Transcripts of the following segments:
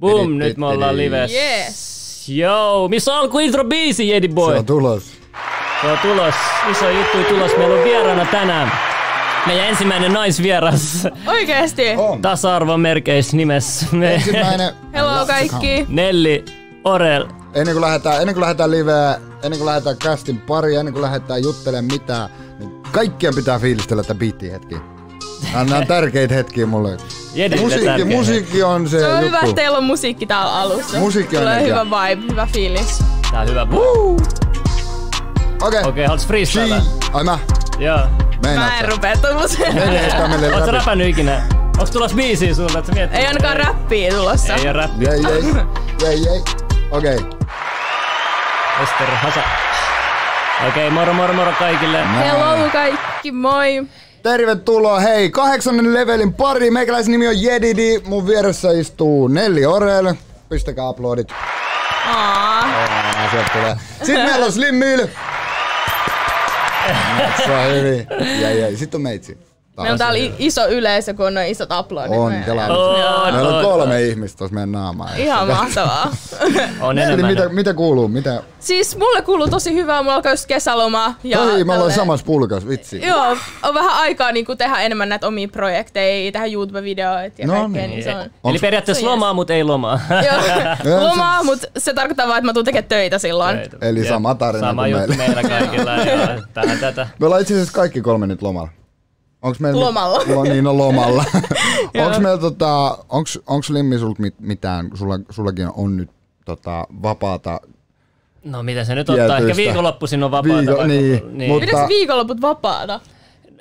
Boom, nyt me ollaan livessä. Yes. Joo, missä on alkuintro biisi, Jedi Se Boy? on tulos. Se on tulos, iso juttu tulos. Meillä on vieraana tänään meidän ensimmäinen naisvieras Oikeesti. On. tasa-arvon merkeissä nimessä. Me, Ensimmäinen. Hello kaikki. Nelli Orel. Ennen kuin lähdetään, ennen kuin lähdetään liveä, ennen kuin lähdetään castin pari, ennen kuin lähdetään juttelemaan mitään, niin kaikkien pitää fiilistellä tätä biittiä hetki. Nämä on tärkeitä hetkiä mulle. Musiikki, musiikki on se, Se on juttu. hyvä, että teillä on musiikki täällä alussa. Musiikki on Tulee hyvä vibe, hyvä fiilis. Tää on hyvä. Okei, Okei. okay, haluats freestyle? Ai mä? Joo. Meinaat Mä en sä? rupee tommoseen. Oot sä räpännyt ikinä? Onks tulossa biisiä sulta, että sä mietit? Ei ainakaan räppiä tulossa. Ei oo räppiä. Jei, jei. Jei, jei. Okei. Ester Hasa. Okei, okay, moro moro moro kaikille. Hello kaikki, moi. Tervetuloa, hei, kahdeksannen levelin pari. Meikäläisen nimi on Jedidi, mun vieressä istuu Nelli Orel. Pistäkää aplodit. Aa. Tulee. Sitten meillä on Slim Mill. Se on hyvin. Jäi, jäi. Sitten on meitsi. Taas. Meillä on täällä i- iso yleisö, kun on noin isot aplodit. On, kelaa. On, Meillä on on, kolme ihmistä tuossa meidän naamaa. Ihan mahtavaa. On Eli enemmän. mitä, mitä kuuluu? Mitä? siis mulle kuuluu tosi hyvää, mulla alkaa just kesäloma. Ja Oi, me ollaan samassa pulkas, vitsi. Joo, on vähän aikaa niin tehdä enemmän näitä omia projekteja, tehdä YouTube-videoita ja No kaikkea, niin. niin se on... Eli Onks- periaatteessa Se on lomaa, mutta ei lomaa. Joo, lomaa, mutta se tarkoittaa vaan, että mä tuun tekemään töitä silloin. Eli sama tarina Sama kuin juttu meillä. meillä kaikilla. Tähän tätä. Me ollaan itse asiassa kaikki kolme nyt lomalla. Onks meillä Lomalla. Lo, niin, no lomalla. Onks meillä tota, onks, onks Limmi sulta mit, mitään, sulla, sullakin on nyt tota, vapaata No mitä se nyt ottaa? Ehkä viikonloppuisin on vapaata. Viiko- vaikka- niin, niin. mut- Pidätkö viikonloput vapaata?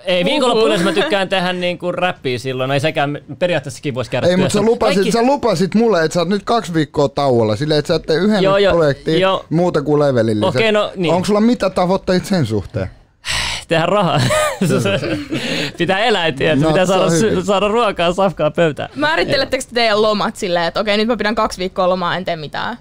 Ei viikonloppuun mä tykkään tehdä niinku räppiä silloin. Ei sekään periaatteessakin voisi käydä Ei, mutta sä lupasit, Kaikki- sä lupasit mulle, että sä oot nyt kaksi viikkoa tauolla, silleen, että sä et tee yhden Joo, joo, projektin joo. muuta kuin levelilliset. Okei, no niin. Onko sulla mitä tavoitteita sen suhteen? Tehdä rahaa. pitää elää, tiedät. No, pitää saada, saada ruokaa, safkaa pöytään. Määrittelettekö te teidän lomat silleen, että okei, nyt mä pidän kaksi viikkoa lomaa, en tee mitään?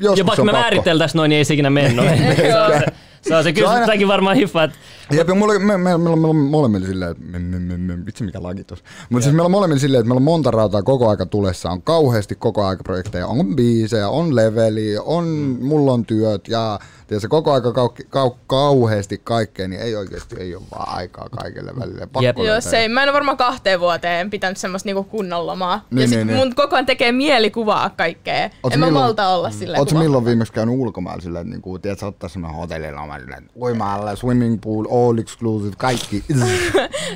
Joskus Ja vaikka me pakko. määriteltäisiin noin, niin ei se ikinä mennyt. se, on se, se on se. Kyllä Se aina- säkin varmaan hiffaat. Jep, ja mulla, me, me, me, me, on molemmilla silleen, että me, me, me, me, vitsi mikä laki tossa. Mutta siis meillä on molemmilla silleen, että meillä on monta rautaa koko aika tulessa, on kauheasti koko aika projekteja, on biisejä, on leveli, on, mm. mulla on työt ja tiedätkö, koko aika kau, kau, kauheasti kaikkea, niin ei oikeasti ei ole vaan aikaa kaikille välille. Pakko. Joo, se ei, mä en ole varmaan kahteen vuoteen pitänyt semmoista niinku kunnon lomaa. Niin, ja sit niin, niin. mun koko ajan tekee mieli kuvaa kaikkea. Oot en mä milloin- malta olla silleen Oletko milloin viimeksi käynyt ulkomailla silleen, että niinku, tiedätkö, ottaa semmoinen hotelliloma, silleen, uimalla, swimming pool, all exclusive, kaikki.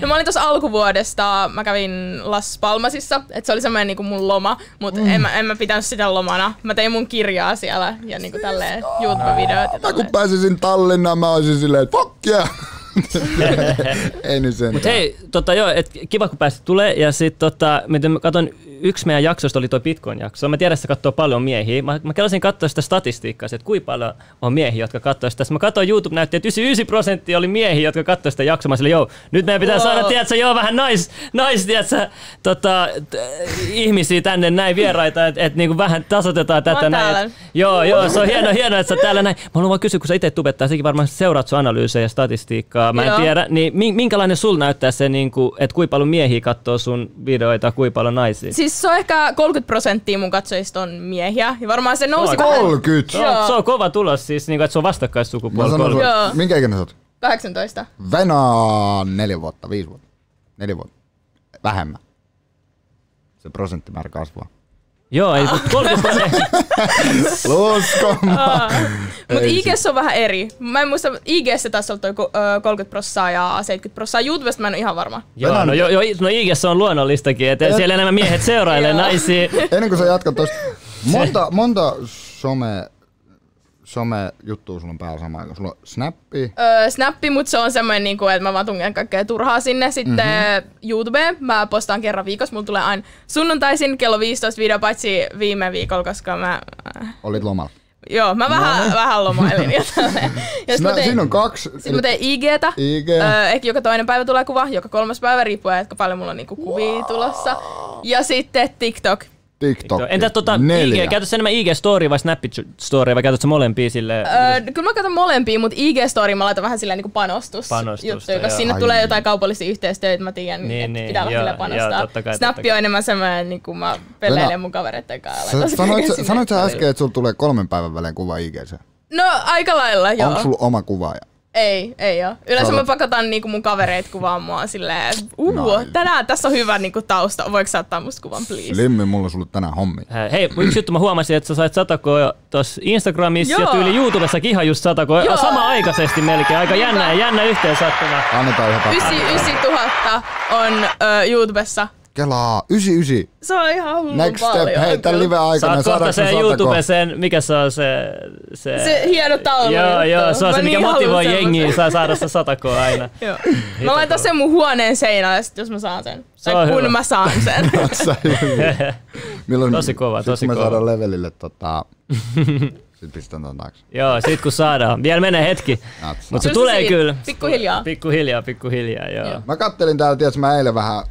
No mä olin tuossa alkuvuodesta, mä kävin Las Palmasissa, että se oli semmoinen niinku mun loma, mutta mm. en, mä, en mä pitänyt sitä lomana. Mä tein mun kirjaa siellä ja niinku tälleen YouTube-videot ja Mä kun pääsisin Tallinnaan, mä olisin silleen, että fuck yeah. ei nyt sen. Mut hei, tota joo, et kiva kun pääsit tulee ja sit tota, miten mä katson, yksi meidän jaksoista oli tuo Bitcoin-jakso. Mä tiedän, että se katsoo paljon miehiä. Mä, mä kelasin katsoa sitä statistiikkaa, että kuinka paljon on miehiä, jotka katsoo sitä. Sitten Mä katsoin YouTube näytti, että 99 prosenttia oli miehiä, jotka katsoi sitä jaksoa. Mä sille, joo, nyt meidän pitää Wow. saada, tiedätkö, joo, vähän nais, nais tiedätkö, tota, t- ihmisiä tänne näin vieraita, että et, niinku vähän tasoitetaan tätä näin. Et, joo, joo, se on hieno, hieno, että sä täällä näin. Mä haluan vaan kysyä, kun sä itse tubettaa, sekin varmaan seuraat sun analyysejä ja statistiikkaa. Mä en Joo. tiedä, niin min- minkälainen sul näyttää se, niin kuin, että kuinka paljon miehiä katsoo sun videoita, kuinka paljon naisia? Siis se on ehkä 30 prosenttia mun katsojista on miehiä. Ja varmaan se nousi Oi, vähän 30. Se on, se on kova tulos, siis, niin kuin, että se on Mä vastakkaissukupuoli. Joo. minkä ikäinen sä oot? 18. Venää neljä vuotta, viisi vuotta. Neljä vuotta. Vähemmän. Se prosenttimäärä kasvaa. Joo, ei, mutta 30 prosenttia. Lusko. Mutta IGS on vähän eri. Mä en muista, IGS taas on toi ko- ö, 30 prossaa ja 70 prossaa. YouTubesta mä en ole ihan varma. Joo, no, jo, jo, no IGS on luonnollista,kin että siellä enemmän miehet seurailee naisia. Ennen kuin sä jatkat tosta. Monta, monta some, some juttua sulla on päällä samaan aikaan. Sulla on snappi. Öö, Snappi, mutta se on semmoinen, niinku, että mä vaan tungen kaikkea turhaa sinne. Sitten mm-hmm. YouTube, mä postaan kerran viikossa. Mulla tulee aina sunnuntaisin kello 15 video, paitsi viime viikolla, koska mä... Äh, Olit lomalla. joo, mä vähän, vähän lomailin ja tälleen. Ja sit mä tein, siinä on kaksi. sit mä tein IGtä. IG. Öö, ehkä joka toinen päivä tulee kuva, joka kolmas päivä, riippuen, että paljon mulla on niinku kuvia tulossa. Ja sitten TikTok. TikTok. Entä tota, Neljä. IG, käytätkö enemmän IG-story vai Snap-story vai käytätkö molempia silleen? Öö, kyllä mä katson molempia, mutta IG-story mä laitan vähän silleen niin panostus Panostusta, juttuja, koska joo. sinne Ai tulee niin. jotain kaupallisia yhteistyöitä, mä tiedän, Niin, että niin, pitää joo, vähän panostaa. joo, totta kai, Snappi totta kai. on enemmän semmoinen, niin kuin mä peleilen Venä- mun kavereiden kanssa. Sanoit, sä, sanoit sä äsken, että sulla tulee kolmen päivän välein kuva IGC. No aika lailla, joo. Onko sulla oma kuvaaja? Ei, ei oo. Yleensä Sä mä pakotan niinku mun kavereit kuvaamaan mua silleen, uh, Nice. tänään tässä on hyvä niinku tausta, voiko sä ottaa musta kuvan please? Limmi, mulla on sulle tänään hommi. Hei, yksi juttu mä huomasin, että sä sait satakoa tuossa Instagramissa ja Joo. tyyli YouTubessakin ihan just satakoa. Joo. Sama aikaisesti melkein. Aika jännä, jännä yhteen sattuma. Annetaan yhä takaisin. 99 000 on ö, YouTubessa. Kelaa, 99. Se on ihan hullu Next paljon. step, hei, tämän kyllä. live-aikana Saat kohta sen? YouTube sen, mikä se on se... Se, Se hieno taulu. Joo, joo, se on Mä se, mikä niin motivoi haluan jengiä, saa saada se satakoa aina. Joo. Mä laitan sen mun huoneen seinälle, sit jos mä saan sen. Se tai on kun hyvä. mä saan sen. Milloin, Tosi kova, tosi kun me kova. saadaan levelille tota... Sitten pistän ton taakse. Joo, sit kun saadaan. Vielä menee hetki. Mutta se tulee kyllä. Pikkuhiljaa. Pikkuhiljaa, pikkuhiljaa, joo. Joo. Mä kattelin täällä, tiedätkö, mä eilen vähän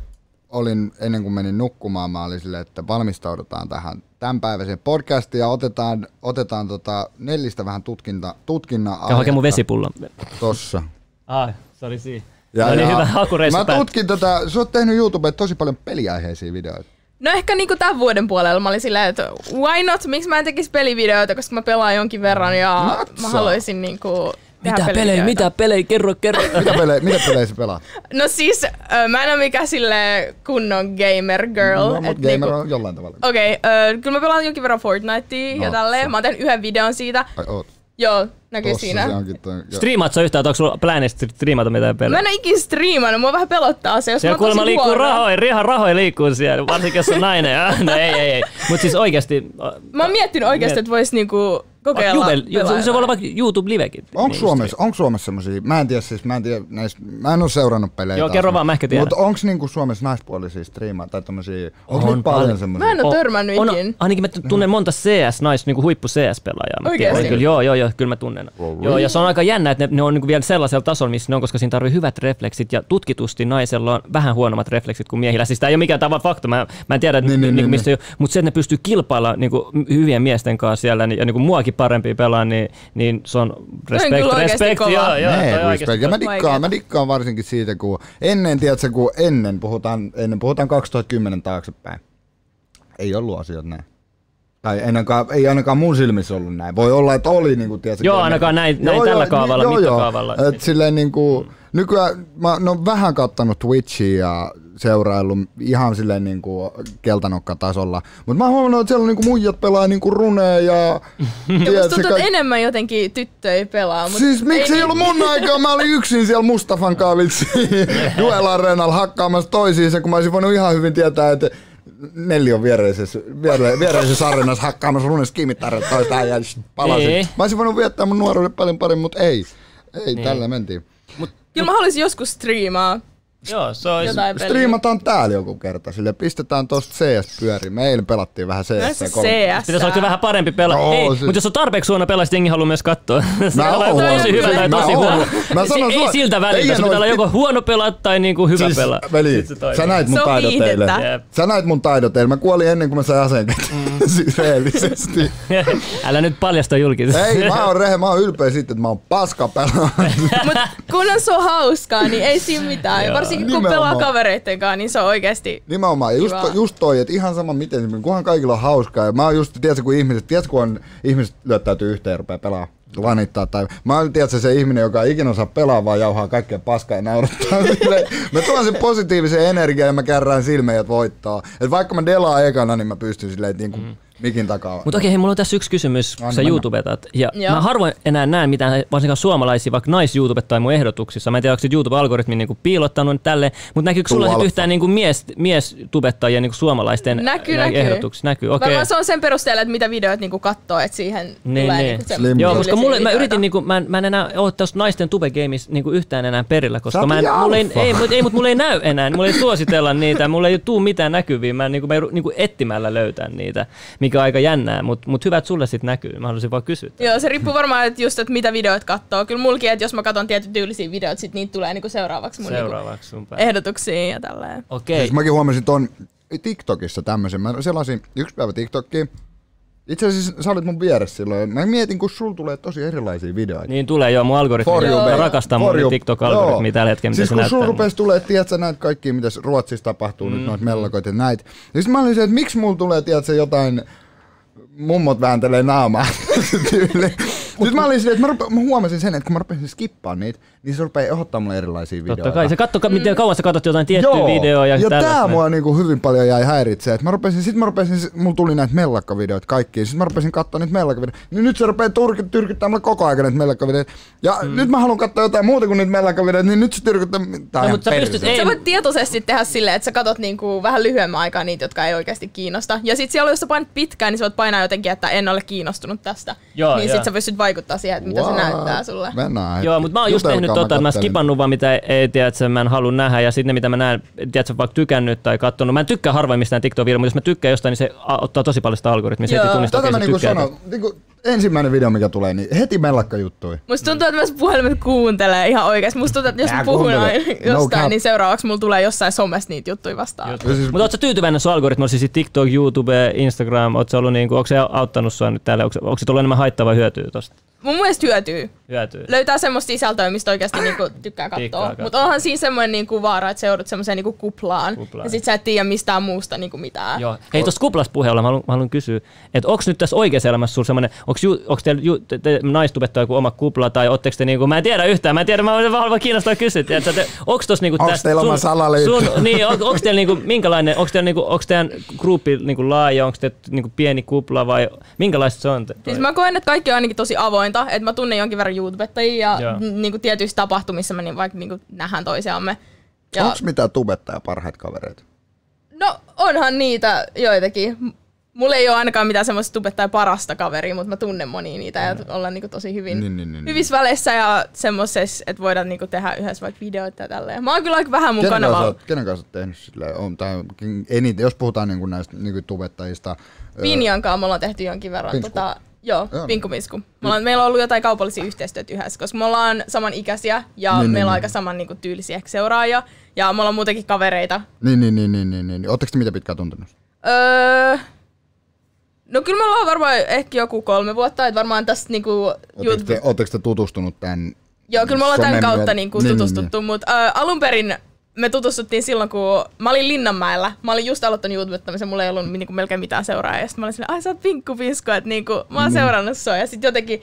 olin, ennen kuin menin nukkumaan, mä olin silleen, että valmistaudutaan tähän tämänpäiväiseen podcastiin ja otetaan, otetaan tota nellistä vähän tutkinta, tutkinnan Käy hakee mun vesipullon. Tossa. Ah, se oli siinä. Ja, no niin hyvä hakureissu Mä tutkin tätä, sä oot tehnyt YouTubeen tosi paljon peliaiheisia videoita. No ehkä niinku tämän vuoden puolella mä olin silleen, että why not, miksi mä en tekisi pelivideoita, koska mä pelaan jonkin verran ja Natsaa. mä haluaisin niinku Mitä pelejä, pelivideoita. mitä pelejä, kerro, kerro. Mitä pelejä, mitä pelejä sä pelaat? No siis, mä en ole mikään sille kunnon gamer girl. No, et mut gamer niinku- on jollain tavalla. Okei, okay, kyllä mä pelaan jonkin verran Fortnitea No, ja tälleen. se- Mä oon tehnyt yhden videon siitä. Ai oot. Joo, näkyy Tossa siinä. se jo. Striimaat sä yhtään, että onko sulla plänistä striimata mitään Mä pelejä? en ole ikinä striimannut, mua vähän pelottaa se, jos Siellä mä oon kuulemma tosi liikkuu huono. rahoja, ihan rahoja liikkuu siellä, varsinkin jos on nainen. No ei, ei, ei. Mut siis oikeesti... Mä oon miettinyt oikeesti, Miet- että vois niinku kokeilla Jubel, se, voi olla vaikka YouTube-livekin. Onko Niin, Suomessa, onko Suomessa semmosia, mä en tiedä siis, mä en tiedä näistä, mä en oo seurannut pelejä. Joo, taas, kerro vaan, mä ehkä tiedän. Mutta onko niinku Suomessa naispuolisia striimaa tai tommosia, onko On paljon paljon. semmosia? Mä en oo On- törmännyt on, ikin. Ainakin mä tunnen monta CS, nais, niinku huippu CS-pelaajaa. Tiedän, Kyllä, joo, joo, joo, kyllä mä tunnen. Oh, Joo, ja se on aika jännä, että ne, ne on niinku vielä sellaisella tasolla, missä ne on, koska siinä tarvii hyvät refleksit, ja tutkitusti naisella on vähän huonommat refleksit kuin miehillä. Siis tämä ei ole mikään tavan fakta, mä, mä en tiedä, Niin, niin, niin, niin, niin, mistä, mutta se, että ne pystyy kilpailla niinku, hyvien miesten kanssa siellä, niin, ja niinku muakin parempi pelaa, niin, niin se on respect, oikeesti respect, kova. joo, joo, Nee, toi respect. oikeesti Ja mä dikkaan, mä dikkaan varsinkin siitä, kun ennen, tiedätkö, kun ennen puhutaan, ennen puhutaan 2010 taaksepäin. Ei ollut asiat näin. Tai ainakaan, ei ainakaan mun silmissä ollut näin. Voi olla, että oli, niin kuin, tiedätkö, Joo, ainakaan näin- näin tällä kaavalla, mittakaavalla. Et silleen niin kuin, nykyään mä no, vähän kattanut Twitchia ja seuraillut ihan silleen niin kuin keltanokka-tasolla. Mutta mä huomannut, että siellä on niin kuin muijat pelaa niin kuin runea ja... Ja musta tiedätkö, tuntuu, että enemmän jotenkin tyttöjä pelaa. Mut Siis miksi ei, niin- ollut mun aikaa? Mä olin yksin siellä Mustafan kaavitsi Duel Arenalla hakkaamassa toisiinsa, kun mä olisin voinut ihan hyvin tietää, että on viereisessä, viere, viereisessä arenassa hakkaamassa runes kiimittäret toista ja palasin. Niin. Mä olisin voinut viettää mun nuoruuden paljon paremmin, mutta ei. Ei, Niin. tällä mentiin. Kyllä mä haluaisin joskus striimaa Joo, se olisi... jotain peliä. Striimataan täällä joku kerta, sille pistetään tosta CS pyöriin. Me eilen pelattiin vähän No CS. CS. Pitäisi olla vähän parempi pelaa. Joo, ei, siis- mutta jos on tarpeeksi huono pelaa, sitten jengi haluaa myös katsoa. Se Mä on oon tosi hyvä tai tosi huono. Mä sanon ei sulle- siltä väliltä, se pitää olla joko huono pelaa tai niinku hyvä Siis, pelaa. veli, sä näit mun Se on taidot eilen. Sä näit mun taidot eilen. Mä kuolin ennen kuin mä sain aseen käteen. Mm. siis rehellisesti. Älä nyt paljasta julkisesti. Ei, mä oon rehe, mä oon ylpeä siitä, että mä oon paska pelaa. Mut kun on so hauskaa, niin ei siinä mitään. Varsinkin kun Nimenomaan. pelaa kavereitten kanssa, niin se on oikeesti Nimenomaan, ja just, Kiva. just toi, että ihan sama miten, kunhan kaikilla on hauskaa. Ja mä oon just, tiedätkö, kun ihmiset, tiedätkö, kun on, ihmiset lyöttäytyy yhteen ja rupeaa pelaa lanittaa. Tai mä oon, tiedätkö, se ihminen, joka ei ikinä osaa pelaa, vaan jauhaa kaikkea paskaa ja naurattaa. Mä tuon sen positiivisen energian ja mä kärrään silmejä voittaa. Et vaikka mä delaan ekana, niin mä pystyn silleen, niin kuin mikin takaa. Mutta okei, hei, mulla on tässä yksi kysymys, kun Anna sä. YouTubetat. Ja Joo. mä harvoin enää näen mitään, varsinkaan suomalaisia, vaikka nais-YouTubettaa mun ehdotuksissa. Mä en tiedä, onko se YouTube-algoritmi niinku piilottanut tälle, mutta näkyykö sulla sit yhtään niinku mies, mies-tubettajia niinku suomalaisten näkyy, nä- näkyy. ehdotuksissa? Näkyy, okei. Varmaan se on sen perusteella, että mitä videot niinku kattoo, että siihen Niin, tulee niin. niinku. Joo, koska mulle, mä yritin, niinku, mä, en, mä en enää ole tuossa naisten tube gameissa niinku yhtään enää perillä, koska mä en, mulle ei, ei, mut, ei, mut mulle ei näy enää, mulle ei suositella niitä, mulle ei tuu mitään näkyviä, mä en niinku, mä joudun niinku etsimällä löytää niitä, mikä on aika jännää, mutta mut hyvä, että sulle sit näkyy, mä haluaisin vaan kysyä. Joo, se riippuu varmaan, että just, että mitä videot kattoo. Kyllä mulki, että jos mä katson tietyn tyylisiä videoita, sit niitä tulee niinku seuraavaksi mun niinku Seuraavaksi sun päin. ehdotuksiin ja tälleen. Okei, Siis mäkin huomasin ton TikTokissa tämmöisen. Mä selasin yksi päivä TikTokia. Itse asiassa sä olit mun vieressä silloin. Mä mietin, kun sulla tulee tosi erilaisia videoita. Niin tulee joo, mun algoritmi joo. rakastaa mun you. TikTok-algoritmi tällä hetkellä, mitä siis se kun näyttää. rupesi tulee, tiedätkö, näitä kaikkia, mitä Ruotsissa tapahtuu mm. nyt, noita mellakoita ja näitä. Sitten mä olin se, että miksi mulla tulee, tiedätkö, jotain mummot vääntelee naamaa Sitten mä olin silleen, että mä, rupe, mä huomasin sen, että kun mä rupesin skippaan niitä, niin se rupeaa ehdottaa mulle erilaisia videoita. Totta kai, se katso, miten kauan sä katsot jotain tiettyä videoa ja, ja tällaista. tää mua niinku hyvin paljon jäi häiritsee. Mä rupesin, sit mä rupesin, mulla tuli näitä mellakkavideoita kaikkiin. Sitten mä rupesin katsoa niitä mellakkavideoita. Niin nyt se rupeaa turki, tyrkyttää mulle koko ajan näitä mellakkavideoita. Ja mm. nyt mä haluan katsoa jotain muuta kuin niitä mellakkavideoita, niin nyt se tyrkyttää. Tää on No, mutta sä pystyt- ei- Sä voit tietoisesti tehdä silleen, että sä katot niinku vähän lyhyemmän aikaa niitä, jotka ei oikeasti kiinnosta. Ja sit siellä, jos sä painat pitkään, niin sä voit painaa jotenkin, että en ole kiinnostunut tästä. Joo, niin joo. sit sä pystyt vaikuttaa siihen, että mitä se näyttää sulle. Mennään. Joo, mutta mä oon just Jutelkaa, tehnyt tota, että mä skipannut vaan mitä ei tiedä, että mä en halua nähdä ja sitten ne mitä mä näen, tiedätkö, vaikka tykännyt tai katsonut. Mä en tykkää harvoin mistään tiktok mutta jos mä tykkään jostain, niin se ottaa tosi paljon sitä algoritmia. Se Joo. heti tunnistaa, Tätä mä niinku sanon, niinku, ensimmäinen video mikä tulee, niin heti mellakka juttui. Musta tuntuu, että myös puhelimet kuuntelee ihan oikeesti. Musta tuntuu, että jos Nää mä puhun No jostain, cap. niin seuraavaksi mulla tulee jossain somessa niitä juttuja vastaan. Siis- Mutta ootko sä tyytyväinen sun algoritmi, siis TikTok, YouTube, Instagram, ootko ollut niinku, onko se auttanut sua nyt täällä, onko, onko se tullut enemmän haittaa vai hyötyä tosta? Mun mielestä hyötyy. Hyötyä. Löytää semmoista sisältöä, mistä oikeasti niinku tykkää katsoa. katsoa. Mutta onhan siinä semmoinen niinku vaara, että sä joudut semmoiseen niinku kuplaan. Kuplaan. Ja sit sä et tiedä mistään muusta niinku mitään. Joo. Hei, tuosta kuplasta puheella mä haluan, mä haluan kysyä, että onko nyt tässä oikeassa elämässä sulla semmoinen, onko teillä ju, te, te, naistubetta joku oma kupla tai ootteko te niinku, mä en tiedä yhtään, mä en tiedä, mä olen vaan kiinnostaa kysyä, te, onko tossa niinku tästä teillä oma salaliitto? sun, niin, on, onko teillä niinku, minkälainen, onko teillä niinku, onko teidän gruppi niinku laaja, onko te niinku pieni kupla vai minkälaista se on? Te, Siis mä koen, että kaikki on ainakin tosi avointa, että mä tunnen jonkin verran YouTubettajia ja Joo. n- niinku tietyissä tapahtumissa me niin vaikka niinku nähdään toisiamme. Ja, Onks mitään tubettaa parhaita kavereita? no onhan niitä joitakin. Mulla ei ole ainakaan mitään semmoista tubettaa parasta kaveria, mutta mä tunnen monia niitä ja ollaan niinku tosi hyvin Niin, niin, niin, hyvissä väleissä ja semmoisessa, että voidaan niinku tehdä yhdessä vaikka videoita ja tälleen. Mä oon kyllä aika vähän mun Kenen kanssa, kanavalla. oot, kenen kanssa oot tehnyt silleen, on, tai eniten, jos puhutaan niin näistä niin tubettajista. ö, Pinjan kanssa me ollaan tehty jonkin verran. Pinsku. Tota, joo. Pinkkumisku. Me ollaan, meillä on ollut jotain kaupallisia yhteistyötä yhdessä, koska me ollaan samanikäisiä ja Niin, niin, niin, meillä on niin. aika saman niin kuin, tyylisiä seuraajia. Ja me ollaan muutenkin kavereita. Niin, niin, niin, niin, niin, niin. Ootteko te mitä pitkään tuntenut? Öö, no kyllä me ollaan varmaan ehkä joku kolme vuotta, että varmaan tästä niinku YouTube... te, te tutustunut tämän? Joo, kyllä me ollaan tämän kautta niinku Niin, niin, tutustuttu, mutta ö, alun perin me tutustuttiin silloin, kun mä olin Linnanmäellä. Mä olin just aloittanut YouTubettamisen, mulla ei ollut niinku melkein mitään seuraajia. Ja sit mä olin silleen, ai sä oot Pinkku Pinsku, että niinku, mä oon Mm. seurannut sua. Ja sitten jotenkin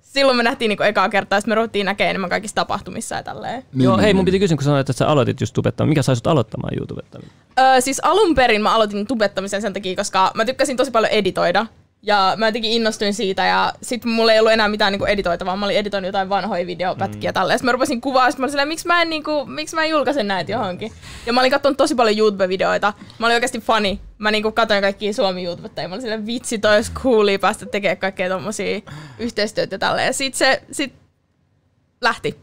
silloin me nähtiin niinku ekaa kertaa, ja sit me ruvettiin näkemään enemmän kaikissa tapahtumissa ja tälleen. Niin, Joo, niin, hei, mun niin. piti kysyä, kun sanoit, että sä aloitit just tubettamaan. Mikä sai sut aloittamaan YouTubettamista? Öö, siis alun perin mä aloitin tubettamisen sen takia, koska mä tykkäsin tosi paljon editoida. Ja mä jotenkin innostuin siitä ja sit mulla ei ollut enää mitään niinku editoitavaa. Mä olin editoinut jotain vanhoja videopätkiä mm. tälleen. Sitten mä rupesin kuvaa, sit mä olin silleen, miksi mä en, niinku, miksi mä en julkaise näitä johonkin. Ja mä olin katsonut tosi paljon YouTube-videoita. Mä olin oikeasti fani. Mä niinku katsoin kaikkia Suomi YouTubettajia. Mä olin silleen, vitsi, toi olisi coolia päästä tekemään kaikkea tommosia yhteistyötä ja tälleen. Ja sit se sit lähti.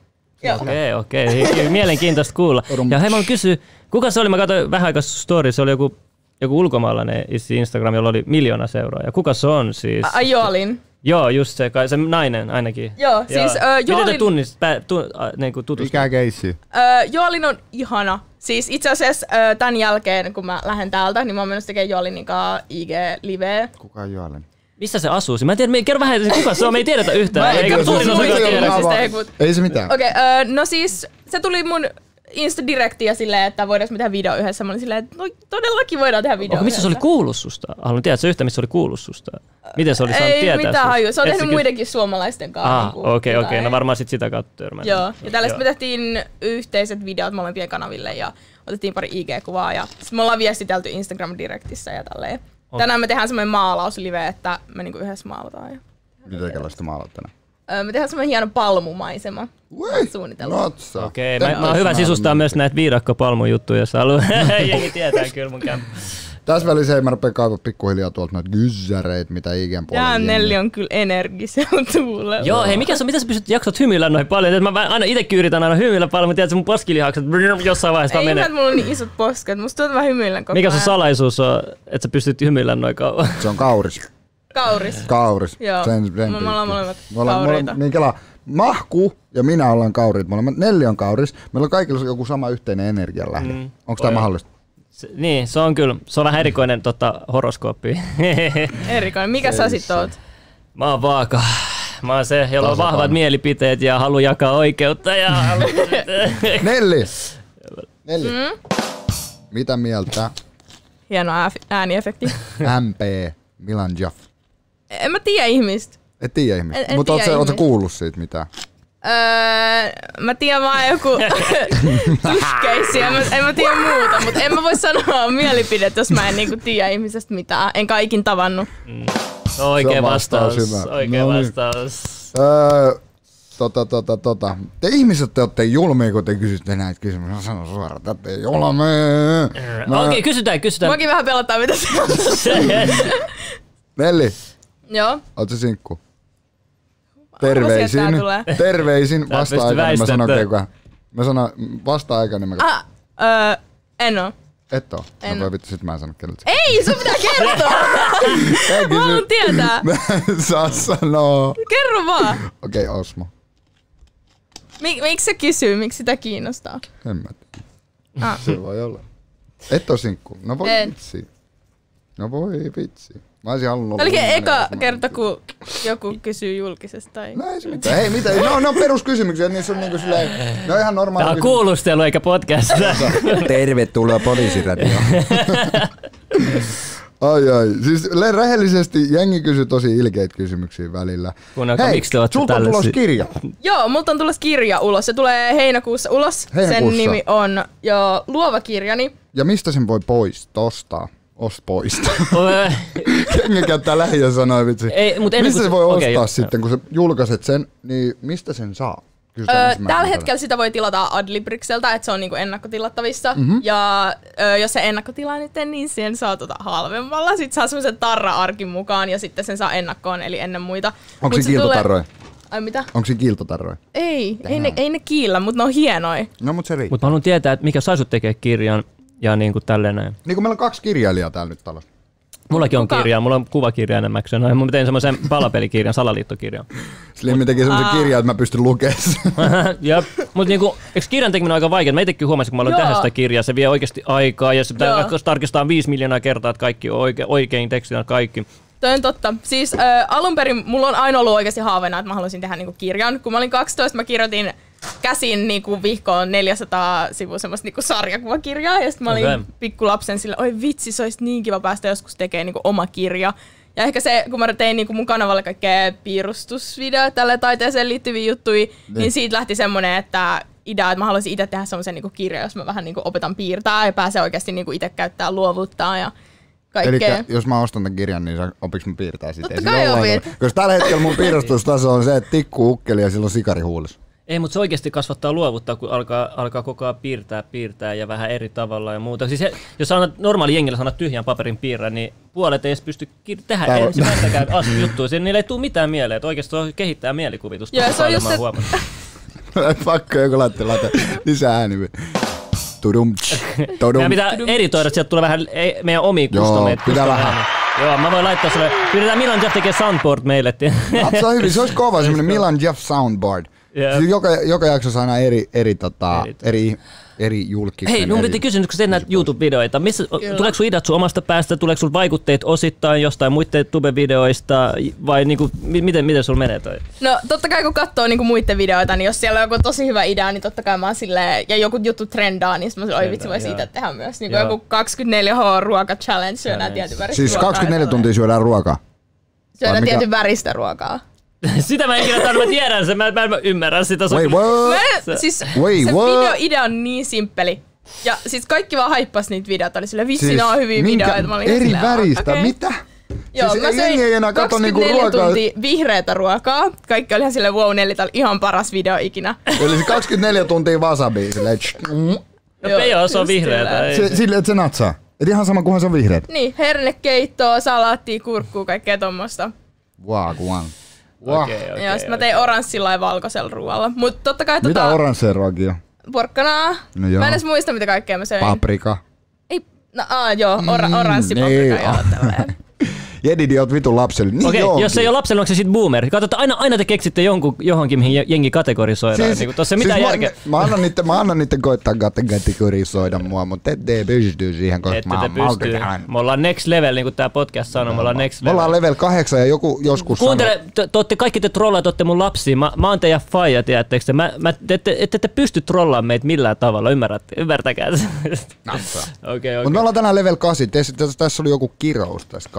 Okei, okei. Okay, Mielenkiintoista kuulla. Ja hei, mä kysyä, kuka se oli? Mä katsoin vähän aikaa story, se oli joku, joku ulkomaalainen issi Instagram, jolla oli miljoona seuraajaa. Kuka se on siis? Ai Joolin. Joo, just se, kai, se nainen ainakin. Joo, siis, ö, Miten te tunnist, pä, tu, a, niin kuin? Mikä keissi? Öö, Joolin on ihana. Siis itse asiassa öö, tämän jälkeen, kun mä lähden täältä, niin mä oon menossa tekemään Joolinin kanssa IG-liveä. Kuka on Joalen? Missä se asuu? Mä en tiedä, me- kerro vähän, että kuka se on, me ei tiedetä yhtään. Mä en Eikä tiedä, suurin se hyvä. Siis ei, Ei se mitään. Okei, okay, öö, no siis se tuli mun Insta-direktiä silleen, että voidaanko me tehdä video yhdessä. Mä olin silleen, että no todellakin voidaan tehdä video Onko missä se oli kuullut susta? Haluan tietää, se yhtä, missä se oli kuullut susta. Miten se oli saanut Ei tietää mitään susta? hajua. Se on Et tehnyt muidenkin suomalaisten kanssa. Ah, niinku okei, okei. jotain. No varmaan sit sitä kautta törmännyt. Joo, ja tällä me tehtiin yhteiset videot molempien kanaville ja otettiin pari IG-kuvaa ja sit me ollaan viestitelty Instagram-direktissä ja tälleen. Tänään me tehdään semmoinen maalauslive, että me niinku yhdessä maalataan. Ja... Mitenkälaista maalat tänään? Me tehdään semmoinen hieno palmumaisema. Suunnitelma. Notsa. Okei, mä, mä oon hyvä sisustaa myös näitä viidakkopalmun juttuja, jos haluaa. Jengi tietää kyllä mun kämppä. Tässä välissä ei mä rupea kaivaa pikkuhiljaa tuolta noita gyssäreitä, mitä IGN puolella. Jää jengi- Nelli on kyllä energisellä tuulella. Joo, hei, mikä se on, mitä sä pystyt jaksat hymyillä noin paljon? Mä aina itekin yritän aina hymyillä paljon, mutta tiedät, mun poskilihakset jossain vaiheessa Ei menee. että mulla on niin isot posket. Musta tuntuu, että mä koko Mikä sun salaisuus on, että sä pystyt hymyillä noin kauan? Se on kauris. Kauris. Kauris. Joo. Sen, sen Me- me ollaan molemmat Me ollaan- kauriita. molemmat- Niin kela, Mahku ja minä ollaan kaurit. Molemmat Nelli on kauris. Meillä on kaikilla joku sama yhteinen energian lähde. Mm. Onko tämä mahdollista? Se, niin, se on kyllä, se on vähän erikoinen tota, horoskooppi. Erikoinen. Mikä sä sit oot? Mä oon vaaka. Mä oon se, jolla on vahvat mielipiteet ja halu jakaa oikeutta. Ja halu... Nelli! Nelli. Mm? Mitä mieltä Hieno ää- ääniefekti. MP Milan Jaff? En mä tiedä ihmistä. Et tiedä ihmistä. En- en Mutta oot tiedä sä, oot sä ihmistä. kuullut siitä mitään? Öö, mä tiedän vaan joku tushkeissi, en, mä- en mä tiedä muuta, mutta en mä voi sanoa mielipidettä, jos mä en niinku tiedä ihmisestä mitään. En kaikin tavannut. Se on oikea Se on vastaus vastaus. hyvä. Oikea No niin. vastaus. Öö, tota, tota, tota. Te ihmiset te olette julmia, kun te kysytte näitä kysymyksiä. Mä sanon suoraan, että te julmia. Mä- Okei, kysytään, kysytään. Muakin vähän pelottaa, mitä se on. Nelli, Joo. oot se sinkku? Terveisin, terveisin, vasta-aikainen, mä sanon kuinka. Mä sanon vasta-aikainen, mä Ah, öö, en oo. et oo. en No oo. voi vittu, sit mä en sano keneltä. Ei, sun pitää kertoa! Mä haluan tietää. Mä en saa sanoa. Kerro vaan. Okei, okay, Osmo. Mik, miksi se kysyy? Miksi sitä kiinnostaa? En mä tiedä. Ah. Se voi olla. Et oo sinkku. No voi En. vitsi. No voi vitsi. Mä olisin halunnut olla Olikin eka kerta, kun joku kysyy julkisesti. Tai... No ei se mitään. Hei, mitä? No, ne on peruskysymyksiä, niissä on niinku silleen, ne on ihan normaali. Tää on kuulustelu eikä podcast. Tervetuloa poliisiradioon. ai ai. Siis rehellisesti jengi kysyy tosi ilkeitä kysymyksiä välillä. Kuunnelkaa, Hei, miksi te sulta on tulossa kirja. Joo, multa on tulossa kirja ulos. Se tulee heinäkuussa ulos. Heinäkuussa. Sen nimi on jo Luova kirjani. Ja mistä sen voi pois ostaa? Ost poista. Oi, Jengi käyttää lähiö sanoa vitsi. Ei, mut ennen mistä se se- voi okei, ostaa joo. sitten, kun sä julkaiset sen, niin mistä sen saa? Öö, tällä hetkellä sitä voi tilata Adlibrikseltä, että se on niinku ennakkotilattavissa. Mhm. Mm-hmm. Ja öö, jos se ennakkotilaa nyt, niin sen saa tota halvemmalla. Sitten saa semmoisen tarra-arkin mukaan ja sitten sen saa ennakkoon, eli ennen muita. Onko se kiiltotarroja? Tulee... Ai mitä? Onko se kiiltotarroja? Ei, ei ne, ei ne kiillä, mutta ne on hienoja. No mut se riittää. Mutta mä haluan tietää, että mikä sai sut tekee kirjan ja niin kuin tälleen näin. Niin kun meillä on kaksi kirjailijaa täällä nyt talossa. Mullakin on Kuka? kirja, mulla on kuvakirja enimmäkseen. No, mä tein semmoisen palapelikirjan, salaliittokirjan. Slimmi teki semmoisen kirjan, että mä pystyn lukemaan sen. Jep. Mut niinku, eikö kirjan tekeminen aika vaikeaa? Mä itsekin huomasin, kun mä aloin Joo. tehdä sitä kirjaa, se vie oikeasti aikaa ja se pitää tarkistaa viisi miljoonaa kertaa, että kaikki on oike, oikein tekstinä kaikki. Toi on totta. Siis äh, alun perin mulla on aina ollut oikeasti haaveena, että mä haluaisin tehdä niinku kirjan. Kun mä olin 12, mä kirjoitin käsin niinku vihkoon 400 sivua semmoista niinku sarjakuvakirjaa. Ja sitten mä olin okay. pikkulapsen sille, oi vitsi, se olisi niin kiva päästä joskus tekemään niinku oma kirja. Ja ehkä se, kun mä tein niinku mun kanavalle kaikkea piirustusvideoita, tälle taiteeseen liittyviä juttuja, niin. niin siitä lähti semmoinen, että idea, että mä haluaisin itse tehdä semmoisen niinku kirjan, jos mä vähän niinku opetan piirtää ja pääsen oikeasti niinku itse käyttää luovuuttaa ja Eli kaikkea. jos mä ostan tämän kirjan, niin opiks mä piirtää sitä? Totta sillä kai opit. Koska tällä hetkellä mun piirustustaso on se, että tikku ukkeli ja silloin sikari huulissa. Ei, mutta se oikeasti kasvattaa luovuttaa, kun alkaa, alkaa koko ajan piirtää, piirtää ja vähän eri tavalla ja muuta. Siis se, jos annat normaali jengillä sanat tyhjän paperin piirrä, niin puolet ei edes pysty kir- tehdä Tää on- ensimmäistäkään as- juttua. Siinä niillä ei tule mitään mieleen, että oikeasti se on kehittää mielikuvitusta. Joo, se on just se- Pakko joku laittaa, laittaa lisää ääni. Tudum, tudum. Meidän pitää editoida, että sieltä tulee vähän ei, meidän omia Joo, customeita. pitää vähän. ääniä. Joo, mä voin laittaa sulle. Pyydetään Milan Jeff tekee soundboard meille. Se on hyvin, se olisi kova, semmoinen Milan Jeff soundboard. Jep. Siis joka, joka jaksossa aina eri, eri, tota, Eri- eri, eri julkiksen. Hei, mun piti kysyä, kun teet näitä YouTube-videoita, missä, Kyllä. tuleeko sun ideat sun omasta päästä, tuleeko sun vaikutteet osittain jostain muiden tube-videoista, vai niinku, mi- miten, miten sulla menee toi? No totta kai kun katsoo niinku muiden videoita, niin jos siellä on joku tosi hyvä idea, niin totta kai mä oon silleen, ja joku juttu trendaa, niin mä oon, oi vitsi, voisi joo. itse tehdä myös. Niin joku 24H ruoka challenge, syödään tietyn väristä Siis ruokaa. 24 ja tuntia syödään ruokaa. Syödään tietyn väristä ruokaa. Sitä mä en ikinä tarvitse, mä tiedän sen, mä, mä en ymmärrä sitä. Wait, kyllä- what? Mä, siis Wait, se what? videoidea on niin simppeli. Ja siis kaikki vaan haippas niitä videoita, oli silleen, vitsi, siis, on hyviä minkä videoita. Mä olin eri silleen, väristä, okei. mitä? Joo, siis mä ei söin ei enää katso niinku 24 ruokaa. tuntia vihreätä ruokaa. Kaikki oli ihan silleen, wow, Nelly, tää oli ihan paras video ikinä. Eli se 24 tuntia wasabi, silleen, mm. No Pejo, se on vihreätä. se, silleen, että se natsaa. Et ihan sama kunhan se on vihreät. Niin, hernekeittoa, salaattia, kurkkuu, kaikkea tommosta. Waakuan. Wow. Okei, okei, ja sit mä tein oranssilla ja valkoisella ruoalla. Mut totta kai Mitä tota, oransseja ruokia on? porkkanaa. No joo. mä en edes muista, mitä kaikkea mä söin. Paprika. Ei, no aa, joo, or, Mm, oranssi niin, paprika, joo, ah. tälleen. Jedidi, oot vitun lapselle. Niin Okei, onkin. jos ei ole lapsella, onko se sitten boomer? Katsotaan, aina, aina te keksitte jonkun, johonkin, mihin jengi kategorisoidaan. Siis, niin tuossa ei mitään mä, järkeä. Mä annan niiden, mä annan niiden koittaa kate- kategorisoida mua, mutta te ei pysty siihen, koska Ette mä, te mä oon pystyy. Me ollaan next level, niin kuin tämä podcast sanoo, me ollaan next Me level. ollaan level 8 ja joku joskus Kuuntele, te, te, ootte, kaikki te trollaat, ootte mun lapsia. Mä, mä oon teidän faija, tiedättekö te? Mä, mä, te, te, ette te pysty trollaamaan meitä millään tavalla, ymmärrät, ymmärtäkää se. Okei, Mutta me okei. ollaan tänään level 8. Tässä, tässä, oli joku kirous tässä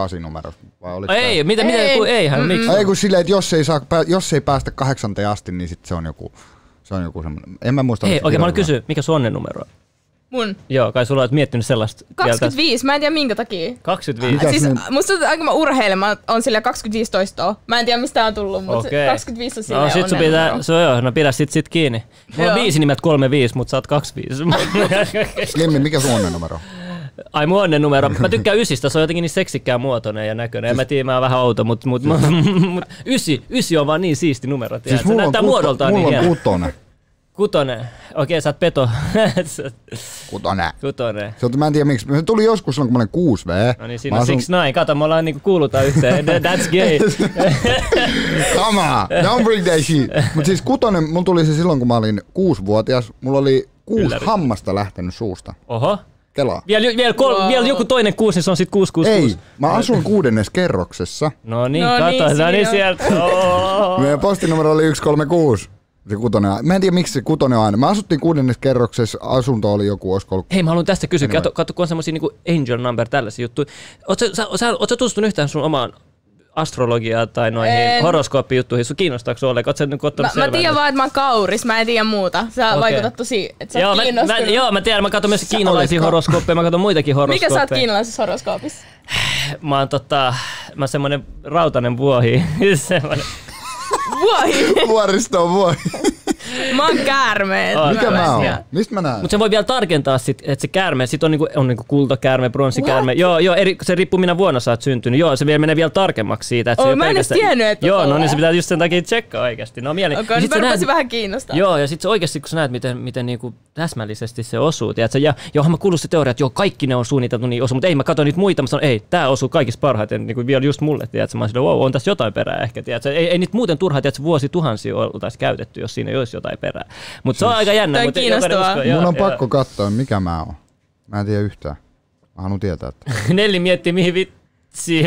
kasinumerossa. Vai oliko Ei, mitä, mitä, Ei. ei, eihän, miksi? Ei kun silleen, että jos ei, saa, jos ei päästä kahdeksanteen asti, niin sit se on joku, se on joku semmoinen. En mä muista. Hei, okei, mä haluan kirous vai- kysyä, mikä sun onnenumero on? Mun. Joo, kai sulla olet miettinyt sellaista. vielä tässä. 25, mä en tiedä minkä takia. 25. Mikä- Siis niin? musta tuntuu, aika mä urheilen, mä on sillä 25 toistoa. Mä en tiedä mistä on tullut, mutta Okei. 25 on silleen No sit sun onnennumero. pitää, se on joo, no pidä sit sit kiinni. Mulla on viisi nimeltä 35, mutta sä oot 25. Slimmi, mikä sun onnennumero? Ai mun onnennumero. Mä tykkään ysistä, se on jotenkin niin seksikkään muotoinen ja näköinen. En mä tiedä, mä oon vähän outo, mutta mut, mut, mut, ysi, ysi on vaan niin siisti numero, tiedät. Siis se näyttää kuto, muodoltaan mulla niin on kutonen. Kutonen. Okei, sä oot peto. Kutonen. Kutonen. Se mä en tiedä miksi. Se tuli joskus silloin, kun mä olin 6V. No niin, siinä on asun- six nine. Kato, me ollaan niinku kuulutaan yhteen. That's gay. Come on, don't bring that shit. Mut siis kutonen, mulla tuli se silloin, kun mä olin kuusivuotias. Mulla oli kuusi Ylläri. hammasta lähtenyt suusta. Oho. Kelaa. Vielä, vielä, kol, Wow. vielä joku toinen kuusi, niin se on sit 666. Ei, mä asun kuudennes kerroksessa. No niin, No kato, niin, no niin sieltä. Oh. Meidän postinumero oli 136. Se kutonen. Mä en tiedä miksi se kutonen on aina. Mä asuttiin kuudennes kerroksessa, asunto oli joku, olisiko ollut Hei, mä haluan tästä kysyä. Anyway. Kato, kato, kun on semmosia niinku angel number, tällaisia juttuja. Ootko sä, sä, oot sä tutustunut yhtään sun omaan astrologiaa tai noihin En. horoskooppijuttuihin? Sun kiinnostaako ollenkaan? Sä niinku Mä, ottanut mä selvää tiedän vaan, että mä oon kauris, mä en tiedä muuta. Sä Okei. vaikutat tosi, että sä Joo oot mä, mä, joo, mä tiedän, mä katson myös kiinalaisia horoskooppeja, mä katson muitakin Mikä horoskooppeja. sä oot kiinalaisessa horoskoopissa? Mä oon tota, mä oon semmonen rautanen vuohi. semmonen. Vuohi! vuoristo on vuori. Mä oon käärmeet. Oot. Mikä mä oon? Mistä mä näen? Mutta se voi vielä tarkentaa, sit, että se käärme, sit on, niinku, on niinku kultakäärme, pronssikäärme. Joo, joo eri, se riippuu minä vuonna sä oot syntynyt. Joo, se vielä menee vielä tarkemmaksi siitä. Että se Oh, ei mä en edes pelkästään- tiennyt, että Joo, no niin se pitää just sen takia tsekkaa oikeasti. No mieli. Okei, Ja nyt sit mä näet- vähän kiinnostaa. Joo, ja sitten oikeasti kun sä näet, miten, miten niinku täsmällisesti se osuu, tiedätkö? Ja johon mä kuullut se teoria, että joo, kaikki ne on suunniteltu niin osu, mutta ei, mä katson niitä muita, mä sanon, ei, tää osuu kaikista parhaiten, niin kuin vielä just mulle, tiedätkö? Mä oon silleen, wow, on tässä jotain perää ehkä, tiedätkö? Ei, ei niitä muuten turhaa, tiedätkö, vuosi tuhansia oltaisi käytetty, jos siinä ei olisi jotain perää. Mutta se on aika jännä. On jokainen kiinnostavaa. uskoo, Mun on joo, pakko katsoa, mikä mä oon. Mä en tiedä yhtään. Mä haluan tietää, että... Nelli miettii, mihin vitsiin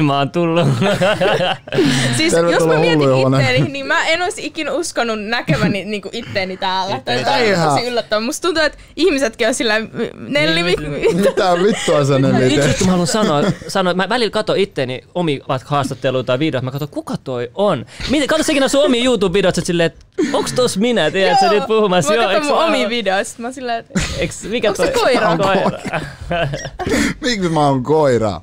mä oon tullut. Siis jos mä mietin itteeni, niin mä en olisi ikinä uskonut näkeväni niinku itteeni täällä. Tämä on tosi yllättävää. Musta tuntuu, että ihmisetkin on sillä Nelli, Niin, niin. mi- Mitä vittua sä ne Itse asiassa mä haluan sanoa, sanoa, että mä välillä katson itteeni omi vaikka haastatteluita tai videoita, mä katson, kuka toi on. Miten, katso sekin sun omia YouTube-videoita, että silleen, että onks tos minä, tiedät sä nyt puhumassa? Mä katson mun mä- omia videoita, sit mä oon silleen, että mikä Onks se toi? koira? koira. Miksi mä oon koira?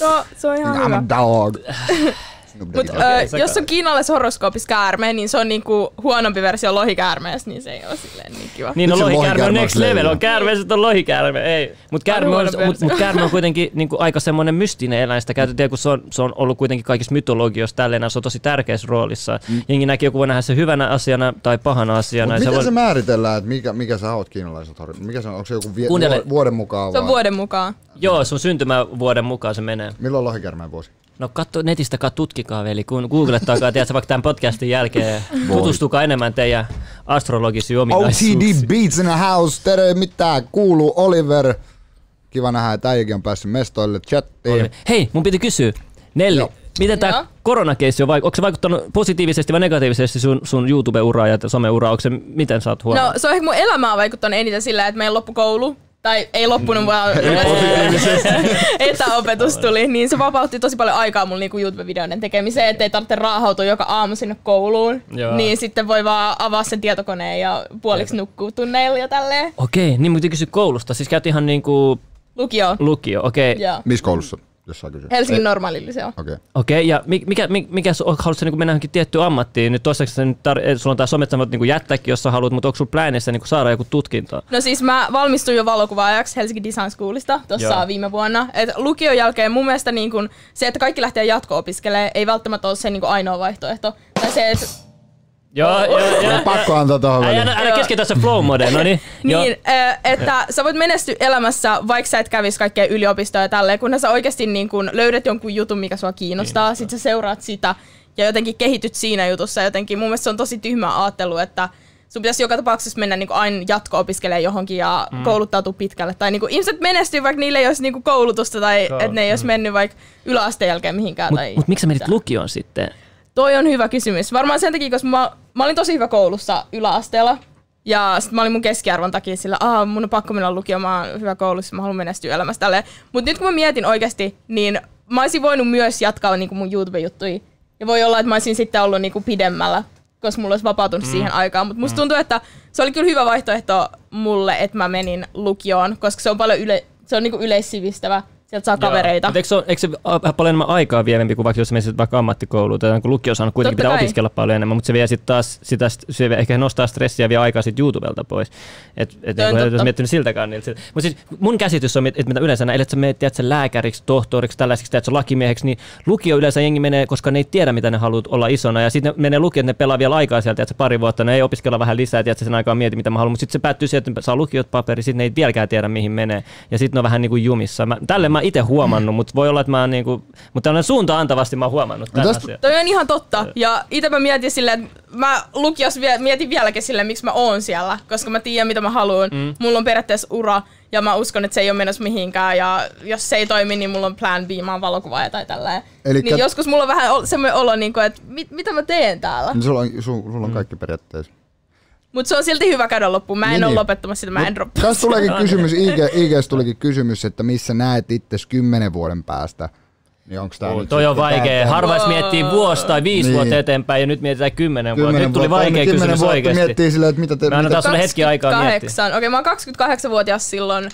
No, se on ihan I'm hyvä. a dog. Snoop Mut okay, sä jos on kiinalaisessa horoskoopissa käärme, niin se on niinku huonompi versio lohikäärmeestä, niin se ei ole silleen niin kiva. Niin se lohikäärme on next level, on käärme, sitten on lohikäärme, ei. Mut käärme on, mut, mut käärme on kuitenkin niinku aika semmoinen mystinen eläin, sitä käytetään, kun se on, se on ollut kuitenkin kaikissa mytologioissa tälleen, se on tosi tärkeässä roolissa. Mm. Jengi näki joku voi nähdä se hyvänä asiana tai pahana asiana. Mut miten voi- se määritellään, että mikä, mikä sä oot kiinalaiset horjat? Mikä se on? Onko se joku vie, Kuuntele. vuoden mukaan Se on vai? vuoden mukaan. Joo, sun syntymävuoden mukaan se menee. Milloin lohikärmeen vuosi? No katso netistä, kat tutkikaa veli, kun googlettakaa, tiedätkö, vaikka tämän podcastin jälkeen, tutustukaa enemmän teidän astrologisiin ominaisuuksiin. OTD Beats in the house, tere mitään, kuuluu Oliver. Kiva nähdä, että äijäkin on päässyt mestoille chattiin. Hei, mun piti kysyä, Nelli, Joo. miten tämä koronakeissi on, onko se vaikuttanut positiivisesti vai negatiivisesti sun, sun YouTube-uraa ja some-uraa, onko se, miten sä oot No huomannut? se on ehkä mun elämää on vaikuttanut eniten sillä, että meillä loppu koulu. Tai ei loppunut, Mm. vaan etäopetus tuli, niin se vapautti tosi paljon aikaa mun niinku YouTube-videoiden tekemiseen, ettei tarvitse raahautua joka aamu sinne kouluun. Joo. Niin sitten voi vaan avaa sen tietokoneen ja puoliksi nukkuu tunneilla ja tälleen. Okei, niin mun piti kysyä koulusta, siis käyt ihan niinku Lukio. lukio, okei. Joo. Missä koulussa, jos saa kysyä? Helsingin normaalilliseo. Okei. Okay. Okei, ja mi- mikä, mikä, mikä haluatko sä niinku mennä johonkin tiettyyn ammattiin? Nyt toiseksi sä nyt tar- sulla on tää somet, sä voit niinku jättääkin, jos sä haluat, mutta onko sulla pläänissä niinku saada joku tutkinto? No siis mä valmistuin jo valokuvaajaksi Helsinki Design Schoolista tuossa viime vuonna. Et lukion jälkeen mun mielestä niin kun se, että kaikki lähtee jatko-opiskelemaan, ei välttämättä ole se niin ainoa vaihtoehto. Tai se, että Joo, joo, joo. Pakko antaa tuohon väliin. älä, älä keskity tässä flow mode, no niin. Niin, ö, että sä voit menestyä elämässä, vaikka sä et kävisi kaikkea yliopistoa ja tälleen, kunhan sä oikeasti niin kun löydät jonkun jutun, mikä sua kiinnostaa, sit sä seuraat sitä ja jotenkin kehityt siinä jutussa jotenkin. Mun mielestä se on tosi tyhmä ajattelu, että sun pitäisi joka tapauksessa mennä niin aina jatko-opiskelemaan johonkin ja mm. kouluttautua pitkälle. Tai niin ihmiset menestyy, vaikka niillä ei olisi niin koulutusta tai Joo, että ne ei olisi mennyt vaikka yläasteen jälkeen mihinkään. Mut, tai mut miksi sä menit lukioon sitten? Toi on hyvä kysymys. Varmaan sen takia, koska mä, mä olin tosi hyvä koulussa yläasteella. Ja sit mä olin mun keskiarvon takia sillä, aa, mun on pakko mennä lukioon, mä oon hyvä koulussa, mä haluan menestyä elämässä tälleen. Mut nyt kun mä mietin oikeasti, niin mä olisin voinut myös jatkaa niinku mun YouTube-juttuja. Ja voi olla, että mä olisin sitten ollut niinku pidemmällä, koska mulla olisi vapautunut mm. siihen aikaan. Mutta musta tuntuu, että se oli kyllä hyvä vaihtoehto mulle, että mä menin lukioon, koska se on paljon yle, se on niinku yleissivistävä. Sieltä saa kavereita. Mutta eikö se, ole, eikö se ole paljon enemmän aikaa vievempi kuin vaikka jos sä menisit vaikka ammattikouluun, tai kun lukio on kuitenkin Totta pitää kai. opiskella paljon enemmän, mutta se vie sitten taas sitä, se vie, ehkä nostaa stressiä ja vie aikaa sitten YouTubelta pois. Et, et, Toi on niin, totta. jos miettinyt siltä kannalta. Mutta siis mun käsitys on, että mitä yleensä, näin, että sä menet tiedätkö, lääkäriksi, tohtoriksi, tällaisiksi, tiedätkö, lakimieheksi, niin lukio yleensä jengi menee, koska ne ei tiedä, mitä ne haluat olla isona, ja sitten ne menee lukio, että ne pelaa vielä aikaa sieltä, tiedätkö, pari vuotta, ne ei opiskella vähän lisää, tiedätkö, sen aikaa mieti, mitä mä haluan, mutta sitten se päättyy siihen, että saa lukiot paperi, sitten ne ei vieläkään tiedä, mihin menee, ja sitten ne on vähän niin kuin jumissa. Mä, tälle mä itse huomannut, mutta voi olla, että mä oon niin kuin, mutta tällainen suunta antavasti mä oon huomannut tämän tästä- asian. Toi on ihan totta. Ja itse mä mietin silleen, että mä lukios vie- mietin vieläkin silleen, miksi mä oon siellä. Koska mä tiedän, mitä mä haluan. Mm. Mulla on periaatteessa ura ja mä uskon, että se ei ole menossa mihinkään. Ja jos se ei toimi, niin mulla on plan B, mä oon valokuvaaja tai tälleen. Elikkä- Niin joskus mulla on vähän semmoinen olo, niin kuin, että mit, mitä mä teen täällä. Niin Sulla on, su, sulla Mm. on kaikki periaatteessa. Mutta se on silti hyvä käydä loppuun. Mä en Niin, ole niin. lopettamassa sitä, mä en droppaa. Tässä tuleekin kysymys, IG, IGS tulikin kysymys, että missä näet itse kymmenen vuoden päästä. Niin onko tää nyt Toi on vaikea. tää- Harvais miettii vuosi tai viisi Niin. vuotta eteenpäin ja nyt mietitään kymmenen vuotta. Nyt tuli vaikea kysymys vuotta oikeasti. miettii silleen, että mitä te... Me annetaan sulle hetki aikaa miettiä. 28. Okei, mä oon 28-vuotias silloin.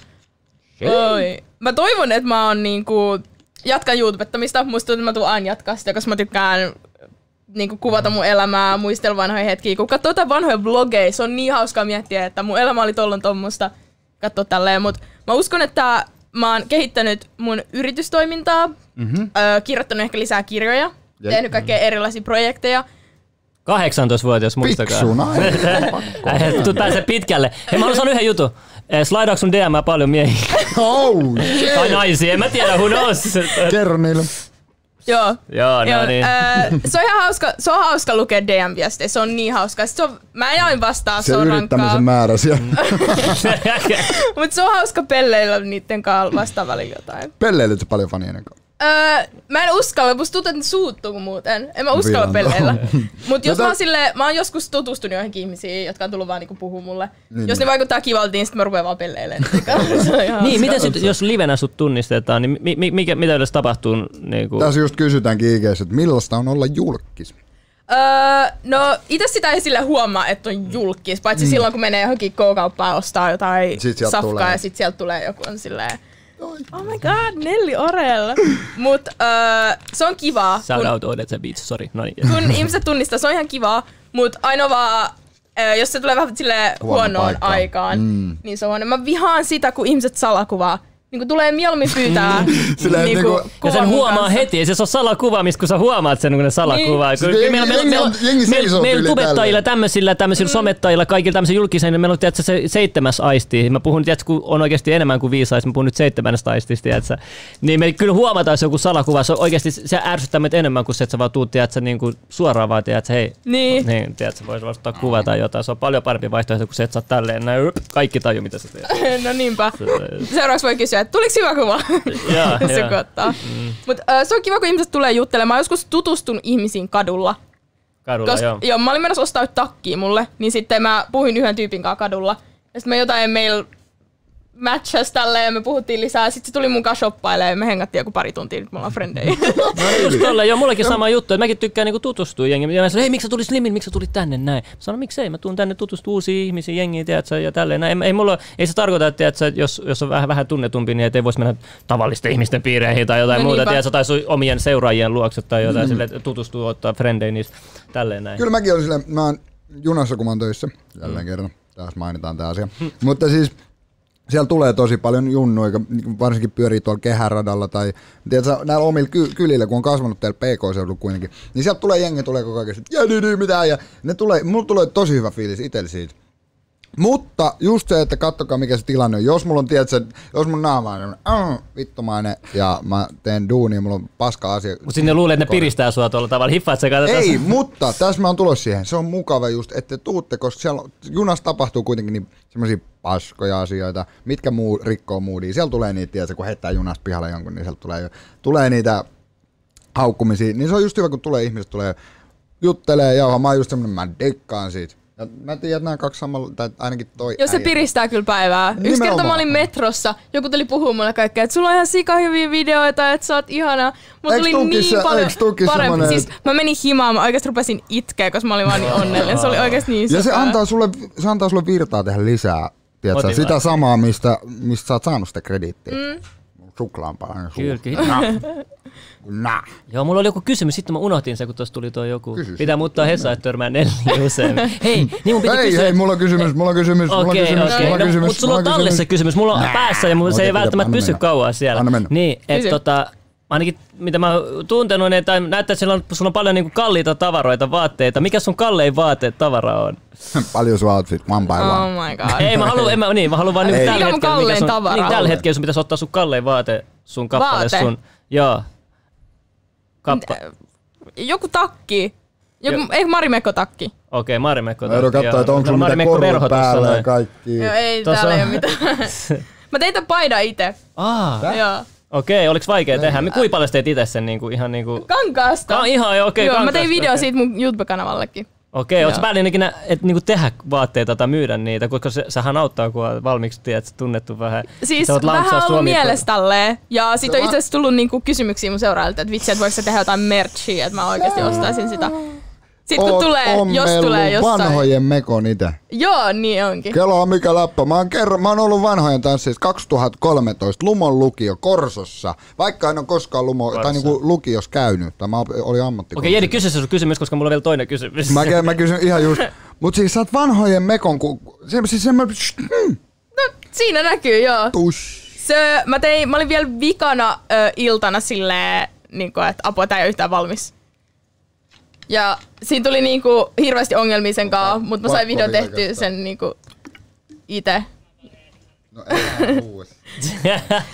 Oi. Mä toivon, että mä oon niinku, jatkan YouTubettamista. Musta tuntuu, että mä tuun aina jatkaa sitä, koska mä tykkään niinku kuvata mun elämää, muistella vanhoja hetkiä. Kun katsoo jotain vanhoja vlogeja, se on niin hauskaa miettiä, että mun elämä oli tollon tommosta. Katso tälleen, mut mä uskon, että mä oon kehittänyt mun yritystoimintaa, mm-hmm. öö, kirjoittanut ehkä lisää kirjoja, Ja- tehnyt kaikkea erilaisia projekteja. 18-vuotias, muistakaa. Piksu nainen. Tuut pääsee pitkälle. Hei, mä haluan sanoa yhden jutun. Eh, Slaidaaks sun DM paljon miehiä? Oh, tai shit. naisia? En mä tiedä, who knows? Kerro niille. Joo. Joo, Joo, no niin. se on ihan hauska, se on hauska lukea DM-viestejä, se on niin hauska. Se on, mä en aina vastaa, se, Se on rankkaa. yrittämisen määrä siellä. Mutta se on hauska pelleillä niiden kanssa vastaa välillä jotain. Pelleilyt sä paljon fanien kanssa. Öö, mä en uskalla, musta tuntuu, että ne suuttuu muuten. En mä uskalla Vian. pelleillä. Mut jos Jota- mä oon sille, mä oon joskus tutustunut johonkin ihmisiin, jotka on tullut vaan niinku puhua mulle. Niin, jos niin. ne vaikuttaa kivalta, niin sit mä rupean vaan ihan niin, miten sit, jos livenä sut tunnistetaan, niin mi, mi, mikä, mitä yleensä tapahtuu? Niin kuin, Tässä just kysytäänkin IGS, että millaista on olla julkis? Öö, no itse sitä ei sille huomaa, että on julkis, paitsi mm. silloin kun menee johonkin K-kauppaan ostaa jotain Sit safkaa tulee. ja sitten sieltä tulee joku on silleen, oh my god, Nelly Orel. Mut öö, se on kivaa, Shout kun, out Odetsa Beach, sorry. No niin. kun ihmiset tunnistaa, se on ihan kivaa, mut ainoa vaan, öö, jos se tulee vähän sille Huono huonoon paikkaan. aikaan, Mm. niin se on huono. Mä vihaan sitä, kun ihmiset salakuvaa. Niin kun tulee mieluummin pyytää Silleen niinku, niinku- Ja sen huomaa kanssa. heti, ei se ole salakuvaamista, kun sä huomaat sen, kun ne salakuvaa. Niin. Kun Siis meillä, meillä, meillä, jengi meillä, tubettajilla, tämmöisillä, tämmöisillä Mm. somettajilla, kaikilla tämmöisillä julkisilla, meillä on tiedätkö, se seitsemäs aisti. Mä puhun, tiedätkö, kun on oikeasti enemmän kuin viisi aisti, mä puhun nyt seitsemännestä aistista, tiedätkö. Niin me kyllä huomataan, jos joku salakuva, se on oikeasti, se ärsyttää meitä enemmän kuin se, että sä vaan tuut, tiedätkö, niin kuin suoraan vaan, tiedätkö, hei, Niin. niin, tiedätkö, voisi ottaa kuva tai jotain. Se on paljon parempi vaihtoehto kuin se, että sä oot tälleen, näin, kaikki taju, mitä sä teet. No niinpä. Seuraavaksi voi kysyä, että tuliko hyvä kuva? Kun ottaa. Mm. Mut, äh, se on kiva, kun ihmiset tulee juttelemaan. Mä joskus tutustun ihmisiin kadulla. Kadulla, Koska, joo. joo. mä olin menossa ostaa takkiin mulle, niin sitten mä puhuin yhden tyypin kanssa kadulla. Ja sitten me jotain meillä matchas tälleen ja me puhuttiin lisää. Sitten se tuli mun kanssa shoppailemaan ja me hengattiin joku pari tuntia, nyt me ollaan frendejä. Just tolleen, joo, mullakin sama juttu, että mäkin tykkään niinku tutustua jengiin. Ja mä sanoin, hei, miksi sä tulit Slimin, miksi sä tulit tänne näin? Mä sanoin, miksei, mä tuun tänne tutustua uusiin ihmisiin, jengiin, tiedätkö, ja tälleen näin. Ei, ei, mulla, ei se tarkoita, että tiedätkö, että jos, jos on vähän, vähän tunnetumpi, niin ei voisi mennä tavallisten ihmisten piireihin tai jotain No muuta, niinpä. tiedätkö, tai sun omien seuraajien luokse tai jotain, mm. sille, että tutustua, ottaa frendejä niistä, tälleen näin. Kyllä mäkin olen silleen, mä oon junassa kun mä oon töissä, jälleen kerran, taas mainitaan tämä asia. Mutta siis siellä tulee tosi paljon junnuja, varsinkin pyörii tuolla kehäradalla tai tiedätkö, näillä omilla ky- kylillä, kun on kasvanut täällä PK-seudulla kuitenkin, niin sieltä tulee jengi, tulee koko ajan, ja niin, niin, mitä, ja ne tulee, mulla tulee tosi hyvä fiilis itsellä siitä. Mutta just se, että kattokaa mikä se tilanne on. Jos mulla on, tiedätkö, jos mun naama on äh, vittumainen ja mä teen duunia, mulla on paska asia. Mutta sinne luulee, että ne piristää sua tuolla tavalla. Hiffaat sä. Ei, mutta tässä mä oon tulos siihen. Se on mukava just, että te tuutte, koska siellä junassa tapahtuu kuitenkin niin semmoisia paskoja asioita, mitkä muu rikkoo moodia. Siellä tulee niitä, tiedätkö, kun heittää junasta pihalle jonkun, niin sieltä tulee, tulee niitä haukkumisia. Niin se on just hyvä, kun tulee ihmiset tulee juttelee, jauha, mä oon just semmonen, mä dekkaan siitä. Ja mä tiedän, että nämä kaksi samalla, tai ainakin toi Jos se äijä. piristää kyllä päivää. Yksi kerta mä olin metrossa, joku tuli puhumaan mulle kaikkea, että sulla on ihan sika hyviä videoita, että sä oot ihana. Mulla tuli niin se- paljon parempi. Siis mä menin himaan, mä oikeesti rupesin itkeä, koska mä olin vaan niin onnellinen. Se oli oikeesti niin Ja se antaa, sulle, se antaa sulle virtaa tehdä lisää. Tiedätkö, sitä samaa, mistä, mistä sä oot saanut sitä krediittiä. Mm. Suklaanpalainen suu. Kyllä, kyllä. Nää. Joo, mulla oli joku kysymys, sitten mä unohtin se, kun tuossa tuli tuo joku. Kysy Pitää muuttaa Hesa, että törmää Nelli usein. Hei, niin mun piti Hei, kysyä. hei, mulla on kysymys, mulla on kysymys, mulla on kysymys, okei. mulla on No, kysymys. mutta sulla on tallessa se kysymys, mulla on Nää. päässä ja mulla se ei välttämättä pysy kauan siellä. Anna mennä. Niin, että tota, ainakin mitä mä oon tuntenut, niin, tai näyttää, että sulla on, sulla on paljon niinku kalliita tavaroita, vaatteita. Mikä sun kallein vaate tavara on? Paljon sun outfit, one by one. Oh my god. Ei, mä haluan, en mä, niin, mä haluan vaan Ei. niinku tällä Mikä hetkellä, kallein sun, tavara niin, on? tällä hetkellä sun pitäisi ottaa sun kallein vaate sun kappale Vaate? sun. Joo. Kappa. Joku takki. Joku, Jo- ei Marimekko takki. Okei, Marimekko. Mä joudun katsoa, että onko sulla mitään korvat päällä ja kaikki. Joo, ei Tossa täällä ei ole mitään. mä tein tämän paidan itse. Aa, Joo. Okei, oliks vaikea tehdä? Kuinka paljon sä teit itse sen niinku, ihan niinku... Kankaasta. Ka- ihan joo, okei, Joo, mä kankaasta, tein video okei. siitä mun YouTube-kanavallekin. Okei, ootko Joo. päällä ikinä et, niinku tehdä vaatteita tai myydä niitä, koska se, sehän auttaa, kun on valmiiksi tiedät, sä tunnettu vähän. Siis Sä vähän ollut Suomi- mielessä tälleen. Ja sit on itse asiassa tullut niinku kysymyksiä mun seuraajilta, että vitsi, että voiko se tehdä jotain merchia, että mä oikeasti ostaisin sitä. Sitten kun Oot tulee, jos tulee jossain. vanhojen mekon ite. Joo, niin onkin. Kello on mikä läppä. Mä oon, kerran, mä oon ollut vanhojen tanssissa 2013 Lumon lukio Korsossa. Vaikka en ole koskaan Lumo, tai niinku lukios käynyt. Tai mä olin ammatti. Okei, Jedi, kysy se sun kysymys, koska mulla on vielä toinen kysymys. Mä, mä kysyn ihan just. Mut siis sä oot vanhojen mekon, ku, se, siis semmoinen No, siinä näkyy, joo. tush. Se, mä, tein, mä olin vielä vikana ö, iltana silleen, niinku, että apua, tää ei ole yhtään valmis. Ja siinä tuli niinku hirveästi ongelmia sen kanssa, mutta mä sain vielä tehtyä sen niinku itse. No.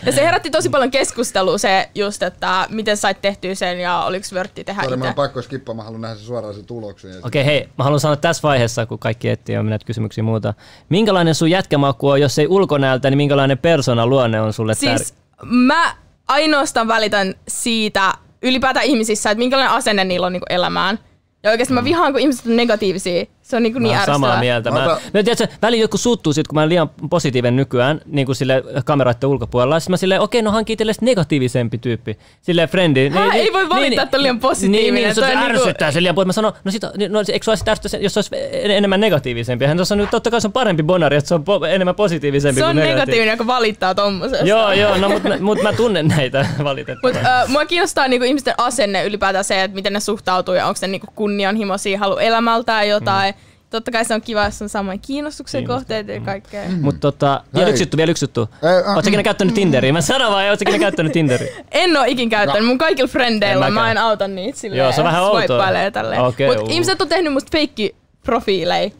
Ja se herätti tosi paljon keskustelua se just, että miten sait tehtyä sen ja oliko vörtti tehdä Sori, mä itse. oon pakko skippaa, mä haluan nähdä se suoraan se tuloksen. Ja Okei, hei, mä haluan sanoa tässä vaiheessa, kun kaikki etsii jo näitä kysymyksiä ja muuta. Minkälainen sun jätkämaku on, jos ei ulkonäöltä, niin minkälainen persona luonne on sulle Siis tär- mä ainoastaan välitän siitä ylipäätään ihmisissä, että minkälainen asenne niillä on niinku elämään. Ja oikeasti mä vihaan, kun ihmiset on negatiivisia. Se on niinku Mä niin oon ärsyttävää. samaa mieltä. Mä, Mä mä, ota- tiedätkö, välillä joku suuttuu siitä, kun mä olen liian positiivinen nykyään, niin kuin sille kameroiden ulkopuolella. Sitten mä silleen, okei, no hankii itsellesi negatiivisempi tyyppi. Silleen friend. Hä? Ei voi valittaa, että on liian positiivinen. Niin, niin se, Toi se on niinku- ärsyttää se liian paljon. Mä sanon, no, sit, no eikö se olisi ärsyttää, jos se olisi en- enemmän negatiivisempi? Hän tuossa nyt totta kai se on parempi bonari, että se on po- enemmän positiivisempi Se kuin on negatiivinen. negatiivinen, joka valittaa tommosesta. Joo, joo, no mutta mut mä tunnen näitä valitettavasti. Mut, äh, mua kiinnostaa niinku ihmisten asenne ylipäätään se, että miten ne suhtautuu ja onko ne niinku kunnianhimoisia, halu elämältään jotain. Mm. Totta kai se on kiva, jos on samoin kiinnostuksen kohteita ja kaikkea. Mm. Mutta tota, vielä yksi juttu, vielä yksi juttu. Äh, Oletko ikinä käyttänyt Tinderiä? Mä sanon vaan, ootko ikinä käyttänyt Tinderiä? En oo ikin käyttänyt, mun kaikilla frendeillä En mä en auta niitä silleen. Joo, se on vähän outoa. swipailee tälleen. Okei, Mut uu. ihmiset on tehnyt musta feikki-profiileja.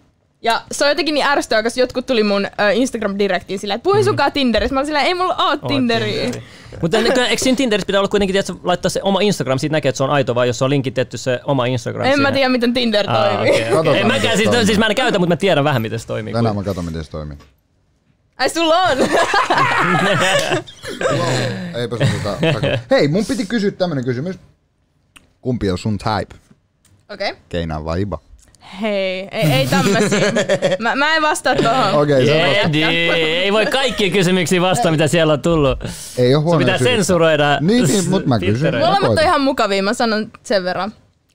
Ja se on jotenkin niin ärsyttävää, koska jotkut tuli mun Instagram-direktiin silleen, että puhuin sunkaan Tinderissä. Mä olin silleen, ei mulla oo Tinderiä. Mutta eikö siinä Tinderissä pitää olla kuitenkin, että laittaa se oma Instagram, siitä näkee, että se on aito, vai jos se on linkitetty se oma Instagram En mä tiedä, miten Tinder toimii. En mäkään, siis, toimii. siis mä en käytä, mutta mä tiedän vähän, miten se toimii. Tänään mä katson, miten se toimii. Ai sulla on? Eipä sun tota... Hei, mun piti kysyä tämmönen kysymys. Kumpi on sun type? Okei. Okay. Keinaan vai Iba? Hei, ei, ei tämmösiä. Mä, mä en vastaa tohon. Okei, on Jedi, ei voi kaikkiin kysymyksiin vastata, mitä siellä on tullut. Ei oo Se huono pitää syytä. sensuroida. Niin, niin, mut mä kysyn. Molemmat on ihan mukavia, mä sanon sen verran.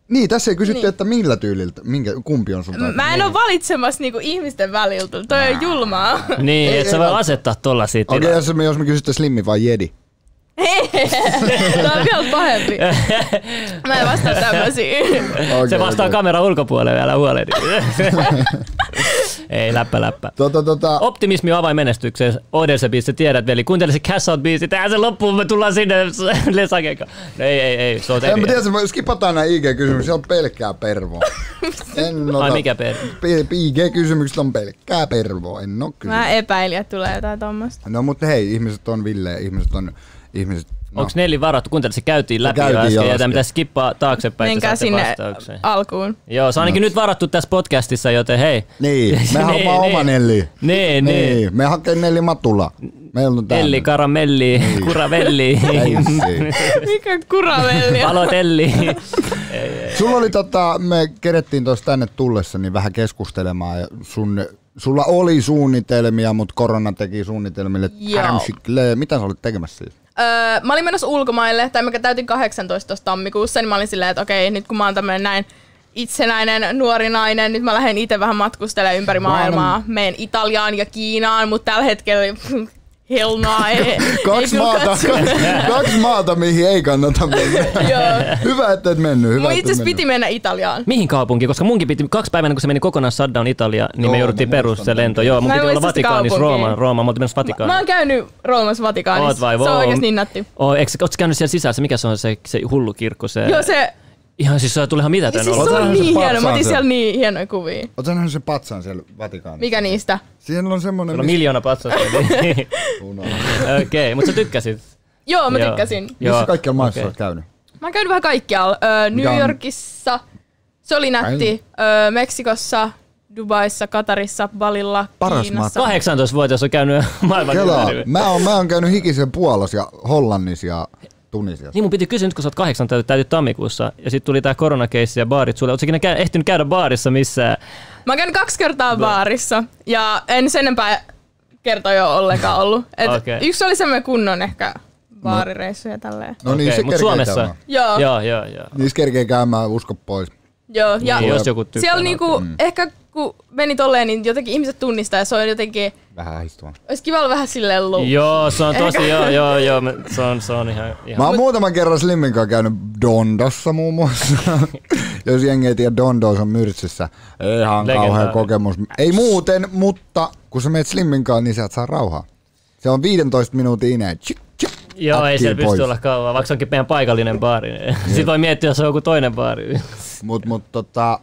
Niin, tässä ei kysytty, Niin. että millä tyyliltä, minkä, kumpi on sun type. Mä en oo valitsemassa niinku ihmisten väliltä. Toi on julmaa. Niin, Ei, että sä voi asettaa tollasia Okei, tilaa. jos me, jos me kysytte Slimmi vai Jedi? Tää on vielä pahempi. Mä en vastaa tämmösiä. Okay, Se vastaa kameran ulkopuolelle vielä huolehdi. Ei, läppä, läppä. Tota, tota, Optimismi on avain menestykseen. Odelse biisi, tiedät veli. Kuuntele se Cash Out biisi. Tähän se loppuu, me tullaan sinne Lesakeka. No ei, ei, ei. Se on en mä tiedä, me skipataan nämä IG-kysymykset, se on pelkkää pervoa. En ota, Ai mikä per? IG-kysymykset on pelkkää pervoa, en oo kysynyt. Mä epäilin, että tulee jotain tommosta. No mutta hei, ihmiset on Ville, ihmiset on, ihmiset, no. Onko Nelli varattu? Kuuntele, se käytiin läpi käytiin jo äsken. jo Ja äsken. tämä pitäisi skippaa taaksepäin, että Menkää sinne vastauksen. alkuun. Joo, se on ainakin nyt varattu tässä podcastissa, joten hei. Niin, me Niin, haluamme niin. oma Nelli. Niin, niin. Niin, me hakee Nelli Matula. Meillä on. Elli, karamelli, kuravelli, Ei, Mikä kuravelli? valotelli. Sulla oli tota, me kerettiin tuossa tänne tullessa niin vähän keskustelemaan ja sun, sulla oli suunnitelmia, mutta korona teki suunnitelmille. Mitä sä olit tekemässä siis? Öö, mä olin menossa ulkomaille, tai mä täytin 18 tuossa tammikuussa, niin mä olin silleen, että okei, nyt kun mä oon tämmönen näin itsenäinen nuori nainen, nyt mä lähden itse vähän matkustelemaan ympäri maailmaa. Meen Italiaan ja Kiinaan, mutta tällä hetkellä hell no, ei, ei Kaksi kyllä maata, katso. kaksi maata, mihin ei kannata mennä. Joo. Hyvä, että et mennyt. Hyvä, Mun itse asiassa mennyt. piti mennä Italiaan. Mihin kaupunkiin? Koska munkin piti, kaksi päivänä kun se meni kokonaan shutdown Italia, niin Joo, me jouduttiin mä perus se lento. Joo, mun Mä piti olla Vatikaanissa. Rooma, Rooma, mä oltiin menossa Mä Vatikaaniin. oon käynyt Roomassa Vatikaanissa. Oot vai, se on wow. oikeesti niin nätti. Oh, eikö, ootko käynyt siellä sisässä? Mikä se on se, se hullu kirkko? Se, Joo, se, Ihan siis se tuli ihan mitä siis tänne se Oot sä on niin hieno. Mä patsaan otin siellä? siellä niin hienoja kuvia. Nähnyt sen patsan siellä Vatikaanissa? Mikä niistä? Siellä on semmonen... Sulla on miljoona patsasta. niin-. Okei, mutta sä tykkäsit. Joo, mä Joo. tykkäsin. Missä kaikkialla maissa okei. olet käynyt? Mä oon käynyt vähän kaikkialla. Öö, New on- Yorkissa, se oli nätti. Öö, Meksikossa, Dubaissa, Katarissa, Balilla, Paras Kiinassa. 18-vuotias on käynyt maailman ympäri. Mä oon, mä oon käynyt hikisen Puolassa ja Hollannissa ja Tunisiassa. Niin mun piti kysyä nyt, kun sä oot kahdeksan täytyy, täytyy tammikuussa, ja sitten tuli tää koronakeissi ja baarit sulle. Ootko ikinä kä- ehtinyt käydä baarissa missään? Mä oon käynyt kaksi kertaa baarissa ja en sen enempää kertoja ole ollenkaan ollut. Et Okei. Yksi oli semmoinen kunnon ehkä baarireissu ja tälleen. No niin, Okei, se mut Suomessa? käymään. Joo, joo. Joo, joo. Niissä kerkee käymään, usko pois. joo. Ja Niin, jos joku siellä niinku, Mm. ehkä kun meni tolleen, niin jotenkin ihmiset tunnistaa ja se on jotenkin, Vähän istumaan. olisi kiva olla vähän silleen low. Joo, se on tosi, joo, joo, joo, me- se on, se on ihan, Mä ihan oon muutaman kerran Slimmin kanssa käynyt Dondossa muun muassa. Jos jengi ei tiedä, Dondos on Myrtsissä. Ihan kauhea kokemus. Ei muuten, mutta kun sä meet Slimmin kanssa, niin sä et saa rauhaa. Se on 15 minuutin ineen. Tsyk, tsyk, Joo, ei siellä pysty olla kauan, vaikka se onkin meidän paikallinen baari. Niin. Sitten voi miettiä, jos on joku toinen baari. Mut, mut tota...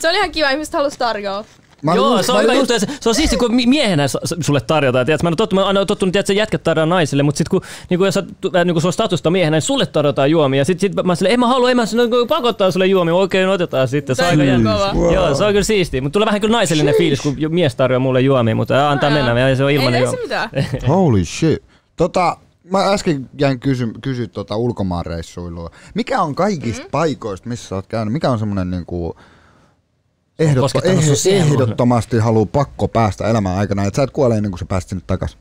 Se oli ihan kiva, ihmiset halusi tarjoa. Mä Joo, se mä on, hyvä just- se, se on siisti, kun mi- miehenä sulle tarjotaan. Tiedätkö? Mä en ole tottunut, mä oon aina tottunut, että jätkät tarjoaa naisille, mutta sitten kun, niin kun, jos sä, äh, niin kun sulla on statusta miehenä, niin sulle tarjotaan juomia. Ja sitten sit mä silleen, en mä halua, en mä kun pakottaa sulle juomia. Okei, no otetaan sitten. Se on aika on. Wow. Joo, se on kyllä siistiä. Mutta tulee vähän kyllä naisellinen fiilis, kun mies tarjoaa mulle juomia, mutta ää, antaa mennä. Ja se on Ei, ilmanen ei juoma. se mitään. Holy shit. Tota, mä äsken jäin kysy, kysyä tota ulkomaanreissuilua. Mikä on kaikista mm. paikoista, missä sä oot käynyt? Mikä on semmonen niinku ehdotto, eh, ehdottomasti haluu pakko päästä elämän aikana, että sä et kuole ennen kuin sä pääst sinne takas?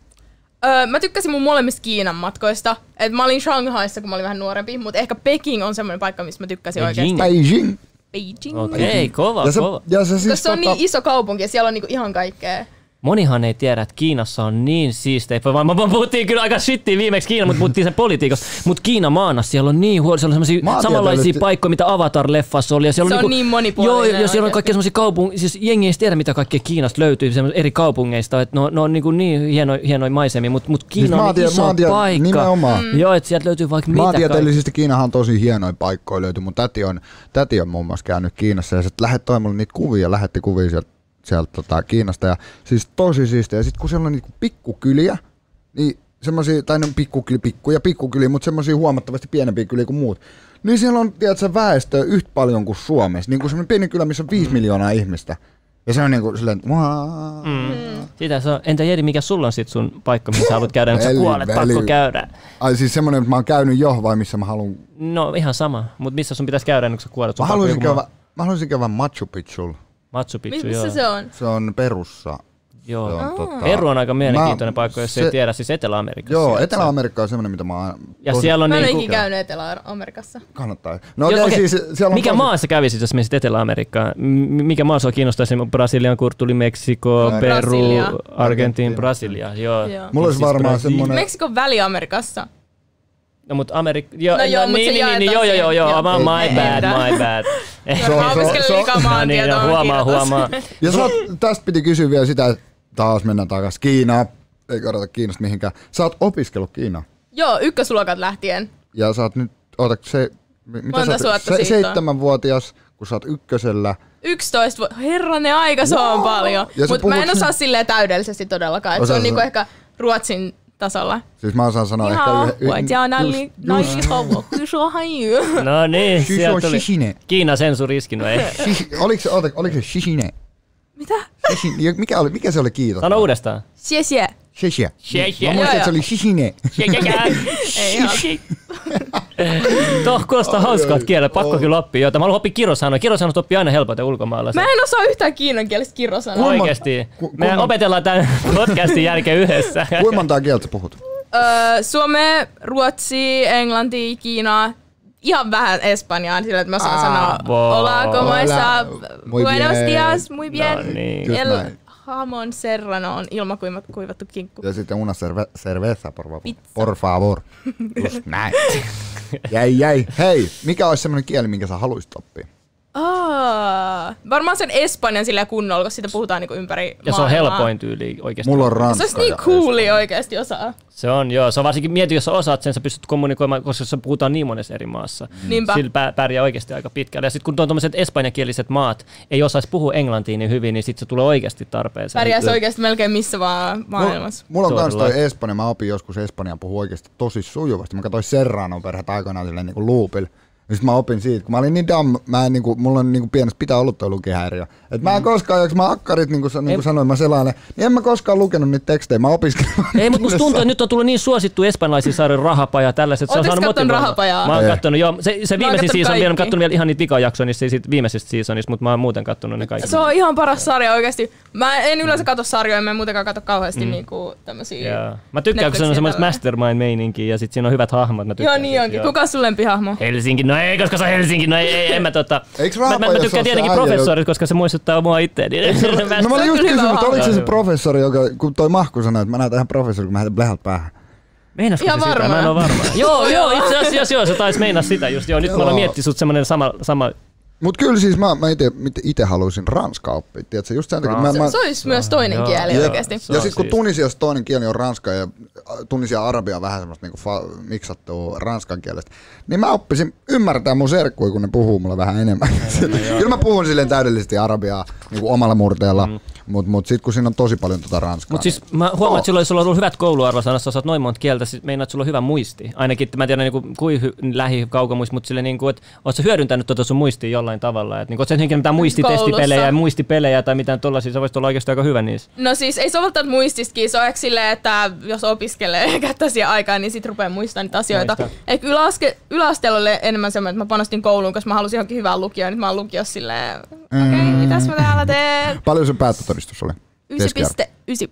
Öö, mä tykkäsin mun molemmista Kiinan matkoista. Et mä olin Shanghaissa, kun mä olin vähän nuorempi, mutta ehkä Peking on semmoinen paikka, missä mä tykkäsin Beijing. oikeasti. Beijing. Beijing. Okei, kova, Ja se, kova. ja se siis Koska se on niin iso kaupunki ja siellä on niinku ihan kaikkea. Monihan ei tiedä, että Kiinassa on niin siistejä. Vaan me puhuttiin kyllä aika shittiä viimeksi Kiina, mutta puhuttiin sen politiikasta. Mutta Kiina maana siellä on niin huoli, siellä on samanlaisia paikkoja, mitä Avatar-leffassa oli. Ja siellä Se on niinku- niin monipuolinen Joo, ja siellä on kaikkia semmoisia kaupunkeja, siis jengi ei tiedä, mitä kaikkea Kiinasta löytyy eri kaupungeista. Että ne on, ne on niinku niin hieno, hienoja maisemia, mutta mut Kiina Siis on niin iso maantie- paikka. nimenomaan. Mm. Joo, että sieltä löytyy vaikka mitä Maantieteellisesti Kiinahan on tosi hienoja paikkoja löytyy. Mun täti on, täti on muun muassa käynyt Kiinassa ja sitten lähetti mulle niitä kuvia, lähetti kuvia sieltä, sieltä tota, Kiinasta. Ja siis tosi siistiä. Ja sitten kun siellä on niinku pikkukyliä, niin semmoisia, tai ne on pikkukyli, pikkuja pikkukyliä, mutta semmoisia huomattavasti pienempiä kyliä kuin muut. Niin siellä on, tiedätkö, väestöä yhtä paljon kuin Suomessa. Niin kuin semmoinen pieni kylä, missä on viisi Mm. miljoonaa ihmistä. Ja se on niinku silleen, wow. Mm. Sitä se on. Entä Jeri, mikä sulla on sit sun paikka, missä sä haluat käydä, kun sä kuolet, veli. pakko käydä? Ai siis semmoinen, että mä oon käynyt jo vai missä mä haluan... No ihan sama, mutta missä sun pitäisi käydä kuin sä kuolet? Sun Mä haluaisin käydä, mä haluaisin käydä Machu Picchulla. Machu Picchu, Missä joo. se on? Se on Perussa. Joo. Se on, tota, Peru on aika mielenkiintoinen Mä- paikka, jos se- ei tiedä, siis Etelä-Amerikassa. Joo. Etelä-Amerikka on semmoinen, mitä mä oon Ja tosi- siellä on Mä niinku... ikinä käynyt Etelä-Amerikassa. Kannattaa. No Joo, okei, okei. siis siellä on Mikä tosi- maa sä kävisit, jos menisit Etelä-Amerikkaan? M- mikä maa sua kiinnostaisi? Brasilian kurtuli, Meksiko, Peru, Brasilia. Argentiina, Brasilia. Joo. Joo. Mulla olisi Siis varmaan Brasilia. semmoinen... Meksikon väli-Amerikassa. No mut Amerik... Jo, No joo, mut niin, se niin, niin, niin, joo, joo, joo, joo, Joo. my Ei bad, my bad. So- so- so- liikaa No niin, maantietoa. no, huomaa, huomaa. Ja sä oot, tästä piti kysyä vielä sitä, että taas mennään takaisin Kiinaan. Ei kadota Kiinasta mihinkään. Sä oot opiskellut Kiinaa. Joo, ykkösluokat lähtien. Ja sä oot nyt, oota, se, mi- mitä Monta sä oot, on? seitsemänvuotias, kun sä oot ykkösellä. 11 vuotta. Herranen aika, se on paljon. Ja sä Mutta mä en osaa silleen täydellisesti todellakaan. Se on niinku ehkä Ruotsin tasolla. Siis mä osaan sanoa ehkä yhden... Ja. No niin, sieltä tuli. Kiina sensuri iskinu, no ei. oliko, oliko, oliko se shishine? Mitä? Mikä, oli, mikä se oli kiitos? Sano uudestaan. Xie xie. Xie xie. Mä muistin, että se oli shishine. Xie xie. Ei, Toh, kuulostaa Ai, hauskaa kielellä, pakko kyllä oppia. Jota. Mä haluan oppia kirosanoja. Kirosanoja oppii aina helpoiten ulkomailla. Mä en osaa yhtään kiinankielistä kirrosanaa. Kuinka- Oikeesti. ku- Me opetellaan tämän podcastin jälkeen yhdessä. Kuinka montaa kieltä puhut? Öö, Suome, Ruotsi, Englanti, Kiina, ihan vähän Espanjaa, sillä että mä osaan Ah, sanoa wow. Hola, como está? muy Buenos días, muy bien. No niin. El jamon serrano on ilmakuivattu kuivattu kinkku. Ja sitten una cerve- cerveza, por favor. Pizza. Por favor. Just näin. Jäi, jäi. Hei, mikä olisi semmoinen kieli, minkä sä haluaisit oppia? Aa, varmaan sen Espanjan sillä kunnolla, koska siitä puhutaan niinku ympäri Ja se on maailmaa. helpoin tyyli oikeesti. Mulla on Se ranska olisi niin cooli oikeasti osaa. Se on, joo. Se on varsinkin, mieti, jos sä osaat sen, sä pystyt kommunikoimaan, koska se puhutaan niin monessa eri maassa. Niinpä. Sillä pää, pärjää oikeasti aika pitkälle. Ja sitten kun tuon tuommoiset espanjankieliset maat ei osaisi puhua englantia niin hyvin, niin sitten se tulee oikeasti tarpeeseen. Pärjäisi oikeasti melkein missä vaan maailmassa. Mulla on kans toi. Espanja, mä opin joskus Espanjan puhua oikeasti tosi sujuvasti. Mä katsoin Serrano perheet aikoinaan silleen niinku loopilla. Ja sit mä opin siitä, kun mä olin niin dumb, mä en niinku, mulla on niinku pienestä pitää ollut toi lukihäiriö. Et mä en koskaan, jos mä akkarit niinku, sa- niinku sanoin, mä selailen, niin en mä koskaan lukenut niitä tekstejä, mä opiskelin. Ei, mutta musta tuntuu, että nyt on tullut niin suosittu espanjalaisia sarjoja rahapaja ja tällaiset. Se on Ootteko saanut kattonut motivoimaan. Rahapajaa? Mä oon kattonut, joo. Se, se viimeisin season, vielä, mä kattonut vielä ihan niitä vikajaksoja niistä siitä viimeisestä seasonista, mutta mä oon muuten kattonut ne kaikki. Se on ihan paras sarja oikeasti. Mä en yleensä katso sarjoja, mä en muutenkaan katso kauheasti mm. niinku tämmösiä. Joo. Mä tykkään, kun se on semmoista mastermind-meininkiä ja sit siinä on hyvät hahmot. Mä Joo, tykkään niin siitä, onkin. joo. Kuka on sun lempihahmo? Helsinki, no ei, koska se on Helsinki, no ei, ei en mä tota... Mä, mä, mä tykkään tietenkin professorit, koska se muistuttaa mua itteeni. No mä olin just kysynyt, että oliko se se professori, joka, kun toi Mahku sanoi, että mä näytän ihan professori, kun mä heitän blehat päähän. Meinasko Ihan se sitä? varma. Mä en ole varma. joo, joo, itse asiassa joo, se taisi meinaa sitä just. Joo, nyt mä Joo. aloin miettiä sut semmonen sama, sama Mut kyllä siis mä, mä ite, ite haluaisin ranskaa oppia, tiedätkö, just sen takia, että mä, mä, Se olisi myös toinen Joo. kieli Jep. oikeasti. Se ja sitten kun siis- Tunisiassa toinen kieli on ranska ja Tunisia ja arabia on vähän semmoista niinku fa- miksattua ranskan kielestä, niin mä oppisin ymmärtää mun serkkuja, kun ne puhuu mulle vähän enemmän. Kyllä mä puhun silleen täydellisesti arabiaa niinku omalla murteella, mm. mutta mut sitten kun siinä on tosi paljon tota ranskaa. Mutta siis mä huomaan, että sulla, sulla on ollut hyvät kouluarvosanat, sä osaat noin monta kieltä, siis meinaat, että sulla on hyvä muisti. Ainakin, mä en tiedä niin kuin, kuin hy, lähi kaukomuisti, mutta sille niin kuin, että oot sä hyödyntänyt tuota sun muistia jollain tavalla. Että niin oot sä henkilö mitään muistitestipelejä ja muistipelejä tai mitään tollaisia, sä voisit olla oikeasti aika hyvä niissä. No siis ei soveltanut muististakin, se on ehkä silleen, että jos opiskelee ja käyttää siihen aikaa, niin sit rupeaa muistamaan niitä asioita. Ehkä yläaste, yläasteella oli enemmän semmoinen, että mä panostin kouluun, koska mä halusin johonkin hyvään lukioon, nyt mä oon lukiossa silleen, okei, okay, mitäs mä täällä teen? Paljon se päättötodistus oli? 9,9.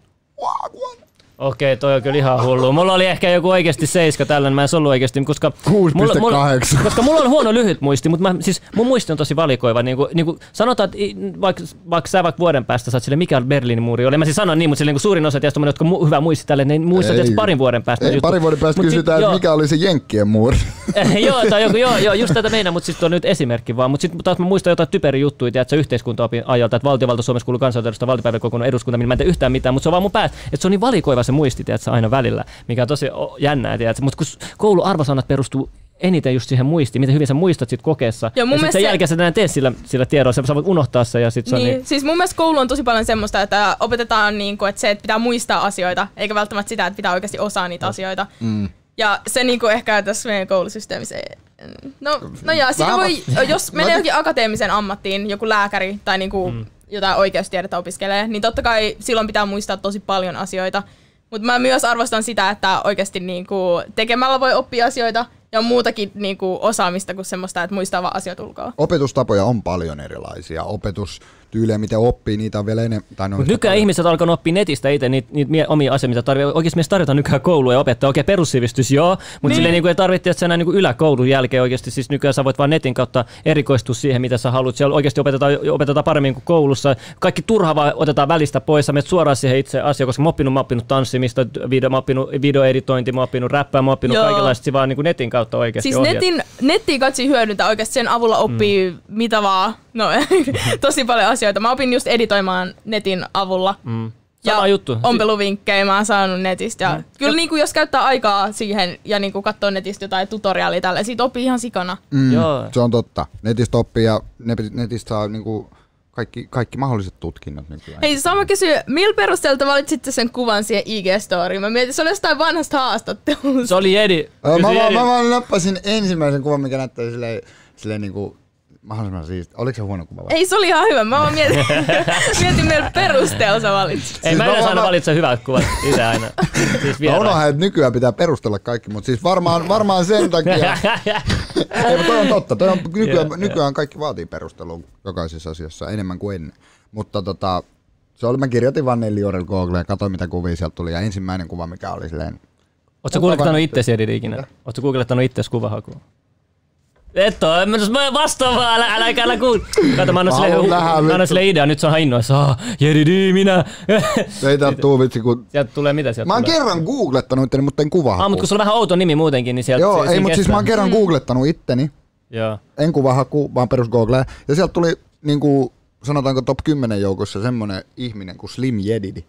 Okei, toi on kyllä ihan hullu. Mulla oli ehkä joku oikeasti seiska tällainen, mä en ollut oikeasti, koska... 6,8. Mulla, koska mulla on huono lyhyt muisti, mutta mä, siis mun muisti on tosi valikoiva. Niin kuin, niin kuin sanotaan, että vaikka, vaikka sä vaikka vuoden päästä saat sille, mikä Berliinin muuri oli. Mä siis sanon niin, mutta sille, niin suurin osa teistä, jotka on mu- hyvä muisti tälle, ne muistat tietysti parin vuoden päästä. Ei, juttu. pari vuoden päästä Mut kysytään, että mikä oli se Jenkkien muuri. joo, tai joku, joo, joo, just tätä meinaa, mutta tuo on nyt esimerkki vaan. Mutta sitten taas mä muistan jotain typeri juttuja, tiedätkö, yhteiskuntaopin ajalta, että valtiovalta Suomessa kuuluu kansanterveystä, valtiopäivä kokonaan eduskunta, millä mä en yhtään mitään, mutta se on vaan mun päässä, että se on niin valikoiva se muisti, tiedätkö, aina välillä, mikä on tosi jännää, tiedätkö. Mutta kun s- kouluarvosanat perustuu eniten just siihen muistiin, miten hyvin sä muistat sit kokeessa. Joo, mun ja sitten sen se- jälkeen sä enää tee sillä, sillä tiedolla, sä voit unohtaa sen ja sitten se on Niin, niin. siis mun mielestä koulu on tosi paljon semmoista, että opetetaan niin kuin, että se, että pitää muistaa asioita, eikä välttämättä sitä, että pitää oikeasti osaa niitä asioita. Mm. Ja se niin kuin ehkä tässä meidän koulusysteemissä ei- No, no ja siinä voi, jos menee johonkin akateemiseen ammattiin, joku lääkäri tai niin kuin jotain oikeustiedettä opiskelee, niin totta kai silloin pitää muistaa tosi paljon asioita. Mutta mä myös arvostan sitä, että oikeasti niin kuin tekemällä voi oppia asioita ja muutakin niin kuin osaamista kuin semmoista, että muistaa vaan asiat ulkoa. Opetustapoja on paljon erilaisia. Opetus tyylejä, miten oppii, niitä on vielä enemmän. Tai Mutta nykyään ihmiset on alkanut oppia netistä itse niitä, niitä mie- omia asioita, mitä tarvitsee. Oikeasti myös tarjotaan nykyään koulua ja opettaa. Okei, perussivistys joo, mutta niin. silleen niin kuin ei tarvitse, että sä näin niin yläkoulun jälkeen oikeasti. Siis nykyään sä voit vaan netin kautta erikoistua siihen, mitä sä haluat. Siellä oikeasti opetetaan, opetetaan paremmin kuin koulussa. Kaikki turha vaan otetaan välistä pois. Sä menet suoraan siihen itse asiaan, koska mä oon oppinut, mä oppinut tanssimista, video, mä oppinut videoeditointi, mä oppinut räppää, mä oppinut Joo. kaikenlaista se vaan niin kuin netin kautta oikeasti Siis netin, nettiä katsi hyödyntää oikeasti, sen avulla oppii mm. mitä vaan. No tosi paljon asioita. Mä opin just editoimaan netin avulla. Mm. Ja Sama juttu. ompeluvinkkejä mä oon saanut netistä. Ja mm. Kyllä niin kuin jos käyttää aikaa siihen ja niin kuin katsoo netistä jotain tutoriaalia tälle, siitä oppii ihan sikana. Mm, Joo. Se on totta. Netistä oppii ja net- netistä saa niinku kaikki, kaikki mahdolliset tutkinnot nykyään. Hei, sama kysyä, millä perusteella te valitsitte sen kuvan siihen IG-storiin? Mä mietin, se oli jostain vanhasta haastattelusta. Se oli Edi. Mä, Edi. mä vaan nappasin ensimmäisen kuvan, mikä näyttää silleen, silleen niinku mahdollisimman siisti. Oliko se huono kuva vai? Ei, se oli ihan hyvä. Mä vaan mietin, mietin millä perusteella sä valitsit. Ei, Siis mä mä yleensä vaan- aina valitsen hyvät kuvat itse aina. Siis Mä unohan, että nykyään pitää perustella kaikki, mutta siis varmaan, varmaan sen takia. Ei, mutta toi on totta. Toi on, nykyään, Joo, nykyään kaikki vaatii perustelua jokaisessa asiassa enemmän kuin ennen. Mutta tota, se oli, mä kirjoitin vaan Nelliorel Googleen ja katsoin mitä kuvia sieltä tuli. Ja ensimmäinen kuva, mikä oli silleen, Ootko googlettanut itsesi Edi ikinä? Ootko googlettanut itsesi kuvahakuun? Et oo, mä mä vastaan vaan, älä, älä, älä, älä kuul. Kato, mä annan sille, mä annan idea, nyt se on ihan innoissa. Ah, Jedi minä. ei täältä tuu vitsi, kun... Sieltä tulee mitä sieltä Mä oon tulee? kerran googlettanut itteni, mutta en kuvahakuun. Ah, mutta kun sulla on vähän outo nimi muutenkin, niin sieltä Joo, se, ei, mutta siis mä oon kerran googlettanut itteni, Joo. en kuvahaku, vaan perus Googleen. Ja sieltä tuli niinku, sanotaanko top 10 joukossa semmonen ihminen kuin Slim Jedidi.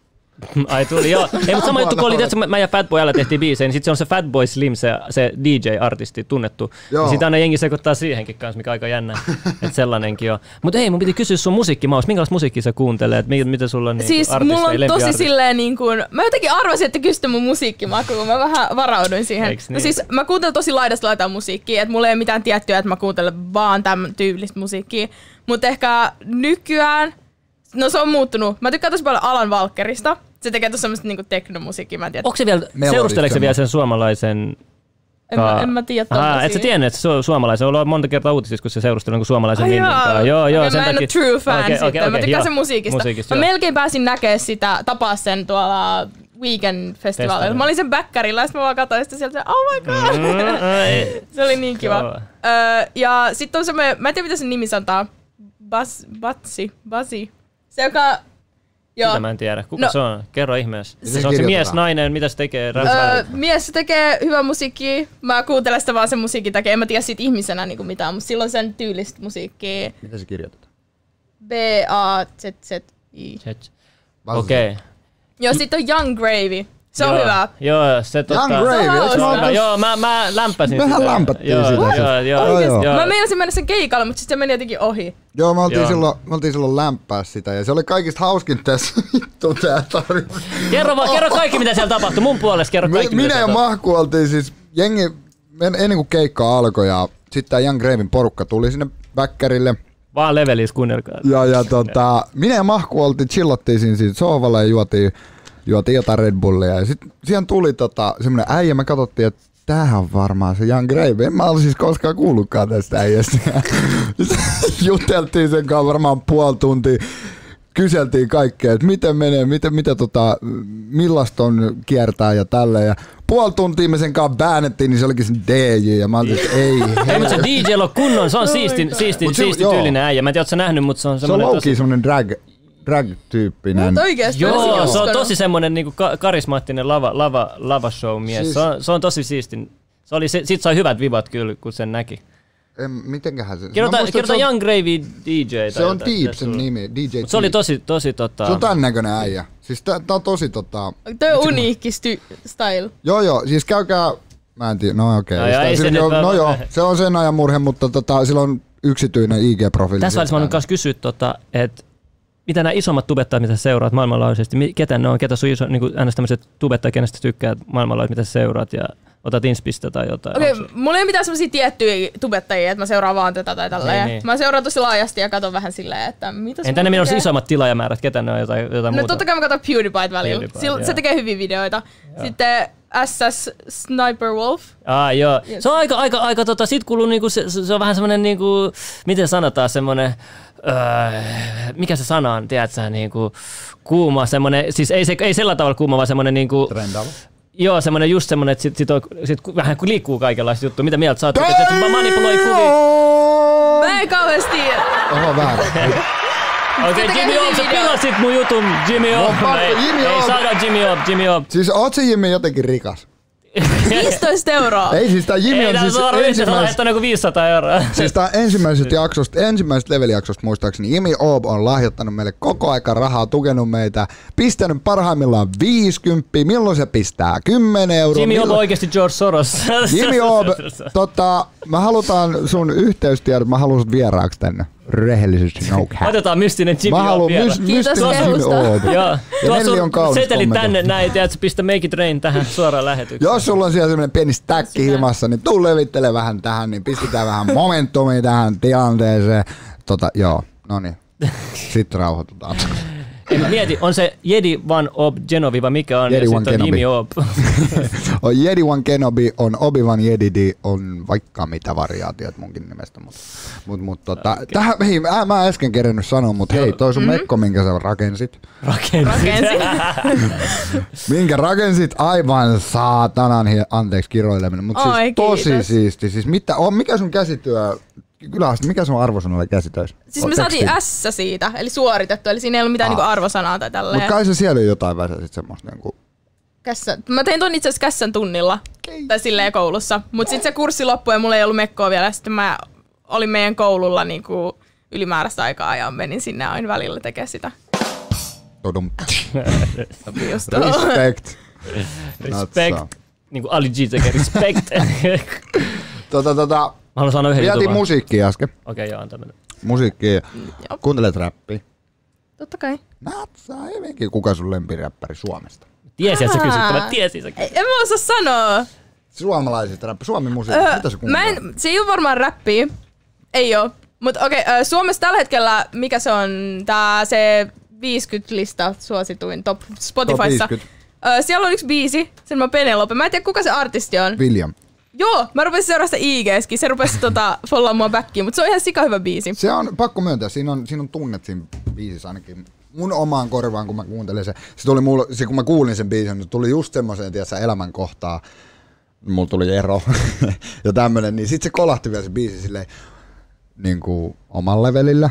Ai tuli, joo. Ei, mutta sama juttu, kun oli, tiedätkö, mä ja Fatboy Älä tehtiin biisejä, niin sitten se on se Fatboy Slim, se, se DJ-artisti tunnettu. Joo. Ja sitä aina jengi sekoittaa siihenkin kanssa, mikä aika jännä. että sellainenkin on. Mutta ei, mun piti kysyä sun musiikkimaus. Minkälaista musiikkia sä kuuntelet? Mi- mitä sulla on niin Siis mulla on tosi silleen niin kuin, mä jotenkin arvasin, että kysytte mun musiikkimakua, mä vähän varauduin siihen. Eiks No niin? siis mä kuuntelen tosi laidasta laitaan musiikkia, että mulla ei ole mitään tiettyä, että mä kuuntelen vaan tämän tyylistä musiikkia. Mutta ehkä nykyään, no se on muuttunut. Mä tykkään tosi paljon Alan Walkerista. Se tekee tosi semmoista niinku teknomusiikkia, mä en tiedä. Onko se vielä, seurusteleeko se vielä sen suomalaisen En, mä, en mä tiedä Aha, et sä tiennyt, että se on suomalaisen. On ollut monta kertaa uutisissa, kun se seurusteli jonkun suomalaisen jaa. kanssa. Joo, joo, Okei, sen mä en takia. ole true fan Okei, sitten. okei, mä okei, tykkään joo. sen musiikista. musiikista mä joo. melkein pääsin näkemään sitä, tapaa sen tuolla Weekend Festivalilla. Festival. Mä olin sen bäkkärillä ja sitten mä vaan katsoin sitä sieltä, oh my god. Mm, ai. se oli niin kiva. Joo. Öö, ja sitten on semmoinen, mä en tiedä mitä sen nimi sanotaan. Bas, Batsi, Basi. Se joka, joo. Sitä mä en tiedä. Kuka No. se on? Kerro ihmeessä. Se se on se mies, nainen, mitä se tekee? Öö, mies se tekee hyvää musiikkia. Mä kuuntelen sitä vaan sen musiikin takia. En mä tiedä siitä ihmisenä niinku mitään, mutta silloin sen tyylistä musiikkia. Miten se kirjoitetaan? B-A-Z-Z-I. Okei. Joo, sit on Young Gravy. Se on Joo, hyvä. Joo, se tota... Young Gravy, Se on eikö Se mä hyvä. Joo, mä, mä lämpäsin Mehän sitä. lämpättiin joo, sitä. Joo, joo, Oikeesti? joo, joo. Mä meinasin mennä sen keikalle, mutta sitten se meni jotenkin ohi. Joo, me oltiin, Joo. Silloin, me oltiin silloin lämpää sitä ja se oli kaikista hauskin tässä vittu tää tarina. Kerro, vaan, kerro kaikki, mitä siellä tapahtui. Mun puolesta kerro Me, kaikki, mitä minä ja. Mahku oltiin siis, jengi, en- ennen kuin keikka alkoi ja sitten tää Young Gravin porukka tuli sinne väkkärille. Vaan levelis, kuunnelkaa. Ja, ja tota, minä ja Mahku oltiin, chillattiin siinä, siinä sohvalla ja juotiin, juotiin jotain Red Bullia. Ja sitten siihen tuli tota, semmonen äijä, me katsottiin, että tämähän on varmaan se Young Grave. En mä ole siis koskaan kuullutkaan tästä äijästä. Juteltiin sen kanssa varmaan puoli tuntia. Kyseltiin kaikkea, että miten menee, miten, mitä tota, millaista on kiertää ja tällä. Ja puoli tuntia me sen kanssa väännettiin, niin se olikin se DJ. Ja mä olin, että ei. Ei, mutta se DJ on kunnon, se on siisti, siisti, siisti tyylinen äijä. Mä en tiedä, ootko sä nähnyt, mutta se on Se on semmoinen low tosi... semmonen drag, drag-tyyppinen. Oikeesti. mä Joo, se on tosi semmoinen niinku ka- karismaattinen lava, lava, lava show mies. Siis- Se, on, se on tosi siisti. Se oli, se, sit sai hyvät vivat kyllä, kun sen näki. En, mitenköhän se... Mä Kerrotaan, muistan, kerrotaan että Young Gravy DJ. tai Se on, se on. Deep sen nimi, DJ Mut se oli tosi, tosi tota... Se on tän näköinen äijä. Siis tää, tää on tosi tota... Toi on uniikki sty- style. Joo joo, siis käykää... Mä en tiedä, no okei. No Okay. joo, se no, nyt no vaan- joo, se on sen ajan murhe, mutta tota, sillä on yksityinen IG-profiili. Tässä välissä mä haluan kanssa kysyä, tota, että mitä nämä isommat tubettajat, mitä sä seuraat maailmanlaajuisesti, ketä ne on, ketä sun iso, niin kuin äänestä tämmöiset tubettajat, kenestä tykkäät maailmanlaajuisesti, mitä sä seuraat ja otat inspistä tai jotain. Okei, okay, mulla ei ole mitään semmosia tiettyjä tubettajia, että mä seuraan vaan tätä tai tälleen. Niin, Niin. Mä seuraan tosi laajasti ja katson vähän silleen, että mitä se- Entä ne, millä on isommat tilaajamäärät, ketä ne on jotain, jotain No muuta? totta kai mä katson PewDiePie välillä. PewDiePie, joo. se tekee hyviä videoita. Sitten SS Sniper Wolf. Ah, joo. Yes. Se on aika, aika, aika tota, sit kuuluu niinku, se, se, se, on vähän semmonen niinku, miten sanotaan, semmonen, öö, mikä se sana on, tiedät sä, niinku, kuuma, semmonen, siis ei, se, ei sellä tavalla kuuma, vaan semmonen niinku, Trendaava. joo, semmonen just semmonen, että sit, sit, on, sit vähän kun liikkuu kaikenlaista juttua. Mitä mieltä sä oot? Että se manipuloi kuvia. Mä en kauheasti... Oho, väärä. Okei, okay, Jimmy Opp, sä pilasit mun jutun, Jimmy No, Opp. pakko, Ei, Jimmy ei saada Jimmy Opp, Jimmy Opp. Siis oot se Jimmy jotenkin rikas? 15 euroa. Ei siis tää Jimmy Ei, on siis ensimmäis... joku 500 euroa. Siis tää ensimmäisestä jaksosta, ensimmäisestä levelijaksosta muistaakseni Jimmy Oob on lahjoittanut meille koko aika rahaa, tukenut meitä, pistänyt parhaimmillaan 50, milloin se pistää 10 euroa. On milloin... oikeesti George Soros. Jimmy Oob, tota, mä halutaan sun yhteystiedot, mä haluan sut vieraaksi tänne. Rehellisesti no cap. Otetaan mystinen Jimmy Mä haluan vielä. mys- Kiitos mystinen Jimmy kehusta. Oob. Joo. Ja Tuo on kaunis seteli kommentti. tänne näin, sä pistä Make It Rain tähän suoraan lähetykseen. Jos sulla on siellä semmonen pieni stäkki himassa, niin tuu levittele vähän tähän, niin pistetään vähän momentumia tähän tilanteeseen. Tota, joo, no niin. Sitten rauhoitutaan. En mä mieti, on se Jedi One Ob Genovi vai mikä on? Jedi ja on Kenobi. Jimmy Ob. On Jedi One Kenobi, on Obi-Wan Jedidi, on vaikka mitä variaatiot munkin nimestä. Mutta mut, mut, tota, okay. tähän, hei, mä, mä äsken kerennyt sanoa, mutta hei, toi sun mekko, minkä sä rakensit. Rakensi. Rakensin. Minkä rakensit aivan saatanan, anteeksi kiroileminen, mutta siis tosi siisti. Siis mitä, on, mikä sun käsityö, kyllä, mikä sun arvosanalle käsitöissä? Siis me saatiin S siitä, eli suoritettu, eli siinä ei ollut mitään Ah. niinku arvosanaa tai Mutta tälleen. kai se siellä jotain väsä sit semmoista niinku... Kässä. Mä tein ton itse asiassa kässän tunnilla, tai silleen koulussa. Mut sit se kurssi loppui ja mulla ei ollut mekkoa vielä. Sitten mä olin meidän koululla niinku ylimääräistä aikaa ja menin sinne aina välillä tekemään sitä. Todum. Respect. Respect. Niin kuin Ali G tekee respect. Tota, tota, Mä haluan sanoa yhden jutun musiikkia äsken. Okei, joo, antaa mennä. Musiikkia. Joo, Kuuntelet räppiä. totta kai. Natsa, hyvinkin. Kuka sun lempiräppäri Suomesta? Tiesin, että sä kysyt tämän. Tiesin, sä kysyt. Ei, en mä osaa sanoa. Suomalaiset räppi, Suomen musiikki. Öö, Mitä sä mä kuuntelet? en, se ei ole varmaan räppiä. Ei oo. Mut okei, okay, Suomessa tällä hetkellä, mikä se on, tää se 50-lista suosituin top Spotifyssa. 50. Öö, siellä on yksi biisi, sen mä Penelope. Mä en tiedä kuka se artisti on. William. Joo, mä rupesin seuraa sitä IGskin. Se rupesi tota, follaa mua backiin, mutta se on ihan sika hyvä biisi. Se on pakko myöntää, siinä on, siinä on tunnet siinä biisissä ainakin mun omaan korvaan, kun mä kuuntelin se. Se tuli mulle, se, kun mä kuulin sen biisin, niin tuli just semmoiseen, tiedätkö, elämänkohtaa. Mulla tuli ero ja tämmönen, niin sit se kolahti vielä se biisi silleen niin kuin oman levelillä,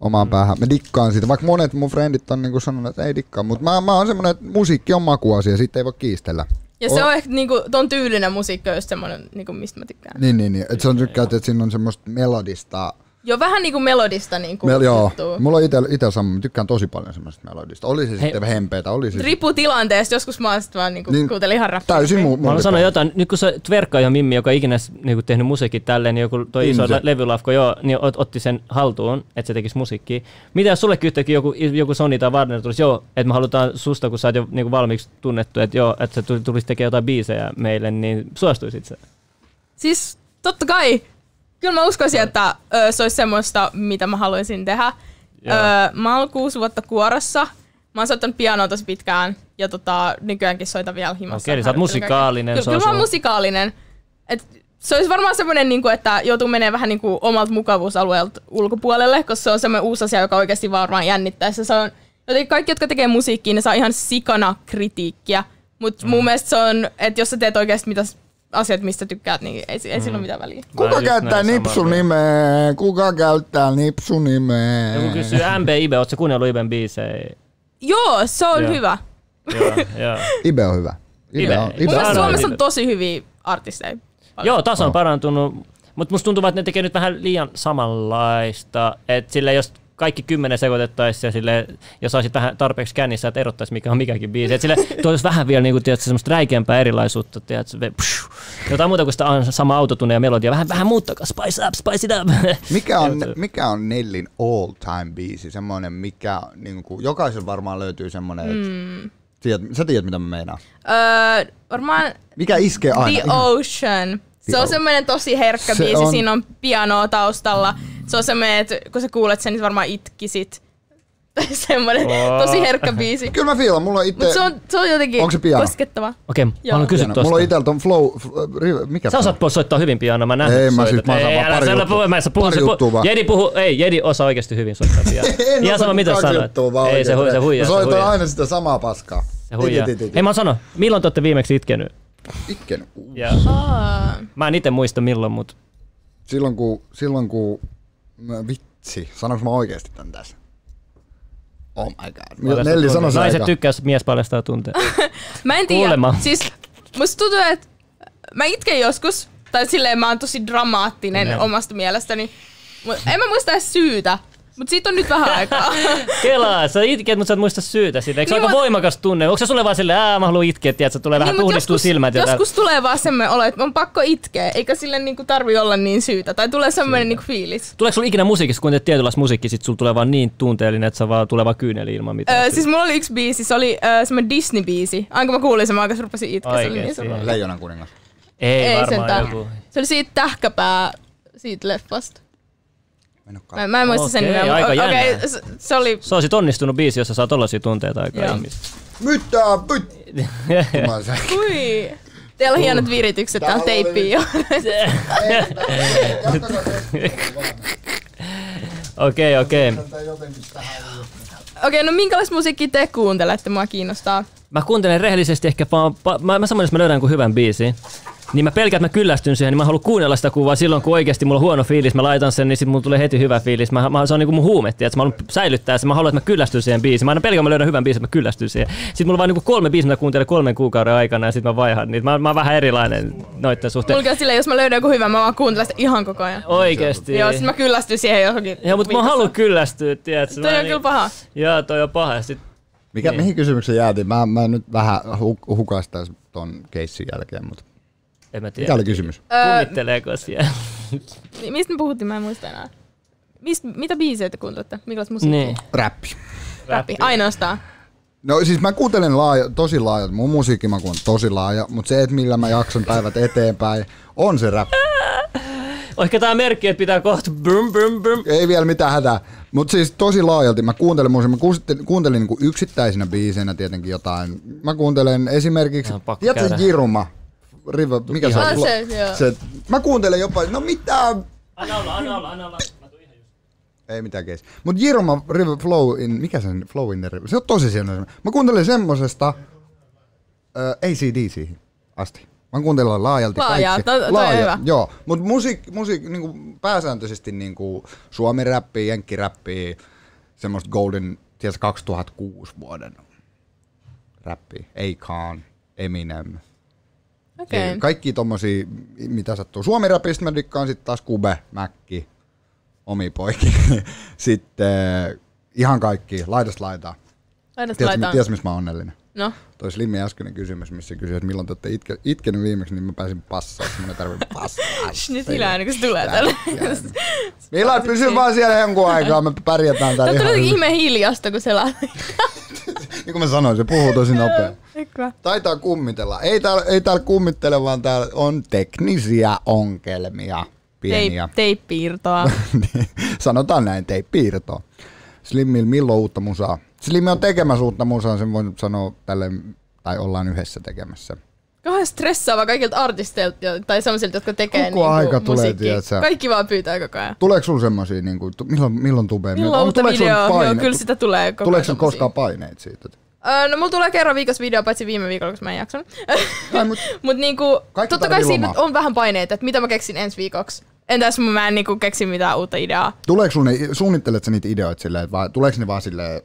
omaan mm. päähän. Mä dikkaan siitä, vaikka monet mun frendit on niin kuin sanonut, että ei dikkaa, mutta mä, mä oon semmonen, että musiikki on makuasia, siitä ei voi kiistellä. Ja se on ehkä niinku, ton tyylinen musiikki on just semmonen, niinku, mistä mä tykkään. Niin, niin, niin. Että se on tykkäät, että siinä on semmoista melodista, Joo, vähän niinku melodista niinku Mel, joo, mulla on ite, ite sama, mä tykkään tosi paljon semmoista melodista. Oli se sitten hempeetä, oli se Riippuu tilanteesta, joskus mä oon sit vaan niinku, Niin, niin, kuuntelin ihan rappia. täysin mu- Mä haluan sanoa jotain. Nyt kun se tverkkaa jo Mimmi, joka ikinä niinku tehnyt musiikkia tälleen, niin joku toi iso Inse. lä- levylafko, joo, niin ot, otti sen haltuun, että se tekisi musiikkia. Mitä jos sullekin yhtäkkiä joku, joku Sony tai Warner tulisi, joo, että me halutaan susta, kun sä oot jo niinku valmiiksi tunnettu, että joo, että sä tuli- tulisi tekemään jotain biisejä meille, niin suostuisit sä? Siis totta kai. Kyllä mä uskoisin, että ö, se olisi semmoista, mitä mä haluaisin tehdä. Joo. Ö, mä oon kuusi vuotta kuorossa. Mä oon soittanut pianoa tosi pitkään ja tota, nykyäänkin soitan vielä himassa. Okei, eli sä oot musikaalinen, Kyllä, kyllä mä oon musikaalinen. Et se olisi varmaan semmoinen, niin että joutuu menemään vähän niin kuin omalta mukavuusalueelta ulkopuolelle, koska se on semmoinen uusi asia, joka oikeasti varmaan jännittää. Se on, jotenkin kaikki, jotka tekee musiikkia, ne saa ihan sikana kritiikkiä. Mutta mm. mun mielestä se on, että jos sä teet oikeasti mitä asiat, mistä tykkäät, niin ei, ei sillä ole mitään väliä. Mä Kuka just käyttää nipsun nimeä? Kuka käyttää nipsun nimeä? Joku kysyy MB Ibe, ootko kuunnellut Iben biisejä? Joo, se on Joo. hyvä. joo, joo. Ibe on hyvä. Ibe. on, Mun Ibe mielestä Saadaan Suomessa on tosi hyviä artisteja. Joo, taso on Oh. parantunut, mutta musta tuntuu, että ne tekee nyt vähän liian samanlaista. Että sille jos kaikki kymmenen sekoitettaisiin ja sille, jos olisit vähän tarpeeksi kännissä, että erottaisi mikä on mikäkin biisi. Että sille tuoisi vähän vielä niinku, tiedätkö, semmoista räikeämpää erilaisuutta. Tiedätkö, jotain muuta kuin sitä on sama autotune ja melodia. Vähän, vähän muuttakaa, spice up, spice it up. Mikä on, mikä on Nellin all time biisi? Semmoinen, mikä niin kuin, jokaisella varmaan löytyy semmoinen, mm. Tiedät, sä tiedät, mitä mä meinaan. Öö, varmaan Mikä iskee aina? The Ocean. Se on semmoinen tosi herkkä Se biisi, on- siinä on pianoa taustalla. Se on semmoinen, että kun sä kuulet sen, niin varmaan itkisit. Tai semmoinen Oo. tosi herkkä biisi. Kyllä mä fiilan, mulla on itse... Mutta se on, se on jotenkin Onko se piano? koskettava. Okei, mä Joo. haluan kysyä Hieno. tuosta. Mulla on itsellä ton flow... f- riv- Mikä Sä osaat soittaa hyvin pianoa, mä näen. Ei, mä siis- mä osaan ei, vaan pari juttua. puhu, mä puhun, Pari juttua vaan. Jedi puhu, ei, Jedi osaa oikeasti hyvin soittaa pianoa. En Ihan osaa sama mitä sanoit. Ei, se, oikein. se huijaa, Mä soitan aina sitä samaa paskaa. Se huijaa. Hei mä sanon, milloin te olette viimeksi itkenyt? Itken. Ja, Aa. mä en itse muista milloin, mutta Silloin kun... Silloin kun... Mä, vitsi, sanoinko mä oikeesti tän tässä? Oh my god. Nelli sano se Naiset tykkää, jos mies paljastaa tunteet. Mä en tiedä. Kuulemma. Siis musta tuntuu, että mä itken joskus. Tai silleen mä oon tosi dramaattinen Ne. omasta mielestäni. Mut en mä muista edes syytä. Mut siitä on nyt vähän aikaa. Kelaa, sä itket, mutta sä et muista syytä sille. Eikö se Niin, aika mut- voimakas tunne? Onko se sulle vaan silleen, ää mä haluan itkeä, tiedätkö, tulee vähän Niin, mut puhdistuu joskus, silmät. Joskus tulee vaan semmoinen olo, että on pakko itkeä, eikä sille niinku tarvi olla niin syytä. Tai tulee semmoinen niinku fiilis. Tuleeko sulla ikinä musiikissa, kun teet tietynlaista musiikkia, sit sulla tulee vaan niin tunteellinen, että sä vaan tulee vaan kyyneli ilman mitään. Öö, syytä? siis mulla oli yksi biisi, se oli öö, semmoinen Disney-biisi. Aina kun mä kuulin sen, mä oikeasti rupesin itkeä. Se oli niin Oikeesti? Leijonan kuningas. ei, ei varmaan joku. Se oli siitä tähkäpää siitä leffasta. Mä en Mä, mä en muista sen Okei, nimeä. aika Okei, jännää. se, se oli... Se olisi onnistunut biisi, jossa saa tollasia tunteita aikaa Joo. ihmistä. Mitä? Pyt... Mä se- Ui. Teillä on hienot viritykset täällä Täällä oli- teippiin jo. Okei, okei. Okei, no minkälaista musiikkia te kuuntelette? Mua kiinnostaa. Mä kuuntelen rehellisesti ehkä vaan, pa, mä, mä samoin, jos mä löydän jonkun hyvän biisin, niin mä pelkään, että mä kyllästyn siihen, niin mä haluan kuunnella sitä kuvaa silloin, kun oikeasti mulla on huono fiilis, mä laitan sen, niin sit mulla tulee heti hyvä fiilis. Mä, mä, se on niinku mun huume, että mä haluan säilyttää sen, mä haluan, että mä kyllästyn siihen biisiin. Mä aina pelkään, että mä löydän hyvän biisin, että mä kyllästyn siihen. Sitten mulla on vaan niinku kolme biisiä, mitä mä kuuntelen kolmen kuukauden aikana, ja sitten mä vaihan niitä. Mä, mä oon vähän erilainen noitten suhteen. Mulla on silleen, jos mä löydän joku hyvä, mä vaan kuuntelen sitä ihan koko ajan. Oikeesti. Joo, sit mä kyllästyn siihen johonkin. Joo, mutta mä haluan kyllästyä, tiedätkö? Toi on kyllä paha. Joo, toi on paha. Ja Sit, Mikä, Niin. mihin kysymykseen jäätiin? Mä, mä nyt vähän hu- hukastais ton keissin jälkeen, mutta en mä tiedä. mikä oli kysymys? Öö, Kummitteleeko siellä? mistä me puhuttiin? Mä en muista enää. Mist, mitä biisejä te kuuntelette? Minkälaista musiikkia? niin. Räppi. Räppi. Ainoastaan. No siis mä kuuntelen laaja, tosi laaja, mun musiikki mä kuuntelen tosi laaja, mutta se, että millä mä jakson päivät eteenpäin, on se rap. Ehkä tää merkki, että pitää kohta brum brum brum. Ei vielä mitään hätää. Mutta siis tosi laajalti mä kuuntelen musiikkia. Mä kuuntelin, kuuntelin niinku yksittäisinä biiseinä tietenkin jotain. Mä kuuntelen esimerkiksi, tiedätkö. Jiruma? Riva, mikä se on? se, joo. se, mä kuuntelen jopa, no mitä? Anna olla, anna olla, anna olla. Mä tuun ihan just. Ei mitään keis. Mut Jiruma River Flow in, mikä se on? Flow in the River. Se on tosi sieltä. Mä kuuntelen semmosesta äh, ACDC asti. Mä kuuntelen laajalti Laajaa, kaikki. toi- toi on hyvä. Joo, mutta musiikki, musiik, niinku, pääsääntöisesti niinku, suomi-räppiä, jenkkiräppiä, semmoista golden, ties 2006 vuoden räppiä. Akon, Eminem. Okay. Kaikki tommosia, mitä sattuu. Suomi-räpistä mä dikkaan sitten taas Kube, Mäkki, omi poiki. sitten äh, ihan kaikki, laidasta laitaa. Laidasta Tiedätkö, laitaan. ties, missä mä oon onnellinen? No. Toi Slimmi äskeinen kysymys, missä kysyi, että milloin te olette itke, itkenyt viimeksi, niin mä pääsin passaan. Mun ei tarvitse passaa. Nyt hilää, niin kun se tulee tälle. Milloin pysy vaan siellä jonkun aikaa, me pärjätään täällä Tää on ihme hiljasta, kun se lähtee. Niin kuin mä sanoin, se puhuu tosi nopea. Taitaa kummitella. Ei täällä, ei täällä kummittele, vaan täällä on teknisiä ongelmia. Pieniä. Teip, teippiirtoa. Sanotaan näin, tei piirtoa. Slimmillä milloin uutta musaa? Slimmi on tekemässä uutta musaa, sen voin sanoa tälle, tai ollaan yhdessä tekemässä. Kauhean stressaava kaikilta artisteilta tai sellaisilta, jotka tekee Koko niinku aika tulee, tiedätkö? Kaikki vaan pyytää koko ajan. Tuleeko sulla semmosia, niin kuin, milloin, milloin tubee? Milloin uutta tuleeko sulla videoa? Joo, kyllä sitä tulee koko Tuleeko koskaan paineet siitä? No mulla tulee kerran viikossa video, paitsi viime viikolla, koska mä en jaksanut. Ai, mut Mut niinku, totta kai siinä lomaa. on vähän paineita, että mitä mä keksin ensi viikoksi. Entäs mä en niinku keksi mitään uutta ideaa. tuleeko ne, suunnittelet sä niitä ideoita silleen, että vai, tuleeko ne vaan silleen,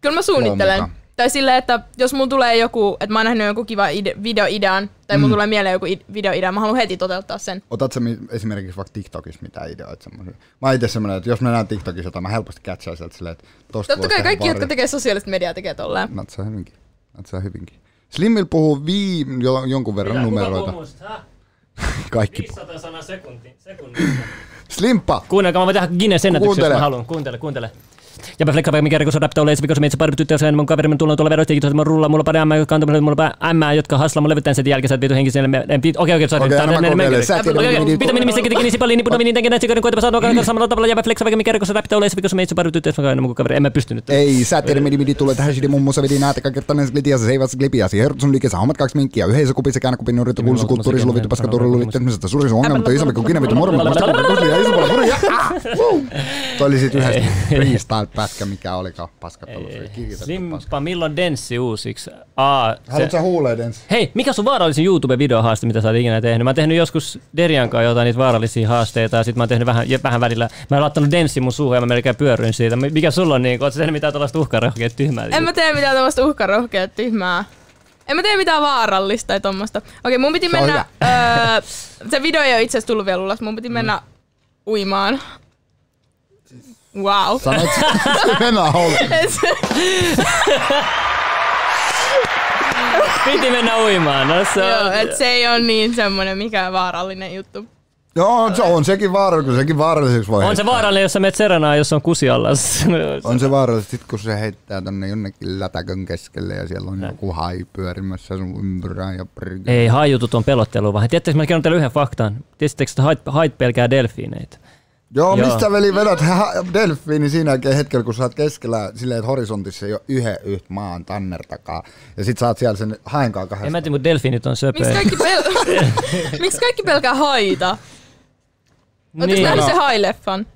Kyllä mä suunnittelen. mukaan. Tai silleen, että jos mulla tulee joku, että mä oon nähnyt jonkun kiva ide- videoidean, tai Mm. mulla tulee mieleen joku ide- videoidea, mä haluan heti toteuttaa sen. otat sä esimerkiksi vaikka TikTokista mitään ideoita semmosia? Mä oon itse semmonen, että jos mä näen TikTokissa jotain, mä helposti catchaan sieltä silleen, että tosta Totta kai kaikki, jotka tekee sosiaalista mediaa, tekee tolleen. Natsaa hyvinkin. Natsaa hyvinkin. Slimmil puhuu vii, jo, jonkun verran numeroita. Kaikki. 500 sanaa sekunti, sekunnissa. Slimpa! Kuunnelkaa, mä voin tehdä Guinness ennätyksen, jos mä haluan. Kuuntele, kuuntele. Ja mä flekkaan mikä rikos on ole, kun se meitä pari tyttöä sen mun kaveri tulla tuolla veroista, kiitos, mä rulla, mulla pari ämmää, jotka antaa mulla ämmää, jotka haslaa mun levytään sen jälkeen, että vitu henkiselle. Okei, okei, sorry. Okei, anna mä kokeilen. Säteri Mitä minä mistä teki niin paljon, niin puhutaan niin tekee näitä koita sanoa kaiken samalla tavalla ja fleksaa vaikka mikä rikos on ole, kun se meitä pari tyttöä sen mun kaveri, en mä pystynyt. Ei, säteri midi midi tulee tähän shidi mummussa vidi näitä kakkettanen glitiassa, se ei vasta glipiasi. Hertsun liikessä hommat kaksi minkkiä, yhdessä kupissa käännäkupin nurittu kulsu kulttuuri, sulovittu paska turru, liittämisestä suurin ongelma, mutta isompi kuin kinä vittu mormo, Toi oli sit yhdessä freestyle-pätkä, mikä olikaan paskattelu. Simpa, milloin denssi uusiksi? Aa, Haluatko sä huulee denssi? Hei, mikä on sun vaarallisin YouTube-videohaaste, mitä sä oot ikinä tehnyt? Mä oon tehnyt joskus Derian kanssa jotain niitä vaarallisia haasteita ja sit mä oon tehnyt vähän, vähän välillä. Mä oon laittanut denssi mun suuhun ja mä melkein pyörryin siitä. Mikä sulla on niin? Oot sä tehnyt mitään tällaista uhkarohkeet tyhmää? En mä tee mitään tällaista uhkarohkeet tyhmää. En mä tee mitään vaarallista tai tommosta. Okei, mun piti Se mennä... Öö, se video ei ole itse asiassa tullut vielä ulos. Mun piti mennä uimaan. Wow. Sanoit sä, mennään. Piti mennä uimaan. No, se Joo, on, et se ei ole niin semmonen mikään vaarallinen juttu. Joo, se on sekin vaarallinen, sekin vaaralliseksi voi on se heittää. vaarallinen, jos sä menet serenaan, jos on kusi alla. On se vaarallista, sit kun se heittää tonne jonnekin lätäkön keskelle ja siellä on joku hai pyörimässä sun ympyrään ja prr- Ei, haijutut on pelottelu vaan. Tiedättekö, mä kerron teille yhden faktan. Tiedättekö, että hait, hait pelkää delfiineitä? Joo, Joo. mistä veli vedät delfiini siinä hetkellä, kun sä oot keskellä silleen, että horisontissa ei ole yhden yhtä maan tannertakaa. Ja sit sä oot siellä sen haenkaan En kahdesta. mä tiedä, mutta delfiinit on söpöjä. Miksi kaikki, pel- Miksi kaikki pelkää haita? Ootteko Niin. nähnyt No. se hai-leffan?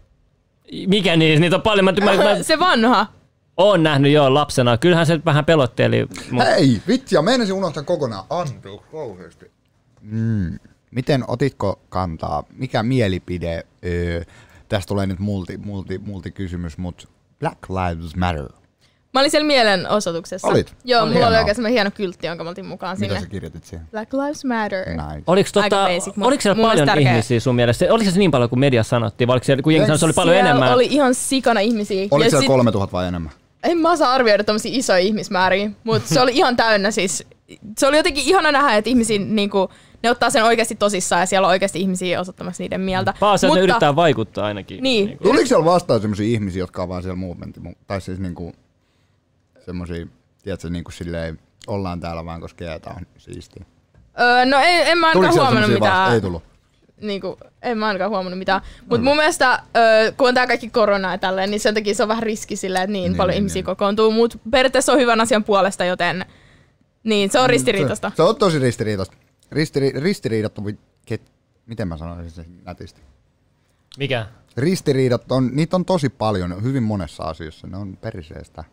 Mikä niissä? Niitä on paljon. Mä, mä, mä Se vanha. oon nähnyt jo lapsena. Kyllähän se vähän pelotteli. Mut Hei, vitsi, ja meinasin unohtaa kokonaan. Anteeksi, kauheasti. Mm. Miten otitko kantaa? Mikä mielipide? Öö, tästä tulee nyt multi, multi, multi kysymys, mutta Black Lives Matter. Mä olin siellä mielenosoituksessa. Olit? Joo, Oli mulla oli hienoa. oikein semmoinen hieno kyltti, jonka mä otin mukaan Mitä sinne. sä kirjoitit siihen? Black Lives Matter. Nice. Oliko, tota, basic, mut oliko siellä paljon tärkeä. ihmisiä sun mielestä? Oliko se niin paljon kuin media sanottiin? Vai oliko siellä, kun jengi sanoi, se oli paljon enemmän? oli ihan sikana ihmisiä. Oliko Ja siellä sit- 3000 vai enemmän? En mä osaa arvioida tommosia isoja ihmismääriä, mutta se oli ihan täynnä siis. Se oli jotenkin ihana nähdä, että ihmisiä niinku, ne ottaa sen oikeasti tosissaan ja siellä on oikeasti ihmisiä osoittamassa niiden mieltä. Paas, että ne yrittää vaikuttaa ainakin. Niin. Niinku. Tuliko siellä vastaan sellaisia ihmisiä, jotka on vaan siellä movementin, tai siis niinku semmosia, tiedätkö, niinku silleen, ollaan täällä vaan, koska jäätä on siistiä. Öö, no ei, en mä ainakaan huomannut mitään. Ei tullut. Niinku, en mä ainakaan huomannut mitään. Mutta mun mielestä, öö, kun on tää kaikki korona ja tälleen, niin sen takia se on vähän riski sillä, että niin, Niin, niin paljon niin, ihmisiä niin. kokoontuu. Mutta periaatteessa on hyvän asian puolesta, joten niin, se on ristiriitasta. Se, se on tosi ristiriitasta. Ristiri, ristiriidat on, ket, miten mä sanoisin sen nätisti? Mikä? Ristiriidat on, niitä on tosi paljon, hyvin monessa asiassa, ne on periseestä.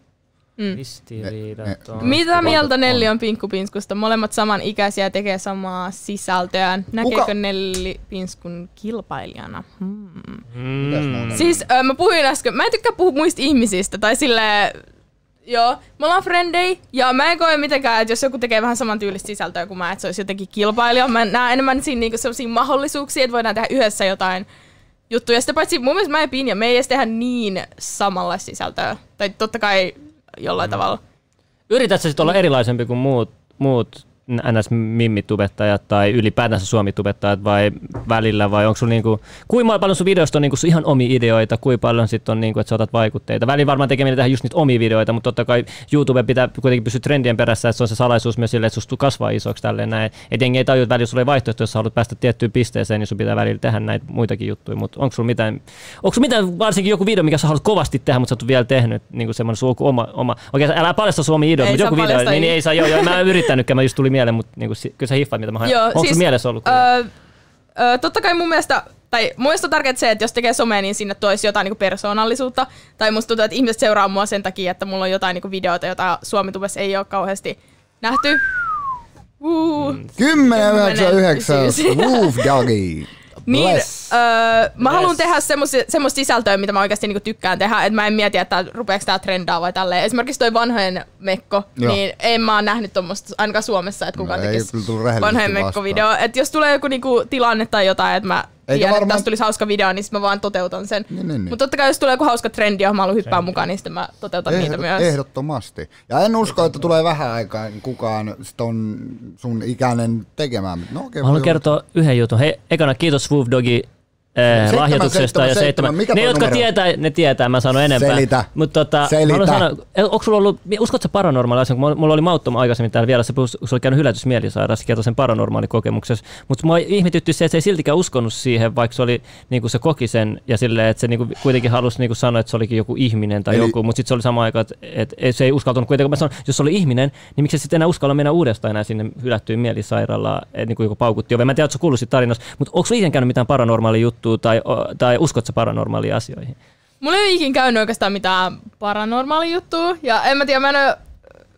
Mm. Ristiriidat Ne- on. Mitä mieltä Nelli on Pinkkupinskusta? Molemmat samanikäisiä tekee samaa sisältöä. Näkeekö Kuka- Nelli Pinskun kilpailijana? Hmm. Muuta? Siis mä puhuin äsken, mä en tykkää puhua muista ihmisistä, tai sille joo, me ollaan frendei, ja mä en koe mitenkään, että jos joku tekee vähän saman tyylistä sisältöä kuin mä, että se olisi jotenkin kilpailija. Mä näen enemmän siinä niinku sellaisia mahdollisuuksia, että voidaan tehdä yhdessä jotain juttuja. Sitä paitsi mun mielestä mä ja Pinja, me ei edes tehdä niin samanlaista sisältöä. Tai totta kai jollain mm. tavalla. Yritätkö sitten olla erilaisempi kuin muut, muut NS-mimmitubettajat tai ylipäätänsä suomitubettajat vai välillä vai onko sulla niinku, kuinka paljon sun videosta on niinku sun ihan omia ideoita, kuinka paljon sitten on niinku, että sä otat vaikutteita. Välillä varmaan tekeminen tehdä just niitä omia videoita, mutta totta kai YouTube pitää kuitenkin pysyä trendien perässä, että se on se salaisuus myös sille, että susta kasvaa isoksi tälleen näin. Et jengi ei tajua, että välillä sulla ei vaihtoehto, jos sä haluat päästä tiettyyn pisteeseen, niin sun pitää välillä tehdä näitä muitakin juttuja, mutta onko sulla mitään, onko sulla mitään varsinkin joku video, mikä sä haluat kovasti tehdä, mutta sä ole vielä tehnyt, niin kuin semmoinen sun joku oma, oma, okei älä paljasta sun omia ideoita, mutta joku video, niin, niin ei saa, joo, joo, mä en yrittänytkään, mä just tuli mieleen, mutta niin kuin, kyllä sä hiffaat, mitä mä haen. Joo, Onko siis, mielessä ollut? Öö, öö, totta kai mun mielestä, tai mun mielestä on tärkeää se, että jos tekee somea, niin sinne toisi jotain niinku persoonallisuutta. Tai musta tuntuu, että ihmiset seuraa mua sen takia, että mulla on jotain niinku videoita, joita Suomitubessa ei ole kauheasti nähty. Uh. 10 9 9 isyys. Wolf Doggy. Niin, Bless. Öö, mä Bless. haluan tehdä semmoista sisältöä, mitä mä oikeasti niinku tykkään tehdä, että mä en mieti, että rupeeko tää trendaa vai tälleen. Esimerkiksi toi vanhojen mekko, Joo. niin en mä oon nähnyt tommosta ainakaan Suomessa, että kukaan No tekisi vanhojen mekko-video. Että jos tulee joku niinku tilanne tai jotain, että mä Eikä tiedän, että varmaan- tästä tulisi hauska video, niin mä vaan toteutan sen. Niin, niin, niin. Mutta totta kai jos tulee joku hauska trendi, johon mä haluan hyppää mukaan, niin sitten mä toteutan niitä Ehdot, myös. ehdottomasti. Ja en usko, että tulee vähän aikaa kukaan on sun ikäinen tekemään. No, okay, Mä haluan kertoa yhden jutun. Hei, ekana kiitos Swoof Dogi eh, lahjoituksesta ja seitsemän, seitsemän. mikä Ne, toi jotka numero? tietää, ne tietää, mä sanon enempää. Selitä. Mutta tota, Selitä. sanoa, eh, onko sulla ollut, uskotko sä paranormaali asia? Mulla, oli Mauttom aikaisemmin täällä vielä, se oli käynyt hylätysmielisairaassa, kertoi sen paranormaalikokemuksessa. Mutta mua ihmetytti se, että se ei siltikään uskonut siihen, vaikka se, oli, niinku se koki sen ja silleen, että se niinku kuitenkin halusi niinku sanoa, että se olikin joku ihminen tai Eli- joku, mutta sitten se oli sama aika, että, että se ei uskaltanut kuitenkaan. Mä sanon, jos se oli ihminen, niin miksi se sitten enää uskalla mennä uudestaan enää sinne hylättyyn mielisairaalaan, että niinku joku paukutti. Mä en tiedä, ootko sä kuullut siitä tarinasta, mutta onko ikinä käynyt mitään paranormaalia juttua tai, tai uskotko sä paranormaalia asioihin? Mulla ei ole ikin käynyt oikeastaan mitään paranormaali juttua. Ja en mä tiedä, mä en ole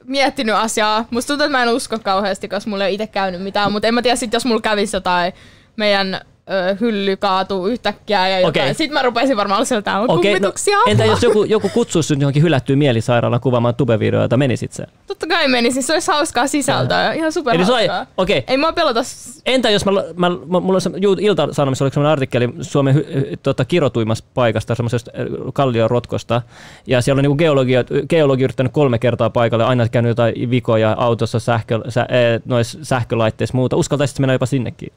miettinyt asiaa. Musta tuntuu, että mä en usko kauheasti, koska mulla ei ole itse käynyt mitään. Mutta en mä tiedä sit, jos mulla kävisi jotain meidän ö, hylly kaatuu yhtäkkiä ja jotain. Okay. Sitten mä rupesin varmaan siellä täällä on kummituksia. no, entä jos joku, joku kutsuisi sinut johonkin hylättyyn mielisairaalaan kuvaamaan tubevideoita, menisit sä? Totta kai menisin, se olisi hauskaa sisältöä. Ihan super Eli se oli, hauskaa. okei. Ei mua pelota. Entä jos mä, mä, mä mulla on se, Ilta-Sanomissa oli semmoinen artikkeli Suomen hy, tota, kirotuimmasta paikasta, semmoisesta äh, kalliorotkosta, ja siellä on niinku geologi, geologi yrittänyt kolme kertaa paikalle, aina käynyt jotain vikoja autossa, sähkö, sä, äh, noissa sähkölaitteissa muuta. Uskaltaisit mennä jopa sinnekin?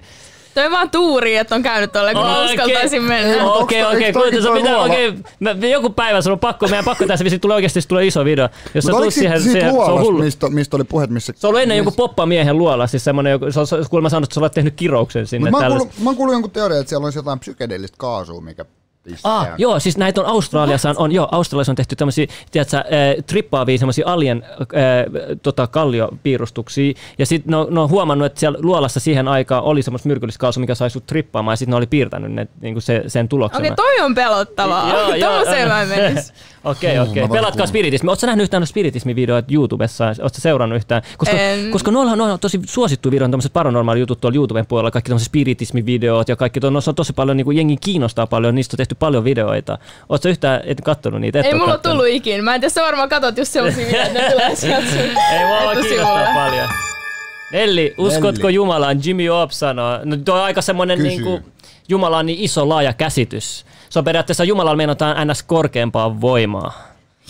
Toi on vaan tuuri, että on käynyt tuolle, kun Okei. uskaltaisin mennä. Okei, okei, okei, joku päivä sulla on pakko, meidän pakko tässä vissi tulee oikeasti se tulee iso video. Jos sä tulet siihen, siitä, siihen, se on luolasta, hullu. mistä, mistä oli puhe, missä... Se on ollut ennen joku missä- poppamiehen luola, siis semmoinen, joku- se on, se on kuulemma sanonut, että sä olet tehnyt kirouksen sinne. Mut mä, oon kuullut, jonkun teorian, että siellä olisi jotain psykedeellistä kaasua, mikä. Ah, joo, siis näitä on Australiassa on, on joo, Australiassa on tehty tämmöisiä, tiedätkö, äh, trippaavia semmoisia alien äh, tota, kalliopiirustuksia, ja sitten ne, on- ne on huomannut, että siellä luolassa siihen aikaan oli semmoista myrkyllistä kaasua, mikä sai sut trippaamaan, ja sitten ne oli piirtänyt ne, niinku se, sen tuloksena. Okei, toi on pelottavaa. Tommoseen mä en menisi. Okei, okei. Pelatkaa spiritismi. Oletko nähnyt yhtään spiritismi-videoita YouTubessa? Oletko seurannut yhtään? Koska, En. koska noilla, on tosi suosittu videoita, tämmöiset paranormaali jutut tuolla YouTuben puolella, kaikki tämmöiset spiritismi-videot ja kaikki, tuo, noissa on tosi paljon, niin kuin jengi kiinnostaa paljon, niistä on tehty paljon videoita. Oletko yhtään et kattonut niitä? Et Ei mulla kattonut. tullut ikin. Mä en tiedä, sä varmaan katot just sellaisia videoita, että ne tulee sieltä sun Ei mua vaan kiinnostaa paljon. Nelli, uskotko Nelli. Jumalaan? Jimmy Opp sanoo. No toi on aika semmoinen niin kuin, Jumala on niin iso laaja käsitys. Se on periaatteessa Jumalalla meinataan ns. korkeampaa voimaa.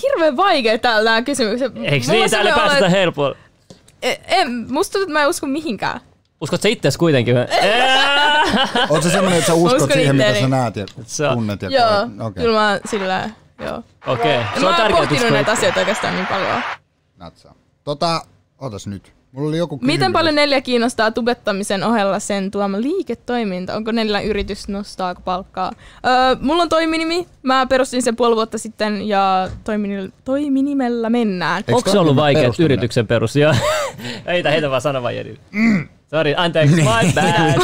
Hirveän vaikea täällä nämä kysymykset. Eikö niin? Täällä päästä helpolla. E- en, musta tuntuu, että mä en usko mihinkään. Uskot sä itses kuitenkin? Oot sä semmonen, että sä uskot uskon siihen, mitä itteeni. sä näet ja Se on- tunnet? Ja Joo? Okei, kyllä mä sillä, joo. Okei, En se mä on oon tärkeää. pohtinut näitä asioita oikeastaan niin paljon. natsaa. Tota, otas nyt. Mulla oli joku kysymys. Miten paljon neljä kiinnostaa tubettamisen ohella sen tuoma liiketoiminta? Onko neljä yritys, nostaako palkkaa? Öö, mulla on toiminimi. Mä perustin sen puoli vuotta sitten ja toiminimellä, toiminimellä mennään. Eikö Onko se ollut vaikea perustaminen? yrityksen perus? Joo. heitä, heitä vaan sano vaan Jedi. Sori, anteeksi, my bad.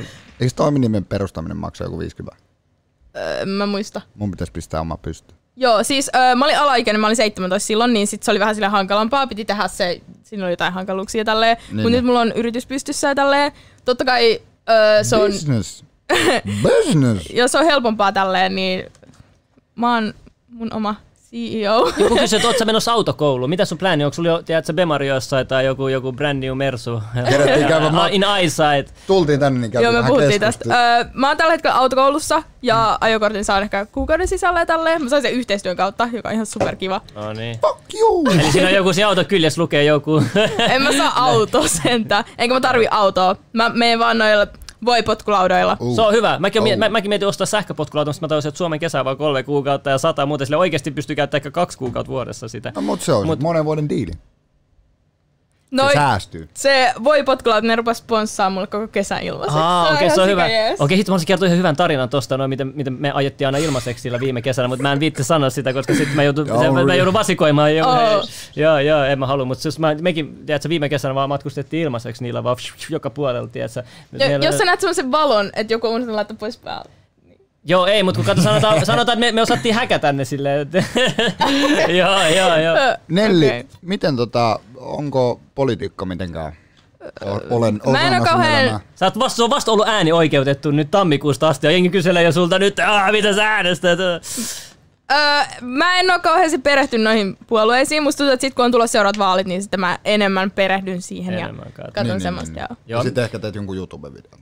Eikö toiminimen perustaminen maksaa joku 50? Öö, mä muista. Mun pitäisi pistää oma pystyyn. Joo, siis öö, mä olin alaikäinen, mä olin 17 silloin, niin sit se oli vähän sille hankalampaa, piti tehdä se, siinä oli jotain hankaluuksia tälleen, niin, Niin, mutta niin. nyt mulla on yritys pystyssä ja tälleen. Totta kai öö, se on, Business. Business. jos se on helpompaa tälleen, niin mä oon mun oma CEO. Joku kysyy, että ootko menossa autokouluun? Mitä sun plääni? Onko sulla jo, tiedätkö, Bemari jossain tai joku, joku brand new Mersu? Kerättiin käydä ma- In eyesight. Tultiin tänne, niin Joo, käytiin me vähän puhuttiin tästä. Öö, mä oon tällä hetkellä autokoulussa ja ajokortin saan ehkä kuukauden sisällä ja tälleen. Mä sain sen yhteistyön kautta, joka on ihan superkiva. No niin. Fuck you! Eli siinä on joku siinä auto kyljessä lukee joku. En mä saa autoa sentään. Enkä mä tarvi autoa. Mä menen vaan noilla voipotkulaudoilla. Uh. Se on hyvä. Mäkin. Oh. mä, mäkin mietin ostaa sähköpotkulauton, mutta mä tajusin, että Suomen kesä on vaan kolme kuukautta ja sata muuten sille oikeasti pystyy käyttämään ehkä kaksi kuukautta vuodessa sitä. No, mut se on Mut... monen vuoden diili. No, Se säästyy. se voipotkulauta, ne rupes sponssaa mulle koko kesän ilmaiseksi. Aa, okei, ihan se on hyvä. Okei, sitten mä olisin kertoa ihan hyvän tarinan tosta, no, miten, miten me ajettiin aina ilmaiseksi sillä viime kesänä, mutta mä en viitti sanoa sitä, koska sitten mä joudun, Joo, se, mä, mä joudun vasikoimaan. Jo, Oh. Joo, joo, en mä halua, mutta siis mä, mekin, tiedätkö, viime kesänä vaan matkustettiin ilmaiseksi niillä vaan joka puolella, tiedätkö. Ja, Meillä- jos sä näet semmoisen valon, että joku on laittaa pois päältä. Joo, ei, mutta kun kato, sanotaan, sanotaan että me, me osattiin häkätä ne silleen. että- joo, joo, joo. Nelli, okei. miten tota, onko politiikka mitenkään? O- Olen Mä en sun kauhean-. Sä oot vasta, on vasta ollut ääni oikeutettu nyt tammikuusta asti ja jengi kyselee jo sulta nyt, aah, mitä sä äänestät? Öö, mä en oo kauheasti perehtynyt noihin puolueisiin. Musta tuntuu, että sit kun on tulossa seuraavat vaalit, niin sitten mä enemmän perehdyn siihen Enemmän ja katon. katon semmoista. Joo. Joo. Ja sitten ehkä teet jonkun YouTube-videon.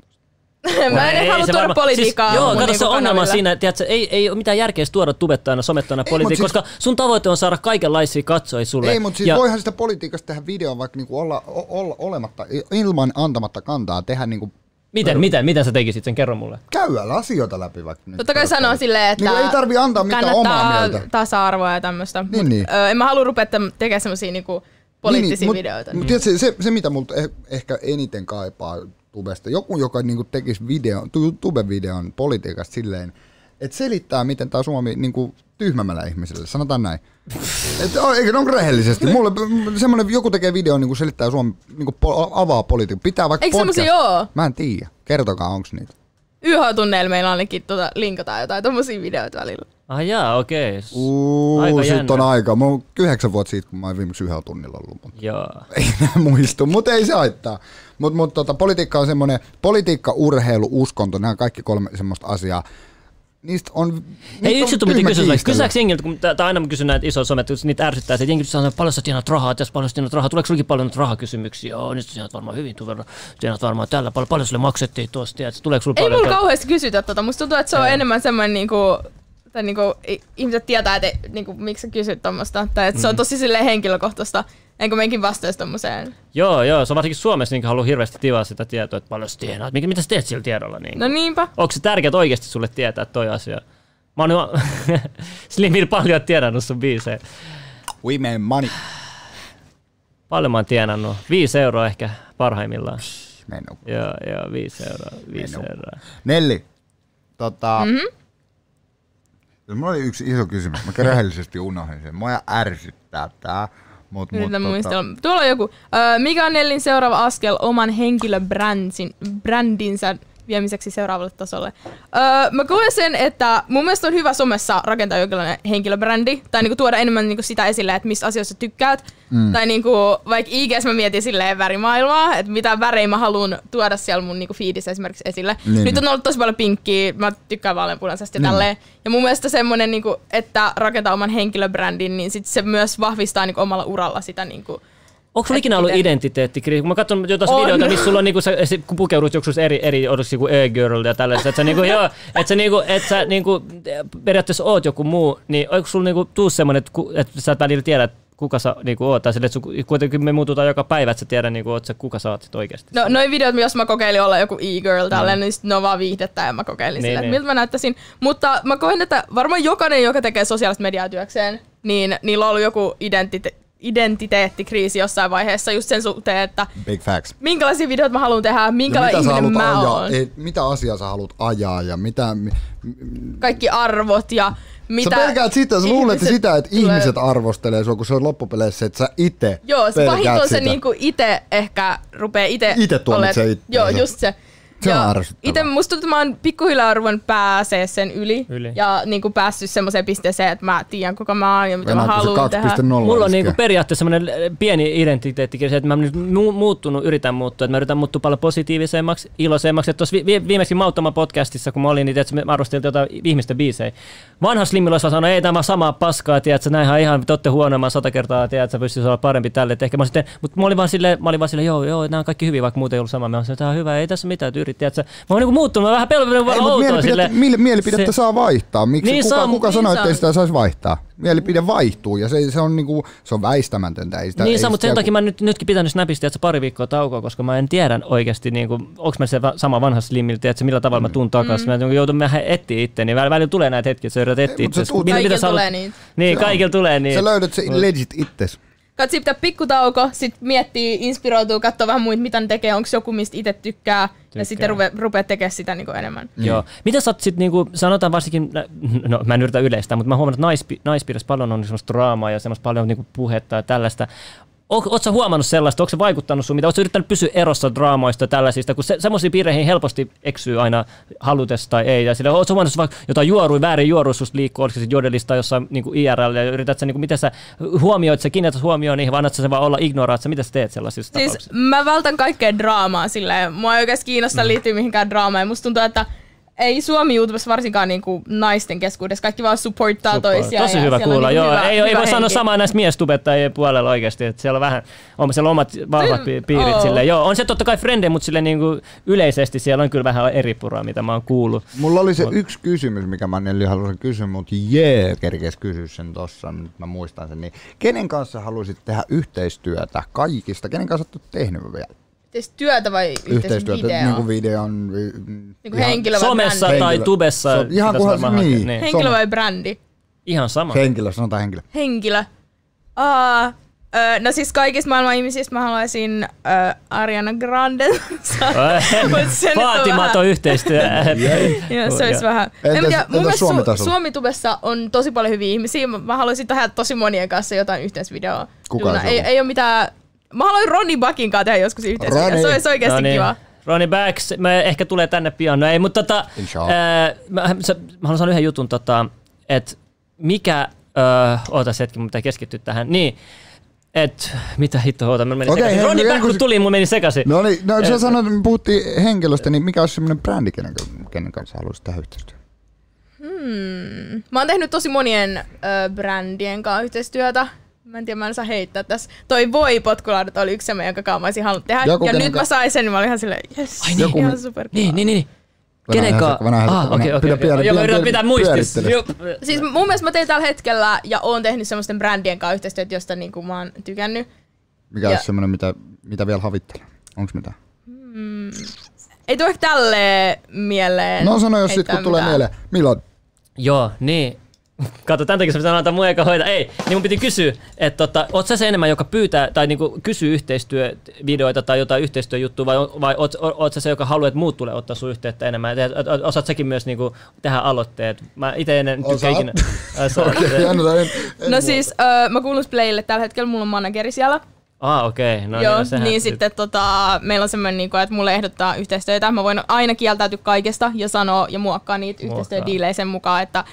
Mä en Ei, halua se tuoda varma- politiikkaa Siis, joo, kato niinku se ongelma kanaville. siinä, tiedätkö, ei, ei ole mitään järkeä tuoda tubettajana, somettajana politiikkaa, siis- koska sun tavoite on saada kaikenlaisia katsojia sulle. Ei, mutta siis ja, voihan sitä politiikasta tehdä videon vaikka niinku olla, olla olematta, ilman antamatta kantaa, tehdä niinku Miten, miten, miten sä tekisit sen? Kerro mulle. Käydä asioita läpi vaikka. nyt. Totta kai sanoo silleen, että Niin ei tarvi antaa mitään omaa mieltä. tasa-arvoa ja tämmöistä. Niin, Mut, niin. Ö, en mä halua rupea tekemään semmosia niinku poliittisia mut- videoita. Mut tiedätkö, se, se, mitä multa eh, ehkä eniten kaipaa tubesta, joku, joka niinku tekisi videon, tu- tube-videon politiikasta silleen, että selittää, miten tämä Suomi niinku tyhmämällä ihmiselle, sanotaan näin. Et, eikö on rehellisesti? Mulle semmoinen, joku tekee videon, niinku selittää Suomi, niinku po- avaa politiikkaa. Pitää vaikka Eikö podcast. semmosia oo? Mä en tiedä. Kertokaa, onks niitä. YH-tunneilla meillä ainakin tota, linkataan jotain tommosia videoita välillä. Ah jaa, okei. Okay. Uu, Aika sit on aika. Mä oon yhdeksän vuotta siitä, kun mä oon viimeksi yhdellä tunnilla ollut. Mutta Joo. ei enää muistu, mutta ei se haittaa. Mutta mut, tota, politiikka on semmoinen, politiikka, urheilu, uskonto, nämä kaikki kolme semmoista asiaa. Niistä on niistä yksi tyhmä kysyä. Kysyäänkö jengiltä, kun tää, tää aina mä kysyn näitä isoja somet, kun niitä ärsyttää, että jengi sanoo, että paljon sä tienat rahaa, tässä paljon sä tienat rahaa, tuleeko sullekin paljon noita rahakysymyksiä? Joo, nyt sä tienat varmaan hyvin, tienat varmaan tällä paljon, paljon sulle maksettiin tuosta, tuleeko sulle Ei paljon? mulla kauheasti kysytä tota. Musta tuntuu, että se on enemmän semmoinen niinku, tai niinku, ihmiset tietää, että niinku, miksi sä kysyt tommosta. Tai että se on tosi silleen henkilökohtaista. Enkö menkin vastaisi tommoseen. Joo, joo, se on varsinkin Suomessa, niin haluaa hirveästi tivaa sitä tietoa, että paljon sä tienaat. Mikä, mitä sä teet sillä tiedolla? Niin? No niinpä. Onko se tärkeää oikeasti sulle tietää toi asia? Mä oon jo Slimil paljon tienannut sun biisejä. We made money. Paljon mä oon tienannut. Viisi euroa ehkä parhaimmillaan. Menu. Joo, joo, viisi euroa. Viisi Menu. euroa. Nelli, tota, mm-hmm. Mulla oli yksi iso kysymys. Mä rehellisesti unohdin sen. Mua ärsyttää tää. Mut, mut, tota. Tuolla on joku. Öö, mikä on Nellin seuraava askel oman henkilöbrändinsä brändinsä viemiseksi seuraavalle tasolle? Öö, mä koen sen, että mun mielestä on hyvä somessa rakentaa jonkinlainen henkilöbrändi, tai niinku tuoda enemmän niinku sitä esille, että mistä asioista tykkäät. Mm. Tai niinku, vaikka IGS mä mietin silleen värimaailmaa, että mitä värejä mä haluan tuoda siellä mun niinku feedissä esimerkiksi esille. Niin. Nyt on ollut tosi paljon pinkkiä, mä tykkään vaaleanpunaisesta ja Niin. tälleen. Ja mun mielestä semmonen, niinku, että rakentaa oman henkilöbrändin, niin sit se myös vahvistaa niinku omalla uralla sitä niinku, Onko sulla ikinä ollut identiteettikriisi? Kun mä katson jotain On. videoita, missä sulla on niinku, sä, sä pukeudut joku eri, eri odoksi joku e-girl ja tällaista, että sä niinku, joo, että sä niinku, et sä niinku, periaatteessa oot joku muu, niin onko sulla niinku tuu semmonen, että, että sä et välillä tiedä, että kuka sä niinku oot, tai sille, että sun, kuitenkin me muututaan joka päivä, että sä tiedä, niinku, sä, kuka sä oot oikeasti. No noin videot, jos mä kokeilin olla joku e-girl tälleen, niin sit ne on vaan viihdettä ja mä kokeilin Niin, sillä, niin. että miltä mä näyttäisin. Mutta mä koen, että varmaan jokainen, joka tekee sosiaalista mediaa työkseen, niin niillä on ollut joku identite- identiteettikriisi jossain vaiheessa just sen suhteen, että Big facts. minkälaisia videoita mä haluan tehdä, minkälainen ihminen haluat mä ajaa, oon. ei, mitä asiaa sä haluat ajaa ja mitä... mi- Kaikki arvot ja mitä sä pelkäät sitä, sä luulet sitä, että tulee- ihmiset arvostelee sua, kun se on loppupeleissä, että sä itse Joo, se pahinta on se niinku ite ehkä rupee ite... Ite tuomitsee itteensä. Joo, just se. Se on. Ite musta tuntuu, että mä oon pikkuhiljaa ruvennut pääsee sen yli. Yli. Ja niinku päässyt semmoiseen pisteeseen, että mä tiedän kuka mä oon ja mitä mä Venäjäkö se haluan tehdä. 2.0 Mulla on iskee? niinku periaatteessa semmoinen pieni identiteettikirja, että mä oon nyt mu- muuttunut, yritän muuttua, että mä yritän muuttua paljon positiivisemmaksi, iloisemmaksi. Että tuossa vi- vi- viimeksi Mauttama podcastissa, kun mä olin, niin että me arvosteltiin jotain ihmisten biisejä. Vanha Slimmilla olisi sanonut, ei tämä samaa paskaa, tiedätkö, näinhän ihan, te olette huonomman sata kertaa, tiedätkö, sä pystyisi olla parempi tälle. Että ehkä mä sitten, mutta mä olin vaan silleen, mä olin vaan silleen, joo, joo, nämä on kaikki hyviä, vaikka muuten ei ollut sama. Mä olin silleen, tämä on hyvä, ei tässä mitään, yritti, tiedätkö. Mä oon niinku muuttunut, mä vähän pelkästään Ei, mutta outoa mielipidettä, mille, mielipidettä Se- saa vaihtaa. Miksi Niin kuka, saa, kuka niin sanoi, että saa. ei sitä saisi vaihtaa? Mielipide vaihtuu ja se, se, on, niinku, se on väistämätöntä. Ei sitä, Niin ei saa, mutta sen takia mä nyt, nytkin pitänyt snapista että pari viikkoa taukoa, koska mä en tiedä oikeasti, niin kuin, onko mä se sama vanha slimiltä, että millä tavalla mä tuun takaisin. Mm. Mä joudun vähän etsiä itse, niin välillä, välillä tulee näitä hetkiä, että sä yrität etsiä itse. Kaikilla tulee niitä. Niin, kaikilla tulee niin. Sä löydät se legit itses. Katsi pitää pikkutauko, sit miettii, inspiroituu, katsoo vähän muita, mitä ne tekee, onko joku, mistä itse tykkää, Tykkää. ja sitten rupe, rupeat tekemään sitä niinku enemmän. Joo. Mitä sä oot sit niinku, sanotaan varsinkin, no mä en yritä yleistää, mutta mä huomaan, että naispi, naispiirissä paljon on semmoista draamaa ja semmoista paljon niinku puhetta ja tällaista. Oletko huomannut sellaista, onko se vaikuttanut sun, mitä oletko yrittänyt pysyä erossa draamoista tällaisista, kun se, semmoisiin piireihin helposti eksyy aina halutessa tai ei. Ja sillä, oletko huomannut vaikka jotain juorui, väärin juorui susta liikkuu, olisiko se jodelista jossain niin IRL, ja yrität sä, niin kuin, miten sä huomioit, sä kiinnität huomioon niihin, vai annat sä sen vaan olla ignoraat, sä mitä sä teet sellaisissa Siis tapauksissa? mä vältän kaikkea draamaa silleen. Mua ei oikeasti kiinnosta Mm. liittyä mihinkään draamaan. Ja musta tuntuu, että ei Suomi YouTubessa varsinkaan niinku naisten keskuudessa. Kaikki vaan supporttaa Support. toisiaan. Tosi hyvä kuulla. niinku Joo, hyvä, ei, ei hyvä voi sanoa samaa näistä miestubettajien puolella oikeasti, että siellä on vähän, on siellä omat vahvat pi- piirit oo. sille. Joo, on se totta kai frende, mutta sille niinku yleisesti siellä on kyllä vähän eri puraa, mitä mä oon kuullut. Mulla oli se yksi kysymys, mikä mä Nelli halusin kysyä, mutta jee, kerkes kysyä sen tossa, nyt mä muistan sen. Niin, kenen kanssa haluaisit tehdä yhteistyötä kaikista? Kenen kanssa oot tehnyt vielä? Yhteistyötä vai Yhteistyötä, yhteisvideo? niin kuin videon... Niinku henkilö vai Somessa brändi? tai tubessa. Se on ihan kunhan- hakea. niin. niin. Henkilö Some. vai brändi? Ihan sama. Henkilö, sanotaan henkilö. Henkilö. Aa, ö, no siis kaikista maailman ihmisistä mä haluaisin ö, Ariana Grande. Vaatimaton yhteistyö. Joo, se olisi vähän. Entäs- en mä tiedä, mun entäs mielestä Suomi-tasolla? Su- Suomitubessa on tosi paljon hyviä ihmisiä. Mä- haluaisin tehdä tosi monien kanssa jotain yhteisvideoa. Kuka ei, on? ei ole mitään... Mä haluan Ronnie Buckin kanssa tehdä joskus. Ronnie. Se olisi oikeasti No niin. kiva. Ronnie Backs, mä ehkä tulee tänne pian. No ei, mutta tota, ää, mä, sä, mä haluan sanoa yhden jutun, tota, että mikä, äh, ootas hetki, mun pitää keskittyä tähän. Niin, et, mitä hitto, oota, mä menin Okei, sekaisin. Ronnie ennen Back, kun se- tuli, mun meni sekaisin. No niin, no sä sanoit, että me puhuttiin henkilöstä, niin mikä olisi semmoinen brändi, kenen, kenen kanssa haluaisit tehdä yhteistyötä? Hmm. Mä oon tehnyt tosi monien ö, brändien kanssa yhteistyötä. Mä en tiedä, mä en saa heittää tässä. Toi voi potkulaudut oli yksi semmoinen, jonka kanssa mä olisin halunnut tehdä. Joku, ja kenen nyt mä sain sen, niin mä olin ihan silleen, jes, Ai niin. Joku ihan super Niin, niin, niin. Kenen Vanha kanssa? hesäkkä, vanha hesäkkä, Ah, okei, okei. Joo, yritän pitää muistissa. Siis mun mielestä mä teen tällä hetkellä ja oon tehnyt semmoisten brändien kanssa yhteistyötä, josta niinku mä oon tykännyt. Mikä Ja- olisi semmoinen, mitä, mitä vielä havittelee? Onko mitään? Ei tule ehkä tälleen mieleen. No sano, jos sit kun tulee mieleen. Milloin? Joo, niin. Kato, tämän takia se pitää antaa mun eka hoita. Ei, niin mun piti kysyä, että tota, oot sä se enemmän, joka pyytää tai niinku kysyy yhteistyövideoita tai jotain yhteistyöjuttua, vai, vai oot, oot sä se, joka haluaa, että muut tulee ottaa sun yhteyttä enemmän? Osaat säkin myös niinku tehdä aloitteet? Mä itse en tykkää ikinä. Okei, jännä, en, en No siis, ö, mä kuulun Splaylle tällä hetkellä, mulla on manageri siellä. Ah, okei. Okay. No, Joo, no, niin, sehän niin sitten tota, meillä on semmoinen, niinku, että mulle ehdottaa yhteistyötä. Mä voin aina kieltäytyä kaikesta ja sanoa ja muokkaa niitä yhteistyödiilejä sen mukaan, että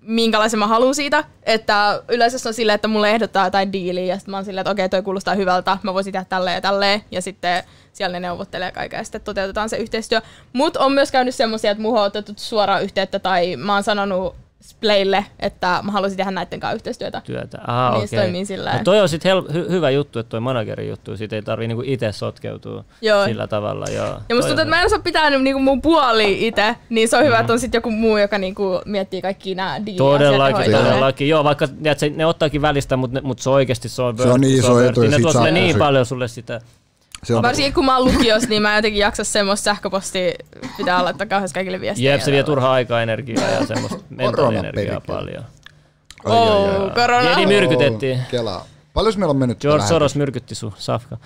minkälaisen mä haluan siitä. Että yleensä se on silleen, että mulle ehdottaa jotain diiliä ja sitten mä oon silleen, että okei, toi kuulostaa hyvältä, mä voisin tehdä tälleen ja tälleen. Ja sitten siellä ne neuvottelee kaiken ja sitten toteutetaan se yhteistyö. Mutta on myös käynyt semmoisia, että muuhun on otettu suoraan yhteyttä tai mä oon sanonut Splaylle, että mä haluaisin tehdä näiden kanssa yhteistyötä. työtä. Ah, Niin okei. toimii sillä No toi on sitten hel- hy- hyvä juttu, että toi managerin juttu, siitä ei tarvii niinku itse sotkeutua Joo. sillä tavalla. Joo. Ja musta Toi tuntuu, että mä en osaa pitää niinku mun puoli itse, niin se on hyvä, että on sitten joku muu, joka niinku miettii kaikki nämä diiliasiat ja Todellakin, todellakin. Joo, vaikka ne ottaakin välistä, mutta, mutta se oikeasti se on Se on niin iso etu, Ne tuo sulle niin paljon sulle sitä. Se on, Varsinkin kun mä oon lukiossa, niin mä en jotenkin jaksa semmoista sähköpostia, pitää laittaa kauheasti kaikille viestiä. Jep, se vie turhaa aikaa, energiaa ja semmoista mentaalienergiaa paljon. Ai. Oh, korona. Jedi myrkytettiin. Kelaa. Paljon meillä on mennyt George Soros myrkytti sun safka.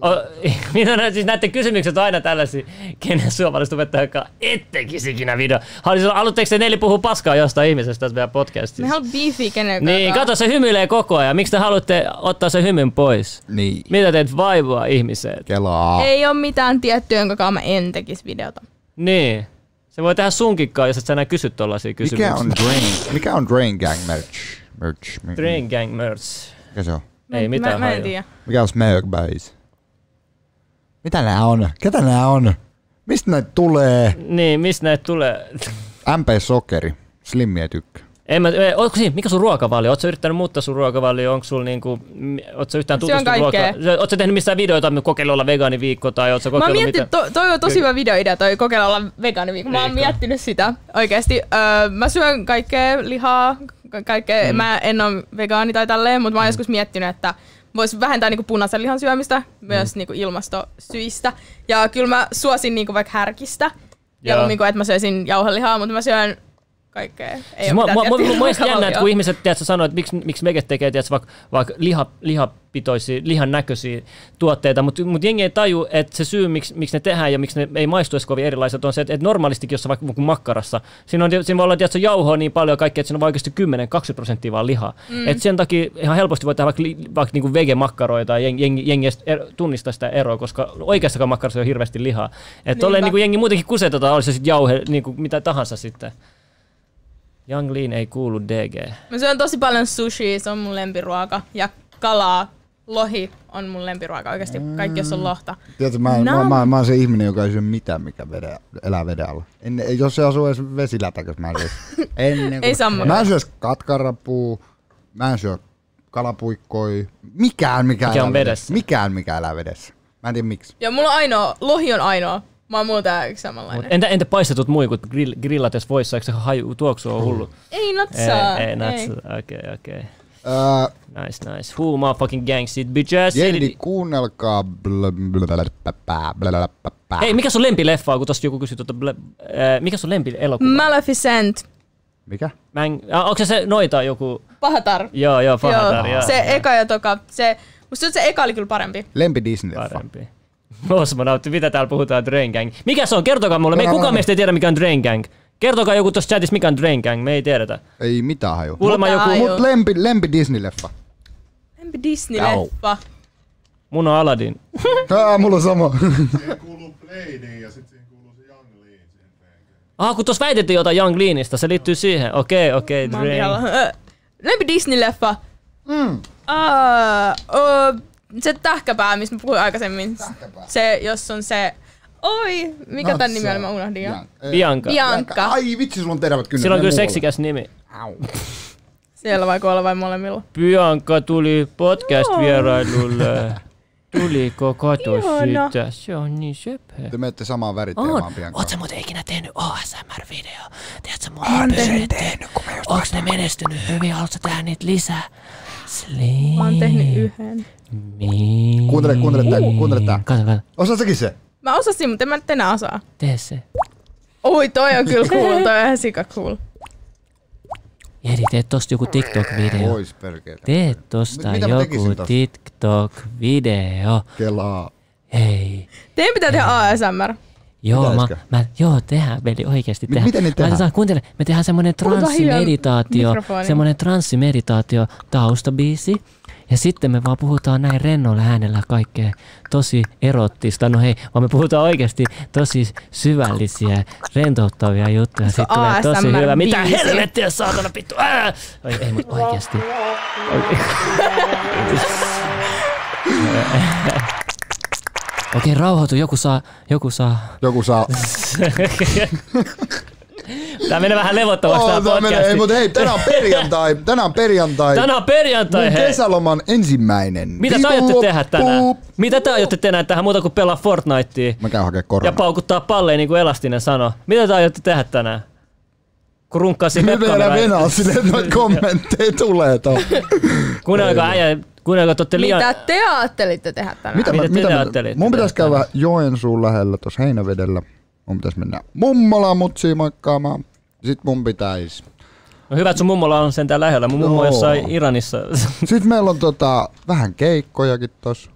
O, mitä nä, siis näiden kysymykset on aina tällaisia, kenen suomalaiset opettaja, joka et tekisi ikinä video. Haluaisin, haluatteko te neljä puhua paskaa jostain ihmisestä tässä meidän podcastissa? Me haluan beefiä kenen Niin, kato se hymyilee koko ajan. Miksi te haluatte ottaa sen hymyn pois? Niin. Mitä teet vaivaa ihmiseen? Kelaa. Ei ole mitään tiettyä, jonka mä en tekisi videota. Niin. Se voi tehdä sunkikkaa, jos et sä enää kysy tollasia kysymyksiä. Mikä on Drain? Mikä on Drain Gang merch? Merch. Mi- Drain Gang merch. Mikä se on? Ei mitään Mä, mä en tiedä. Mikä on Base? Mitä nää on? Ketä nää on? Mistä näitä tulee? Niin, mistä näitä tulee? MP Sokeri. Slimmi ei tykkää. En mä, ei, onko siinä, mikä sun ruokavalio? Oletko yrittänyt muuttaa sun ruokavalio? Onko sulla niinku, ootko yhtään tutustunut kaikkea. ruokaan? Ootko tehnyt missään videoita, että kokeilla olla vegaaniviikko tai ootko Mä oon kokeillut miettinyt, mitä? to, toi on tosi hyvä videoidea, toi kokeilla olla vegaaniviikko. Mä oon miettinyt sitä oikeesti. Öö, mä syön kaikkea lihaa, kaikkea, mm. mä en ole vegaani tai tälleen, mutta mä oon joskus miettinyt, että voisi vähentää niinku punaisen lihan syömistä myös Mm. niinku ilmastosyistä. Ja kyllä mä suosin niinku vaikka härkistä. Mieluummin kuin että mä söisin jauhelihaa, mutta mä syön kaikkea. Ei Siis mua, mua, mua, mua jännä, että kun ihmiset tiedätkö, sanoo, että miksi, miksi veget tekee tiedätkö, vaikka, vaikka liha, lihapitoisia, lihan näköisiä tuotteita, mutta mut jengi ei taju, että se syy, miksi, miksi ne tehdään ja miksi ne ei maistu edes kovin erilaiset, on se, että, että normaalistikin jossain vaikka makkarassa, siinä, on, siinä voi olla tiedätkö, jauhoa niin paljon kaikkea, että siinä on oikeasti 10-20 prosenttia vaan lihaa. Mm. Et sen takia ihan helposti voi tehdä vaikka, vaikka niin vegemakkaroita ja jengi, jengi, jengi er, tunnistaa sitä eroa, koska oikeassakaan makkarassa on hirveästi lihaa. Että niin jengi muutenkin kusetetaan, olisi se sitten jauhe, niin kuin mitä tahansa sitten. Young Lean ei kuulu DG. Mä syön tosi paljon sushi, se on mun lempiruoka. Ja kalaa, lohi on mun lempiruoka oikeasti. Kaikki, jos on lohta. Tiedätkö, mä, mä, mä, mä, oon se ihminen, joka ei syö mitään, mikä vede, elää veden alla. En, jos se asuu edes vesilätäkössä, mä en syö. En, niin Ei. Mä en syö katkarapuu, mä en syö kalapuikkoi, mikään mikä, Mikä elää on vedessä. Mikään mikä elää vedessä. Mä en tiedä miksi. Ja mulla on ainoa, lohi on ainoa. Mä oon muuta yksi Mut samanlainen. entä, entä paistetut muikut grill, grillatessa voissa, eikö se haju, tuoksu on hullu? Ei natsaa. Ei, ei, natsa, okei, okei. Ää, Nice, nice. Who motherfucking gangs it, bitches? Jendi, kuunnelkaa. Bl- bl- bl- pä- bl- pä- pä- Hei, mikä sun lempileffa on, kun tosta joku kysyi tuota, äh, mikä sun lempielokuva? Maleficent. Mikä? Mä en, äh, onko se se noita joku? Pahatar. Joo, joo, Fahatar, joo. se eka ja toka. Se, musta se eka oli kyllä parempi. Lempi Disney-leffa. Parempi. Osmonautti, mitä täällä puhutaan Drain Gang? Mikä se on? Kertokaa mulle. Me ei kukaan meistä ei tiedä, mikä on Drain Gang. Kertokaa joku tuossa chatissa, mikä on Drain Gang. Me ei tiedetä. Ei mitään haju. Kuulemma Mutta- joku... Mut lempi, lempi Disney-leffa. Lempi Disney-leffa. Mun on Aladdin. Aa, mulla on sama. Siihen kuuluu Bladeen ja sitten siihen kuuluu se Young Lean. Ah, kun tuossa väitettiin jotain Young Leanista, se liittyy siihen. Okei, okei, Mä oon Drain. Lempi Disney-leffa. Mm. Aa, ö, se tähkäpää, mistä mä puhuin aikaisemmin. Se, jos on se... Oi, mikä No, tän nimi oli, mä unohdin jo. Bian- Bianca. Bianca. Ai vitsi, sulla on terävät kynnet. Sillä on kyllä muualle. seksikäs nimi. Au. Siellä vai kuolla vai molemmilla. Bianca tuli podcast-vierailulle. Tuliko kato Ihana. sitä? Se on niin söpö. Te menette samaan väriteemaan On. pian. Oot sä muuten ikinä tehnyt ASMR-video? Tiedätkö mun on tehnyt, tehnyt, kun Onks ne menestynyt hyvin? Haluatko tehdä niitä lisää? Slim. Mä oon tehnyt yhden. Me. Kuuntele, kuuntele tää, kuuntele tää. Kato, kato. Osaat säkin se? Mä osasin, mutta en mä nyt enää osaa. Tee se. Oi, toi on kyllä cool, toi on ihan sika cool. Jedi, tee tosta joku TikTok-video. Pois perkele. Tee tosta Mitä joku? TikTok-video. Kelaa. Hei. Teidän pitää tehdä ASMR. Joo, mä, mä, joo, tehdään, veli, oikeesti Mi- tehdään. miten niitä tehdään? Laitetaan, kuuntele, me tehdään hiljaa transsimeditaatio, semmonen transsimeditaatio taustabiisi. Ja sitten me vaan puhutaan näin rennolla äänellä kaikkea tosi erottista. No hei, vaan me puhutaan oikeasti tosi syvällisiä, rentouttavia juttuja. Sitten tulee tosi hyvä. Mitä helvettiä, saatana vittu! Ää! Oi, ei, mut oikeasti. Okei, rauhoitu. Joku saa, joku saa. Joku saa. Tää menee vähän levottomaksi tää Oh, tää menee, ei, mutta hei, tänään on perjantai. Tänään on perjantai. Tänään on perjantai, Mun hei. kesäloman ensimmäinen. Mitä te aiotte tehdä tänään? Mitä te aiotte tehdä tähän muuta kuin pelaa Fortnitea Mä käyn hakea ja korona. paukuttaa palleja niin kuin Elastinen sanoi? Mitä te aiotte tehdä tänään? Kun vielä webkameraan. venaa silleen, että noita kommentteja tulee tuohon. Kuunnelko äijä, kuunnelko te olette liian... Mitä te ajattelitte tehdä tänään? Mitä, Mitä mä, te mitä mä, ajattelitte mun pitäisi käydä Joensuun lähellä tuossa Heinävedellä. Mun pitäisi mennä mummola mutsia moikkaamaan. Sitten mun pitäisi. No hyvä, että sun mummola on sentään lähellä. Mun mummo on jossain Iranissa. Sitten meillä on tota, vähän keikkojakin tossa.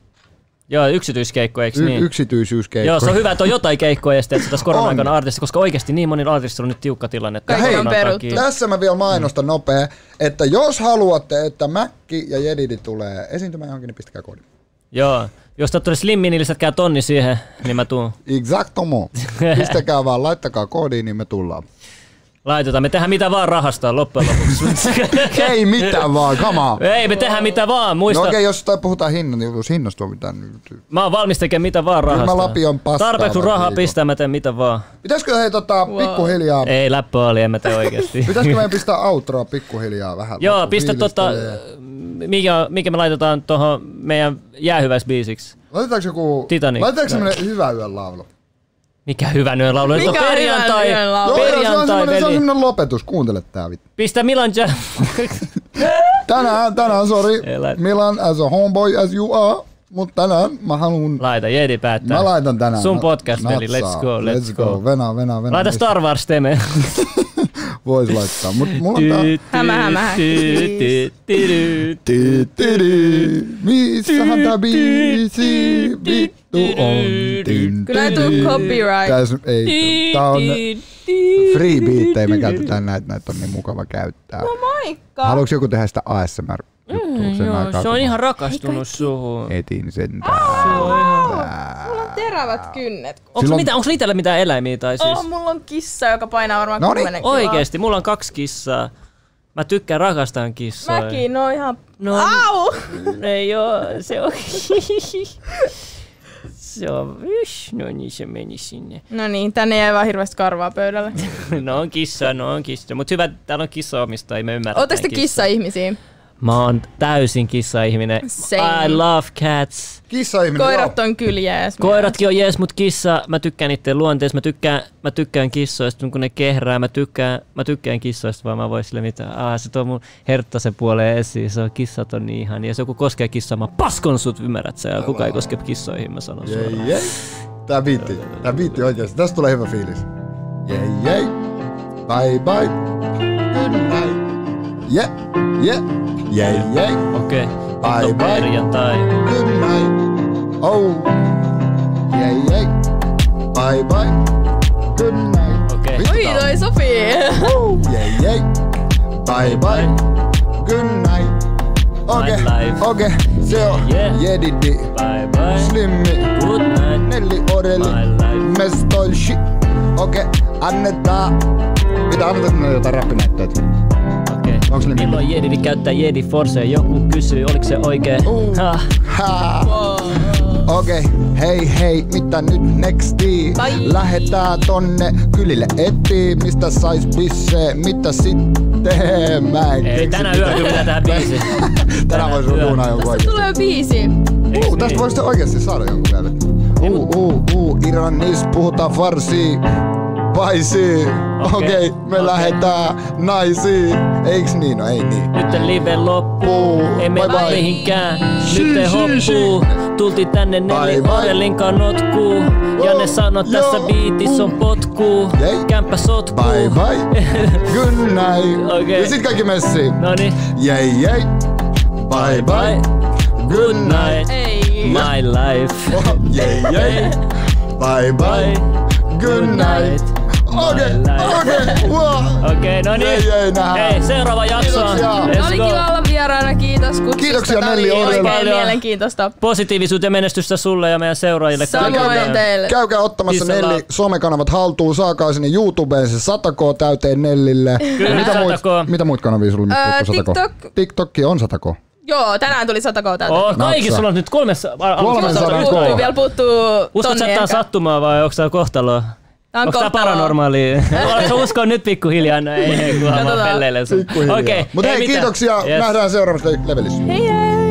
Joo, yksityiskeikko, eikö Y- niin? Yksityisyyskeikkoja. Joo, se on hyvä, että on jotain keikkoja ja sitten tässä korona On. aikana artisti, koska oikeasti niin monilla artistilla on nyt tiukka tilanne. On peruttu. takia. Tässä mä vielä mainostan nopea, että jos haluatte, että Mäkki ja Jedidi tulee esiintymään johonkin, niin pistäkää koodi. Joo. Jos te tulee slimmin, niin lisätkää tonni siihen, niin mä tuun. Exactomo. Pistäkää vaan, laittakaa koodiin, niin me tullaan. Laitetaan. Me tehdään mitä vaan rahasta loppujen lopuksi. Ei mitään vaan, come on. Ei, me tehdään mitä vaan. Muista, No okei, jos tai puhutaan hinnan, niin jos hinnasta on mitään. niin- mä oon valmis tekemään mitä vaan rahasta. Kyllä mä Lapi on paskaa Tarpeeksi vaikka rahaa viikon. pistää, mä teen mitä vaan. Pitäisikö hei tota, pikkuhiljaa, Ei, läppö oli, en mä tee oikeesti. pitäisikö meidän pistää outroa pikkuhiljaa vähän? Joo, pistä tota, mikä, mikä me laitetaan tuohon meidän jäähyväisbiisiksi. Laitetaanko joku, Titanic. laitetaanko semmonen hyvä yön laulu? Mikä hyvä yön laulu. Mikä on perjantai. hyvän yön laulu? Joo, joo, se on Perjantai, semmonen, se on veli. semmonen lopetus, kuuntele tää vittu. Pistä Milan Jam. Tänään, tänään, sorry. Milan as a homeboy as you are, mutta tänään mä haluun, Laita, Jedi päättää. mä laitan tänään. Sun podcast, veli. natsaa. Let's go, let's go. Venä, venä, venä. Laita Star Wars teme. Vois laittaa, mut mulla on tää. Hämä, hämä. Missähän tää biisi vittu on? Kyllä ei ti, tuu copyright. Täs ei. Tää on free beattejä, me käytetään näitä, näitä on niin mukava käyttää. Moikka! Haluatko joku tehdä sitä ASMR juttua sen aikaa? Mm, se kun on ihan rakastunut suhun. Etin sen Se. Mulla on terävät kynnet. Onko Silloin- mitä, onko itsellä mitään eläimiä tai siis? Oh, mulla on kissa, joka painaa varmaan Noniin. 10 kiloa. Oikeesti, mulla on kaksi kissaa. Mä tykkään, rakastan kissoja. Mäkin, no ihan... No. Au! Ei oo, se on... se on... Ysh, no niin, se meni sinne. No niin, tänne jäi vaan hirveästi karvaa pöydälle. no on kissa, no on kissa. Mut hyvä, täällä on kissaomistajia, me ymmärrän. Ootteko te kissa-ihmisiä? Mä oon täysin kissa-ihminen. Same. I love cats. Kissa-ihminen, Koirat on kyllä jees. Koiratkin on jees, mut kissa, mä tykkään niiden luonteesta, mä tykkään, mä tykkään kissoista, kun ne kehrää, mä tykkään, mä tykkään kissoista, vaan mä voin sille mitä, ah, se tuo mun herttasen puoleen esiin, se on kissat on niin ihan, ja jos joku koskee kissaa, mä paskon sut, ymmärrät sä, ja kuka ei koske kissoihin, mä sanon Jei, suoraan. jei. Tää biitti, tää biitti oikeesti. Tästä tulee hyvä fiilis. Jei, jei. Bye bye. Good night. Yeah, yeah. Jei, jei. Okei, Bye, okay. bye. perjantai. Good night. Oh. yeah, jei. Bye bye. Good night. Okei. Vittu, Oi, tää on- toi sopii. Woo. Jei, jei. Bye bye. Good night. Okei, Nightlife. okei. Se on Yeah. Jedidi. Bye bye. Slimmi. Good night. Nelli Oreli. My life. Mestoil shit. Okei, annetaan. Mitä annetaan sinne jotain rappinäyttöitä? Okei. Onks ne Milloin Jedi käyttää Jedi Force? Joku kysyy, oliko se oikein? Uh. Ah, Ha. Okei, hei hei, mitä nyt nexti? Lähetään tonne kylille etiin, mistä sais pissee, mitä sitten? Mä en ei, keksi tänä yönä pitää tähän biisi. Tänään voisi yönä. duunaa joku Tästä oikeesti. tulee biisi. Uh, tästä niin? voisi oikeesti saada jonkun vielä. Uh, uh, uh, Iranis puhutaan farsi. Paisi. Okei, Okei, okay, me okei. lähetään naisiin. Eiks niin? No ei niin. Nyt live loppuu, Puu. ei Bye bye. mihinkään. Nyt ei shi, hoppuu, tultiin tänne Bye Nelli bye. Orelin notkuu. Ja ne sano tässä biitis on potkuu. Jei. Kämppä sotkuu. Bye bye. Good night. Okei. Ja sit kaikki messiin. Noniin, Jei jei. Bye bye. Good night, my life. Oh, jei jei. Bye bye. Good night. Okei, okei. Wow. Okei, no niin. Jei, jei, nähdään. Hei, seuraava jakso. Kiitoksia. Let's Oli kiva olla vieraana, kiitos kutsusta. Kiitoksia, Nelli oli Orjala. oikein Paljon. mielenkiintoista. Positiivisuutta ja menestystä sulle ja meidän seuraajille. Samoin teille. Käykää ottamassa and Nelli somekanavat haltuun, saakaa sinne YouTubeen se 100k täyteen Nellille. Kyllä, mitä, 100K. muut, mitä muut kanavia sulla 100k? TikTok. TikTokki on 100k. Joo, tänään tuli 100 kouta. Oh, kaikki Natsa. sulla on nyt kolme... Kolmen. Puuttuu, vielä puuttuu Uskotko että tää on ehkä. sattumaa vai onko tää kohtaloa? Tää on Onko tää kohtaloa. paranormaalia? Oletko uskoa nyt pikkuhiljaa? No ei, kunhan pelleilen sun. Okei. Mutta hei, mitä? kiitoksia. Yes. Nähdään seuraavassa levelissä. Hei hei!